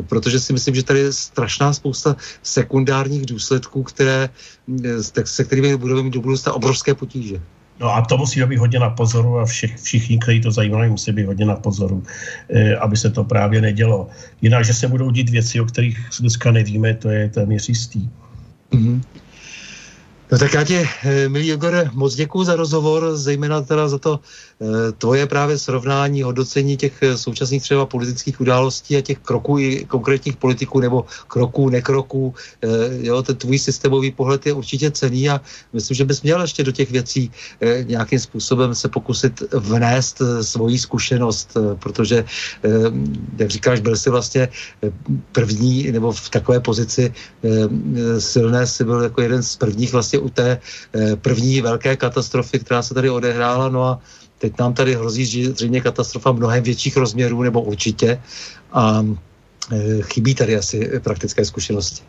protože si myslím, že tady je strašná spousta sekundárních důsledků, které, se kterými budeme mít do budoucna obrovské potíže. No a to musí být hodně na pozoru a všich, všichni, kteří to zajímají, musí být hodně na pozoru, eh, aby se to právě nedělo. Jinak, že se budou dít věci, o kterých dneska nevíme, to je téměř jistý. Mm-hmm. No tak já ti, eh, milý Igore, moc děkuji za rozhovor, zejména teda za to eh, tvoje právě srovnání, hodnocení těch eh, současných třeba politických událostí a těch kroků i konkrétních politiků nebo kroků, nekroků. Jo, ten tvůj systémový pohled je určitě cený a myslím, že bys měl ještě do těch věcí nějakým způsobem se pokusit vnést svoji zkušenost, protože, jak říkáš, byl jsi vlastně první nebo v takové pozici silné, jsi byl jako jeden z prvních vlastně u té eh, první velké katastrofy, která se tady odehrála. No a teď nám tady hrozí že zřejmě katastrofa mnohem větších rozměrů, nebo určitě. A eh, chybí tady asi praktické zkušenosti.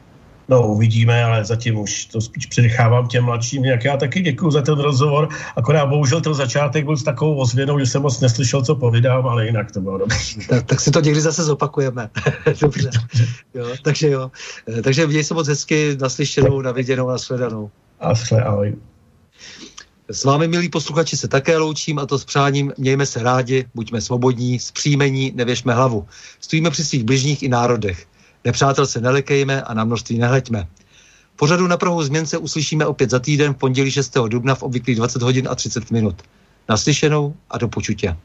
No, uvidíme, ale zatím už to spíš přenechávám těm mladším. Jak já taky děkuji za ten rozhovor, akorát bohužel ten začátek byl s takovou ozvěnou, že jsem moc neslyšel, co povídám, ale jinak to bylo dobré. [LAUGHS] Tak, tak si to někdy zase zopakujeme. [LAUGHS] Dobře. Jo, takže jo. Eh, takže měj se moc hezky naslyšenou, naviděnou, nasledanou. A schle, ahoj. S vámi, milí posluchači, se také loučím a to s přáním mějme se rádi, buďme svobodní, zpříjmení, nevěšme hlavu. Stojíme při svých bližních i národech. Nepřátel se nelekejme a na množství nehleďme. Pořadu na Prahu změn se uslyšíme opět za týden v pondělí 6. dubna v obvyklých 20 hodin a 30 minut. Naslyšenou a do počutě.